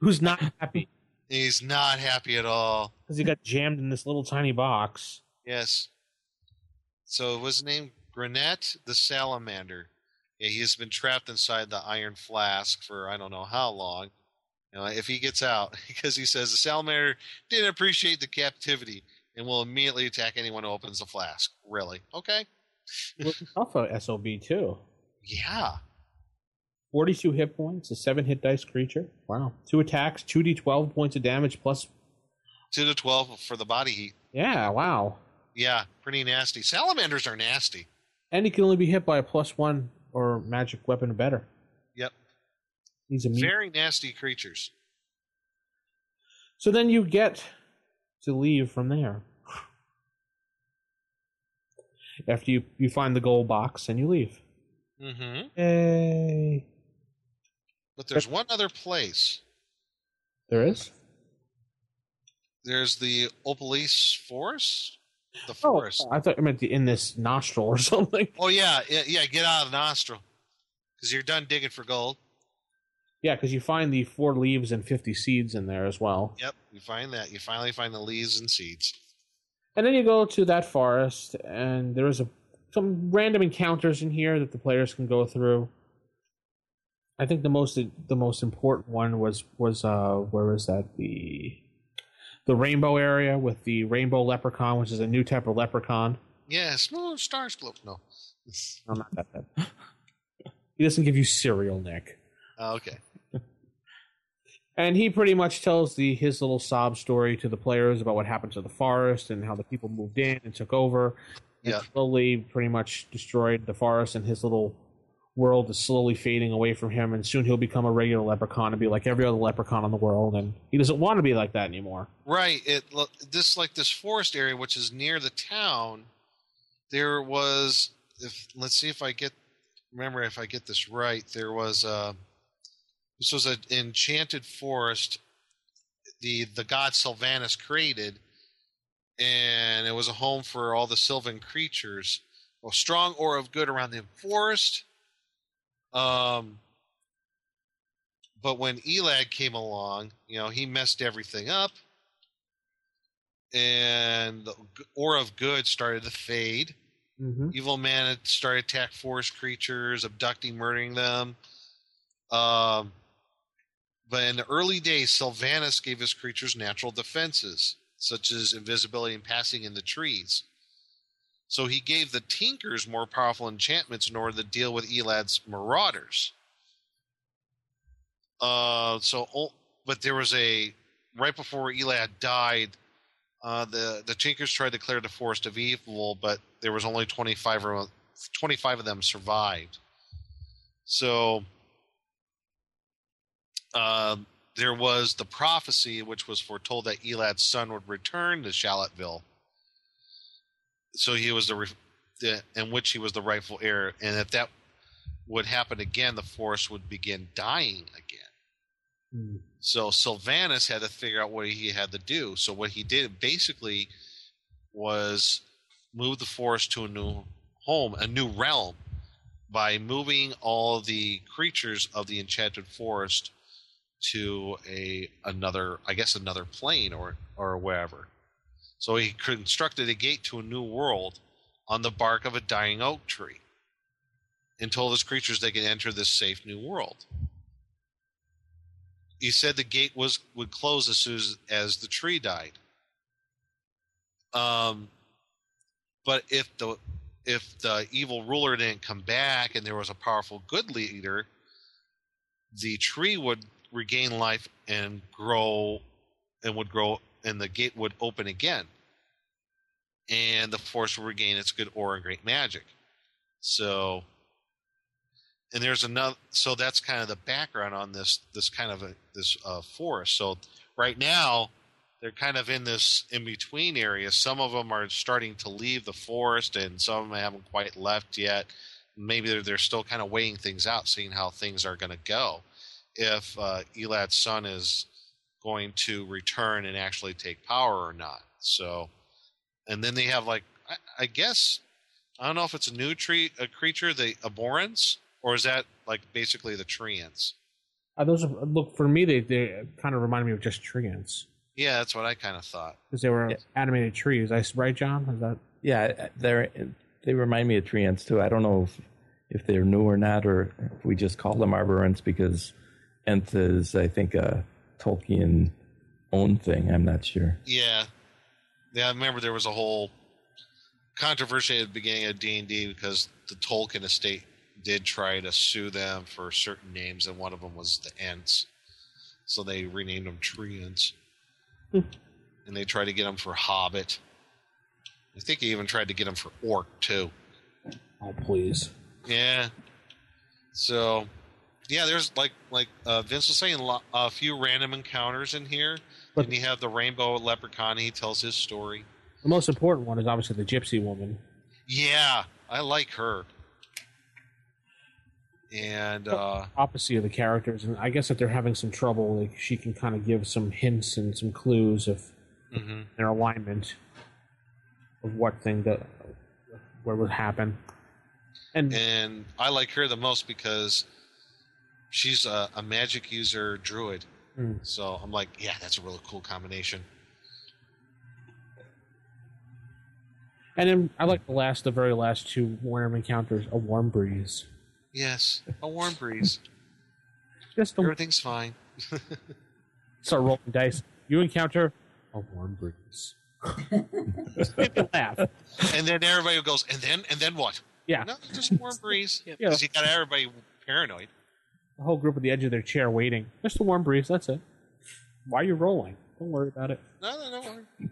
who's not happy He's not happy at all. because he got jammed in this little tiny box. Yes. So what's his name? Granette the salamander. Yeah, he's been trapped inside the iron flask for I don't know how long. You know, if he gets out, because he says the salamander didn't appreciate the captivity and will immediately attack anyone who opens the flask. Really? Okay. Well, Alpha SOB too. Yeah. 42 hit points, a 7 hit dice creature. Wow. Two attacks, 2d12 points of damage plus. Two to twelve for the body heat. Yeah, wow. Yeah, pretty nasty. Salamanders are nasty. And he can only be hit by a plus 1 or magic weapon or better. Yep. He's immune. Very nasty creatures. So then you get to leave from there. after you you find the gold box and you leave. Mm-hmm. Yay! But there's one other place. There is. There's the Opolis Forest. The Oh, forest. I thought you meant the, in this nostril or something. Oh, yeah, yeah, yeah. Get out of the nostril because you're done digging for gold. Yeah, because you find the four leaves and fifty seeds in there as well. Yep, you find that. You finally find the leaves and seeds. And then you go to that forest, and there's a some random encounters in here that the players can go through. I think the most the most important one was was uh where was that the the rainbow area with the rainbow leprechaun, which is a new type of leprechaun. Yeah, small stars glow. No. I'm not that bad. he doesn't give you cereal, Nick. Oh, okay. And he pretty much tells the his little sob story to the players about what happened to the forest and how the people moved in and took over. And Yeah. slowly pretty much destroyed the forest and his little world is slowly fading away from him and soon he'll become a regular leprechaun and be like every other leprechaun in the world and he doesn't want to be like that anymore. Right. It this like this forest area, which is near the town. There was, if let's see if I get remember if I get this right. There was a this was an enchanted forest. The the god Sylvanus created, and it was a home for all the sylvan creatures. A strong aura of good around the forest. Um, but when Elad came along, you know, he messed everything up. And the aura of good started to fade. Mm-hmm. Evil man had started to attack forest creatures, abducting, murdering them. Um, but in the early days, Sylvanus gave his creatures natural defenses, such as invisibility and passing in the trees. So he gave the Tinkers more powerful enchantments in order to deal with Elad's marauders. Uh, so, but there was a right before Elad died. Uh, the the Tinkers tried to clear the forest of evil, but there was only 25 or 25 of them survived. So uh, there was the prophecy, which was foretold that Elad's son would return to Shalattville. So he was the, re- the in which he was the rightful heir, and if that would happen again, the forest would begin dying again. Hmm. So Sylvanus had to figure out what he had to do. So what he did basically was move the forest to a new home, a new realm, by moving all the creatures of the enchanted forest to a another, I guess, another plane or or wherever. So he constructed a gate to a new world on the bark of a dying oak tree, and told his creatures they could enter this safe new world he said the gate was would close as soon as, as the tree died. Um, but if the if the evil ruler didn't come back and there was a powerful good leader, the tree would regain life and grow and would grow and the gate would open again. And the force would regain its good aura and great magic. So and there's another so that's kind of the background on this this kind of a this uh, forest so right now they're kind of in this in between area some of them are starting to leave the forest and some of them haven't quite left yet maybe they're, they're still kind of weighing things out seeing how things are going to go if uh, elad's son is going to return and actually take power or not so and then they have like i, I guess i don't know if it's a new tree a creature the aborans or is that like basically the treants? Uh, those are, look for me. They they kind of remind me of just tree ants Yeah, that's what I kind of thought. because they were animated trees. I s- right, John? Is that Yeah, they they remind me of tree ants too. I don't know if if they're new or not, or if we just call them arborants because ent is, I think, a Tolkien own thing. I'm not sure. Yeah, yeah. I remember there was a whole controversy at the beginning of D and D because the Tolkien estate did try to sue them for certain names, and one of them was the Ents. So they renamed them Treants, hmm. and they tried to get them for Hobbit. I think they even tried to get them for Orc too. oh please? Yeah. So, yeah, there's like like uh, Vince was saying, a few random encounters in here. But- and you have the rainbow leprechaun. He tells his story. The most important one is obviously the gypsy woman. Yeah, I like her. And uh, opposite of the characters, and I guess if they're having some trouble, like she can kind of give some hints and some clues of mhm. their alignment of what thing that what would happen. And and I like her the most because she's a, a magic user druid. Mm. So I'm like, yeah, that's a really cool combination. and then I like the last, the very last two Warm encounters, a warm breeze. Yes, a warm breeze. Just a, Everything's fine. start rolling dice. You encounter a warm breeze. Just make me laugh. and then everybody goes, and then and then what? Yeah. No, just warm breeze. Yeah, Because you got everybody paranoid. The whole group at the edge of their chair waiting. Just a warm breeze. That's it. Why are you rolling? Don't worry about it. No, no, no. worry. And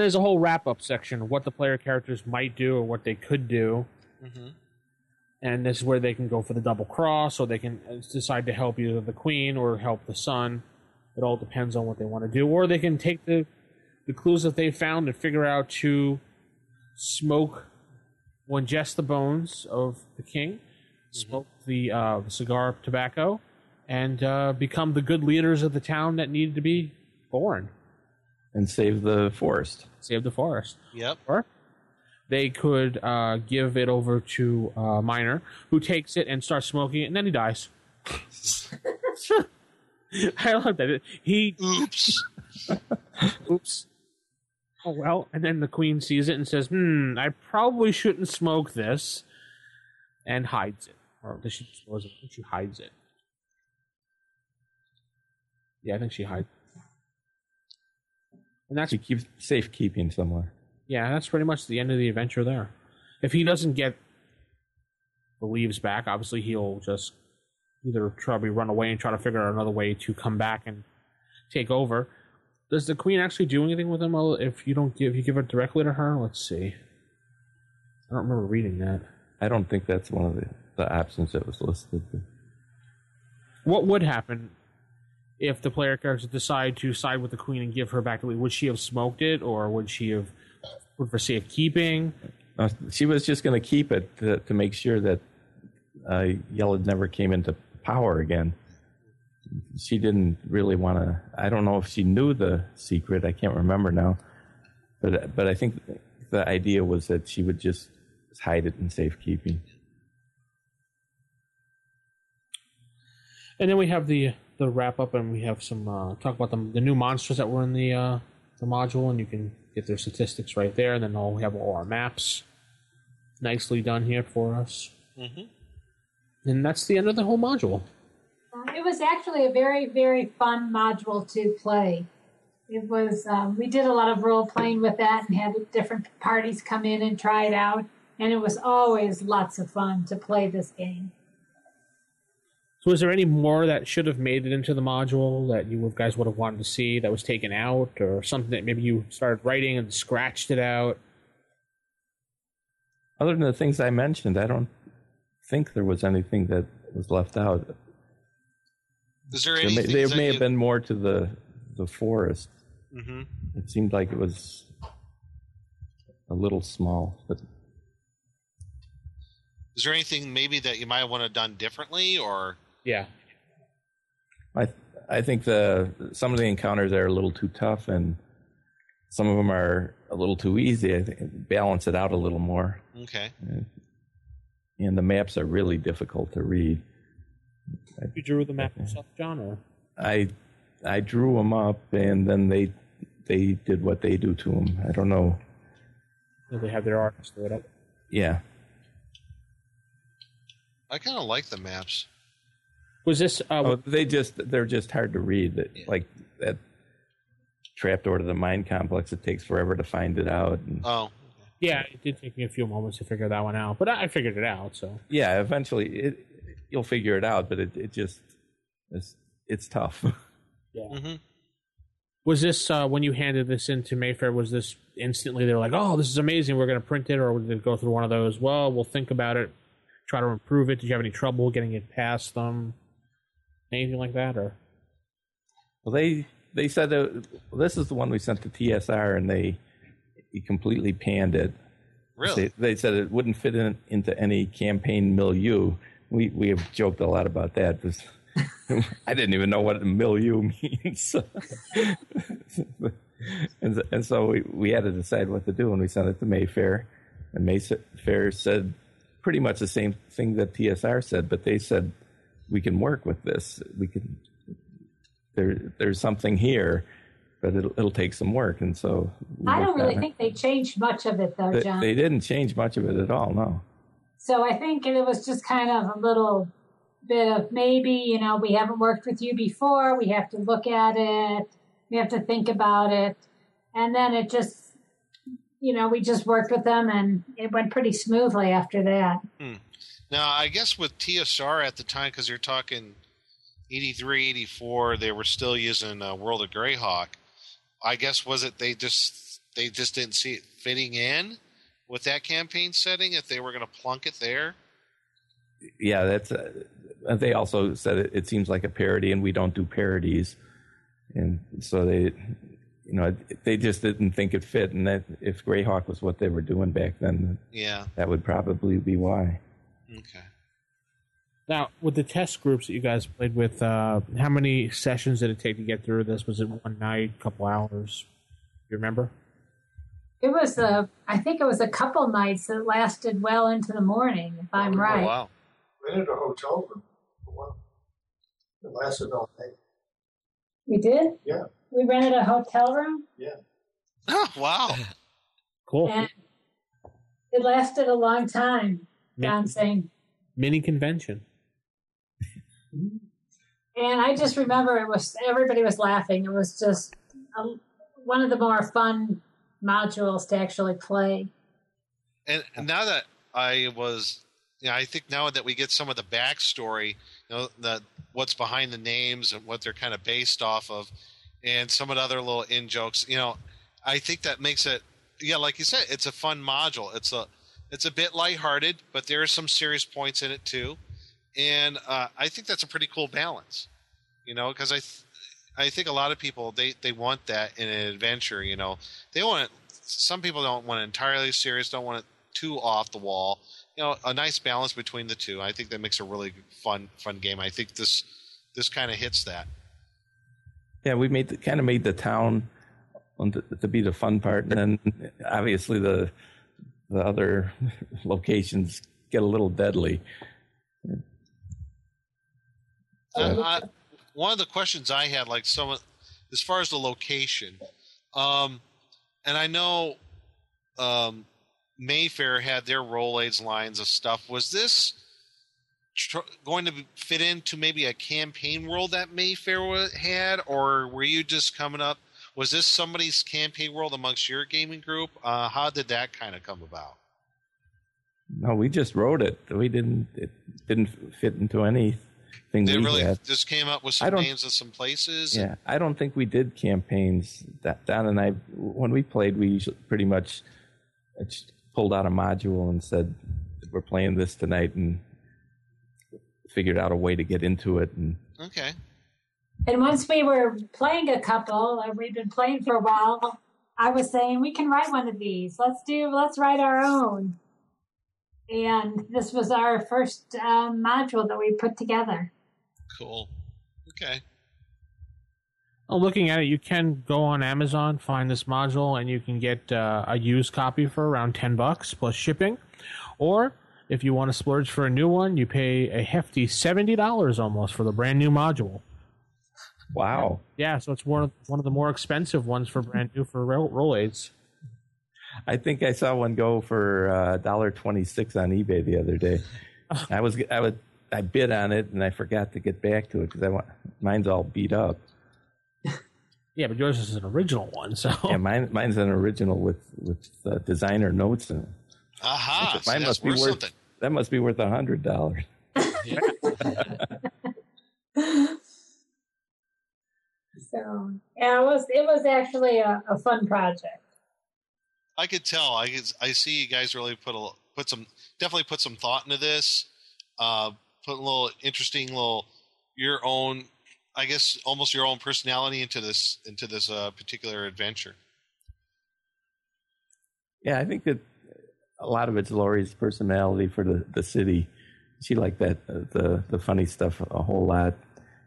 there's a whole wrap up section of what the player characters might do or what they could do. hmm And this is where they can go for the double cross, or they can uh, decide to help either the queen or help the son. It all depends on what they want to do. Or they can take the, the clues that they found and figure out to smoke or ingest the bones of the king, smoke the uh, cigar tobacco, and uh, become the good leaders of the town that needed to be born. and save the forest. Save the forest. Yep. Or they could uh, give it over to a miner who takes it and starts smoking it, and then he dies. I love that. He oops, oops. Oh well, and then the queen sees it and says, "Hmm, I probably shouldn't smoke this," and hides it, or does she it? I think She hides it. Yeah, I think she hides. And that's She keeps safekeeping somewhere. Yeah, that's pretty much the end of the adventure there. If he doesn't get the leaves back, obviously he'll just either probably run away and try to figure out another way to come back and take over. Does the queen actually do anything with him if you don't give you give it directly to her? Let's see. I don't remember reading that. I don't think that's one of the, the options that was listed. What would happen if the player characters decide to side with the queen and give her back the lead? Would she have smoked it, or would she have would for safekeeping? Uh, she was just going to keep it to, to make sure that uh, never came into power again. She didn't really want to. I don't know if she knew the secret. I can't remember now, but but I think the idea was that she would just hide it in safekeeping. And then we have the the wrap up, and we have some uh, talk about the the new monsters that were in the uh, the module, and you can get their statistics right there. And then all we have all our maps, nicely done here for us. Mhm. And that's the end of the whole module. Uh, It was actually a very, very fun module to play. It was, um, we did a lot of role playing with that and had different parties come in and try it out. And it was always lots of fun to play this game. So, is there any more that should have made it into the module that you guys would have wanted to see that was taken out, or something that maybe you started writing and scratched it out? Other than the things I mentioned, I don't think there was anything that was left out. Is there There anything? may, there that may you- have been more to the the forest. Mhm. It seemed like it was a little small, but Is there anything maybe that you might want to have done differently, or Yeah. I I think the some of the encounters are a little too tough, and some of them are a little too easy. I think balance it out a little more. okay? And the maps are really difficult to read. You drew the map yourself, John, or I I drew them up, and then they they did what they do to them. I don't know. did they have their artists do it up? Yeah, I kind of like the maps. Was this? Uh, oh, they just they're just hard to read. That like that trapdoor to the mind complex. It takes forever to find it out. And, Oh, Yeah, it did take me a few moments to figure that one out, but I I figured it out. So yeah, eventually it you'll figure it out, but it it just it's it's tough. yeah. hmm Was this uh, when you handed this into Mayfair? Was this instantly they're like, "Oh, this is amazing. We're going to print it," or did it go through one of those? Well, we'll think about it, try to improve it. Did you have any trouble getting it past them? Anything like that, or Well, they they said uh, this is the one we sent to TSR, and they he completely panned it. Really? They, they said it wouldn't fit in, into any campaign milieu. We we have joked a lot about that. This, I didn't even know what a milieu means. and, and so we, we had to decide what to do, and we sent it to Mayfair. And Mayfair said pretty much the same thing that TSR said, but they said we can work with this. We can. There, there's something here, but it'll, it'll take some work, and so I don't really think they changed much of it, though, They, John. they didn't change much of it at all. No. So I think it was just kind of a little bit of maybe, you know, we haven't worked with you before. We have to look at it. We have to think about it. And then it just, you know, we just worked with them and it went pretty smoothly after that. Hmm. Now, I guess with TSR at the time, because you're talking 83, 84, they were still using uh, World of Greyhawk. I guess was it they just they just didn't see it fitting in with that campaign setting if they were going to plunk it there. Yeah, that's. Uh, they also said it, it seems like a parody, and we don't do parodies, and so they, you know, they just didn't think it fit. And that if Greyhawk was what they were doing back then, Yeah. that would probably be why. Okay. Now, with the test groups that you guys played with, uh, how many sessions did it take to get through this? Was it one night, a couple hours? You remember? It was a, I think it was a couple nights that lasted well into the morning, if I'm right. Oh, wow. Rented a hotel room for one. It lasted all night. We did? Yeah. We rented a hotel room Yeah. Oh, wow. Cool. and it lasted a long time, John saying. Mini convention. And I just remember it was everybody was laughing. It was just a, one of the more fun modules to actually play. And, and now that I was, you know, I think now that we get some of the backstory, you know, the what's behind the names and what they're kind of based off of, and some of the other little in jokes, you know, I think that makes it, yeah, like you said, it's a fun module. It's a, it's a bit lighthearted, but there are some serious points in it too, and uh, I think that's a pretty cool balance, you know, because I. Th- I think a lot of people they, they want that in an adventure. You know, they want it. Some people don't want it entirely serious. Don't want it too off the wall. You know, a nice balance between the two. I think that makes a really fun fun game. I think this this kind of hits that. Yeah, we made the, kind of made the town on to, to be the fun part, and then obviously the the other locations get a little deadly. Uh, I, one of the questions I had, like some, as far as the location, um, and I know um, Mayfair had their Role Aids lines of stuff. Was this tr- going to fit into maybe a campaign world that Mayfair had, or were you just coming up? Was this somebody's campaign world amongst your gaming group? Uh, how did that kind of come about? No, we just wrote it. We didn't. It didn't fit into anything They we really had. just came up with some names of some places. Yeah, I don't think we did campaigns. That Don and I, when we played, we usually pretty much pulled out a module and said, "We're playing this tonight," and figured out a way to get into it. And Okay. And once we were playing a couple, and we'd been playing for a while, I was saying we can write one of these. Let's do. Let's write our own. And this was our first um, module that we put together. Cool. Okay. Oh, looking at it, you can go on Amazon, find this module, and you can get uh, a used copy for around ten bucks plus shipping. Or if you want to splurge for a new one, you pay a hefty seventy dollars almost for the brand new module. Wow, Yeah, so it's one of one of the more expensive ones for brand new for roll, Role Aids. I think I saw one go for uh, dollar twenty six on eBay the other day. I was I was I bid on it and I forgot to get back to it because I want mine's all beat up. Yeah, but yours is an original one, so Yeah, mine mine's an original with with uh, designer notes in it. Aha. see, mine that's must be worth worth something. that must be worth a hundred dollars. So yeah, it was it was actually a, a fun project. I could tell. I could, I see you guys really put a put some definitely put some thought into this. Uh, put a little interesting little your own, I guess almost your own personality into this into this uh, particular adventure. Yeah, I think that a lot of it's Laurie's personality for the, the city. She liked that uh, the the funny stuff a whole lot,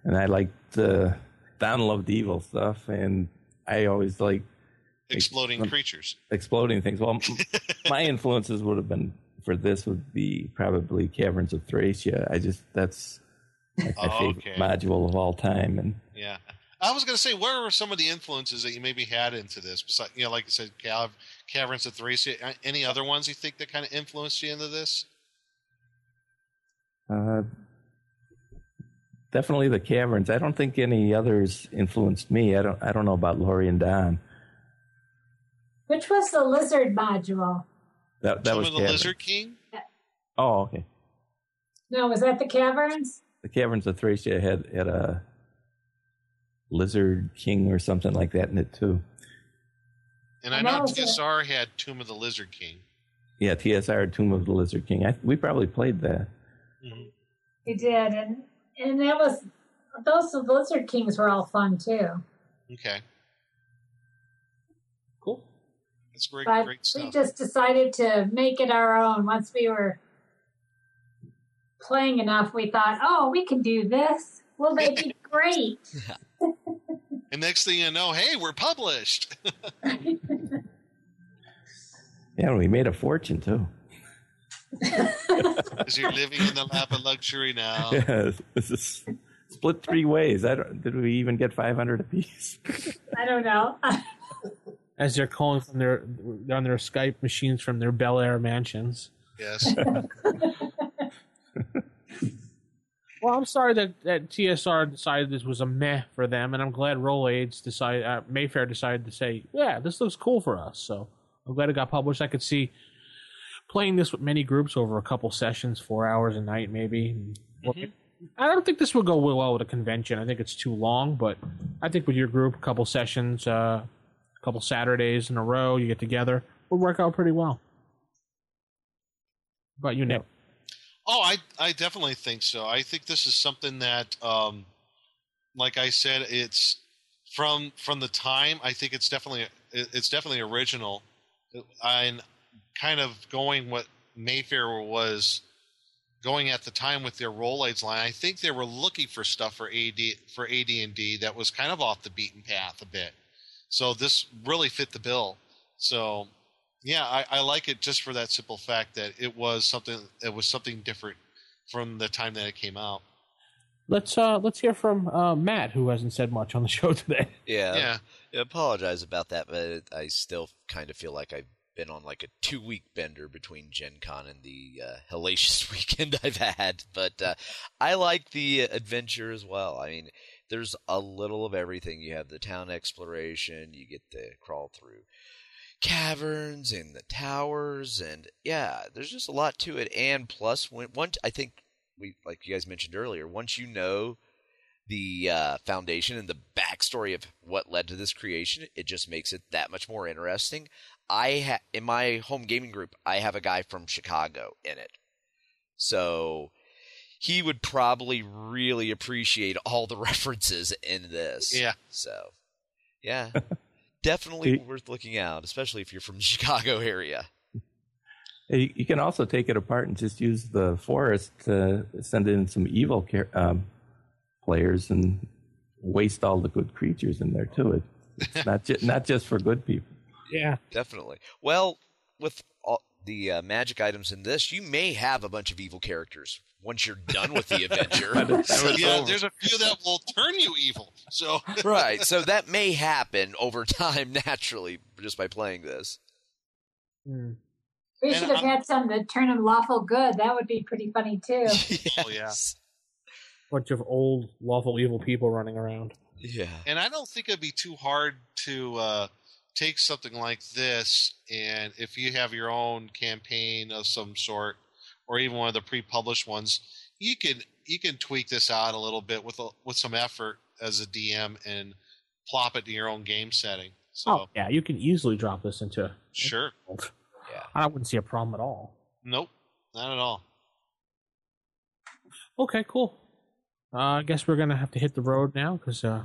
and I liked uh, Don loved evil stuff, and I always like Exploding um, creatures. exploding things. Well, my influences would have been for this would be probably Caverns of Thracia. I just that's like my Oh, favorite okay. module of all time, and Yeah. I was going to say, where are some of the influences that you maybe had into this? Besides, you know, like I said, Cav- Caverns of Thracia. Any other ones you think that kind of influenced you into this? uh, definitely the caverns. I don't think any others influenced me. I don't. I don't know about Laurie and Don. Which was the lizard module? That that Some was of the Caverns. Lizard King? Oh, okay. No, was that the caverns? The Caverns of Thracia had had a lizard king or something like that in it too. And I And that know was a- TSR had Tomb of the Lizard King. Yeah, TSR Tomb of the Lizard King. I, we probably played that. We did, and and that was those lizard kings were all fun too. Okay. Cool. That's great, But great we just decided to make it our own. Once we were playing enough, we thought, oh, we can do this. We'll make it great. And next thing you know, hey, we're published. Yeah, we made a fortune too. Because you're living in the lap of luxury now. Yeah, this is split three ways. I don't, did we even get five hundred apiece? I don't know. As they're calling from their on their Skype machines from their Bel Air mansions. Yes. Well, I'm sorry that, that TSR decided this was a meh for them, and I'm glad Role Aids decided uh, Mayfair decided to say, yeah, this looks cool for us. So I'm glad it got published. I could see playing this with many groups over a couple sessions, four hours a night, maybe. I don't think this would go well with a convention. I think it's too long, but I think with your group, a couple sessions, uh, a couple Saturdays in a row, you get together, would work out pretty well. How about you, Nick? Oh, I I definitely think so. I think this is something that, um, like I said, it's from from the time. I think it's definitely it's definitely original, and kind of going what Mayfair was going at the time with their Role Aids line. I think they were looking for stuff for AD for AD and D that was kind of off the beaten path a bit. So this really fit the bill. So yeah, I, I like it just for that simple fact that it was something it was something different from the time that it came out. Let's uh let's hear from uh, Matt, who hasn't said much on the show today. Yeah. Yeah. I apologize about that, but I still kind of feel like I've been on like a two week bender between Gen Con and the uh, hellacious weekend I've had. But uh, I like the adventure as well. I mean, there's a little of everything. You have the town exploration, you get to crawl through caverns and the towers, and yeah, there's just a lot to it. And plus, when one, I think we like you guys mentioned earlier, once you know the uh, foundation and the backstory of what led to this creation, it just makes it that much more interesting. I ha- in my home gaming group, I have a guy from Chicago in it, so he would probably really appreciate all the references in this. Yeah. So, yeah, definitely worth looking out, especially if you're from the Chicago area. You, you can also take it apart and just use the forest to send in some evil car- um, players and waste all the good creatures in there too. It, it's not ju- not just for good people. Yeah, definitely. Well, with all the uh, magic items in this, you may have a bunch of evil characters once you're done with the adventure. yeah, there's a few that will turn you evil. So right. So that may happen over time naturally just by playing this. We should have had some that turn them lawful good. That would be pretty funny too. Oh yeah. bunch of old lawful evil people running around. Yeah. And I don't think it'd be too hard to uh, take something like this, and if you have your own campaign of some sort, or even one of the pre-published ones, you can you can tweak this out a little bit with a, with some effort as a DM and plop it to your own game setting. So Oh yeah, you can easily drop this into. sure, Yeah. I wouldn't see a problem at all. nope, not at all. Okay, cool. Uh, I guess we're gonna have to hit the road now because uh,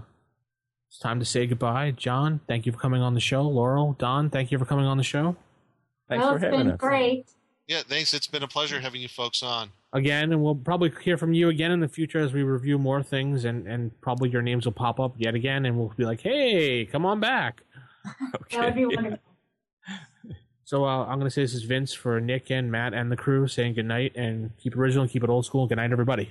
it's time to say goodbye. John, thank you for coming on the show. Laurel, Don, thank you for coming on the show. Thanks well, for it's having been us. great. Yeah, thanks. It's been a pleasure having you folks on. again, and we'll probably hear from you again in the future as we review more things, and and probably your names will pop up yet again, and we'll be like, hey, come on back. That would be wonderful. So uh, I'm gonna say this is Vince for Nick and Matt and the crew saying good night and keep original, keep it old school. Good night, everybody.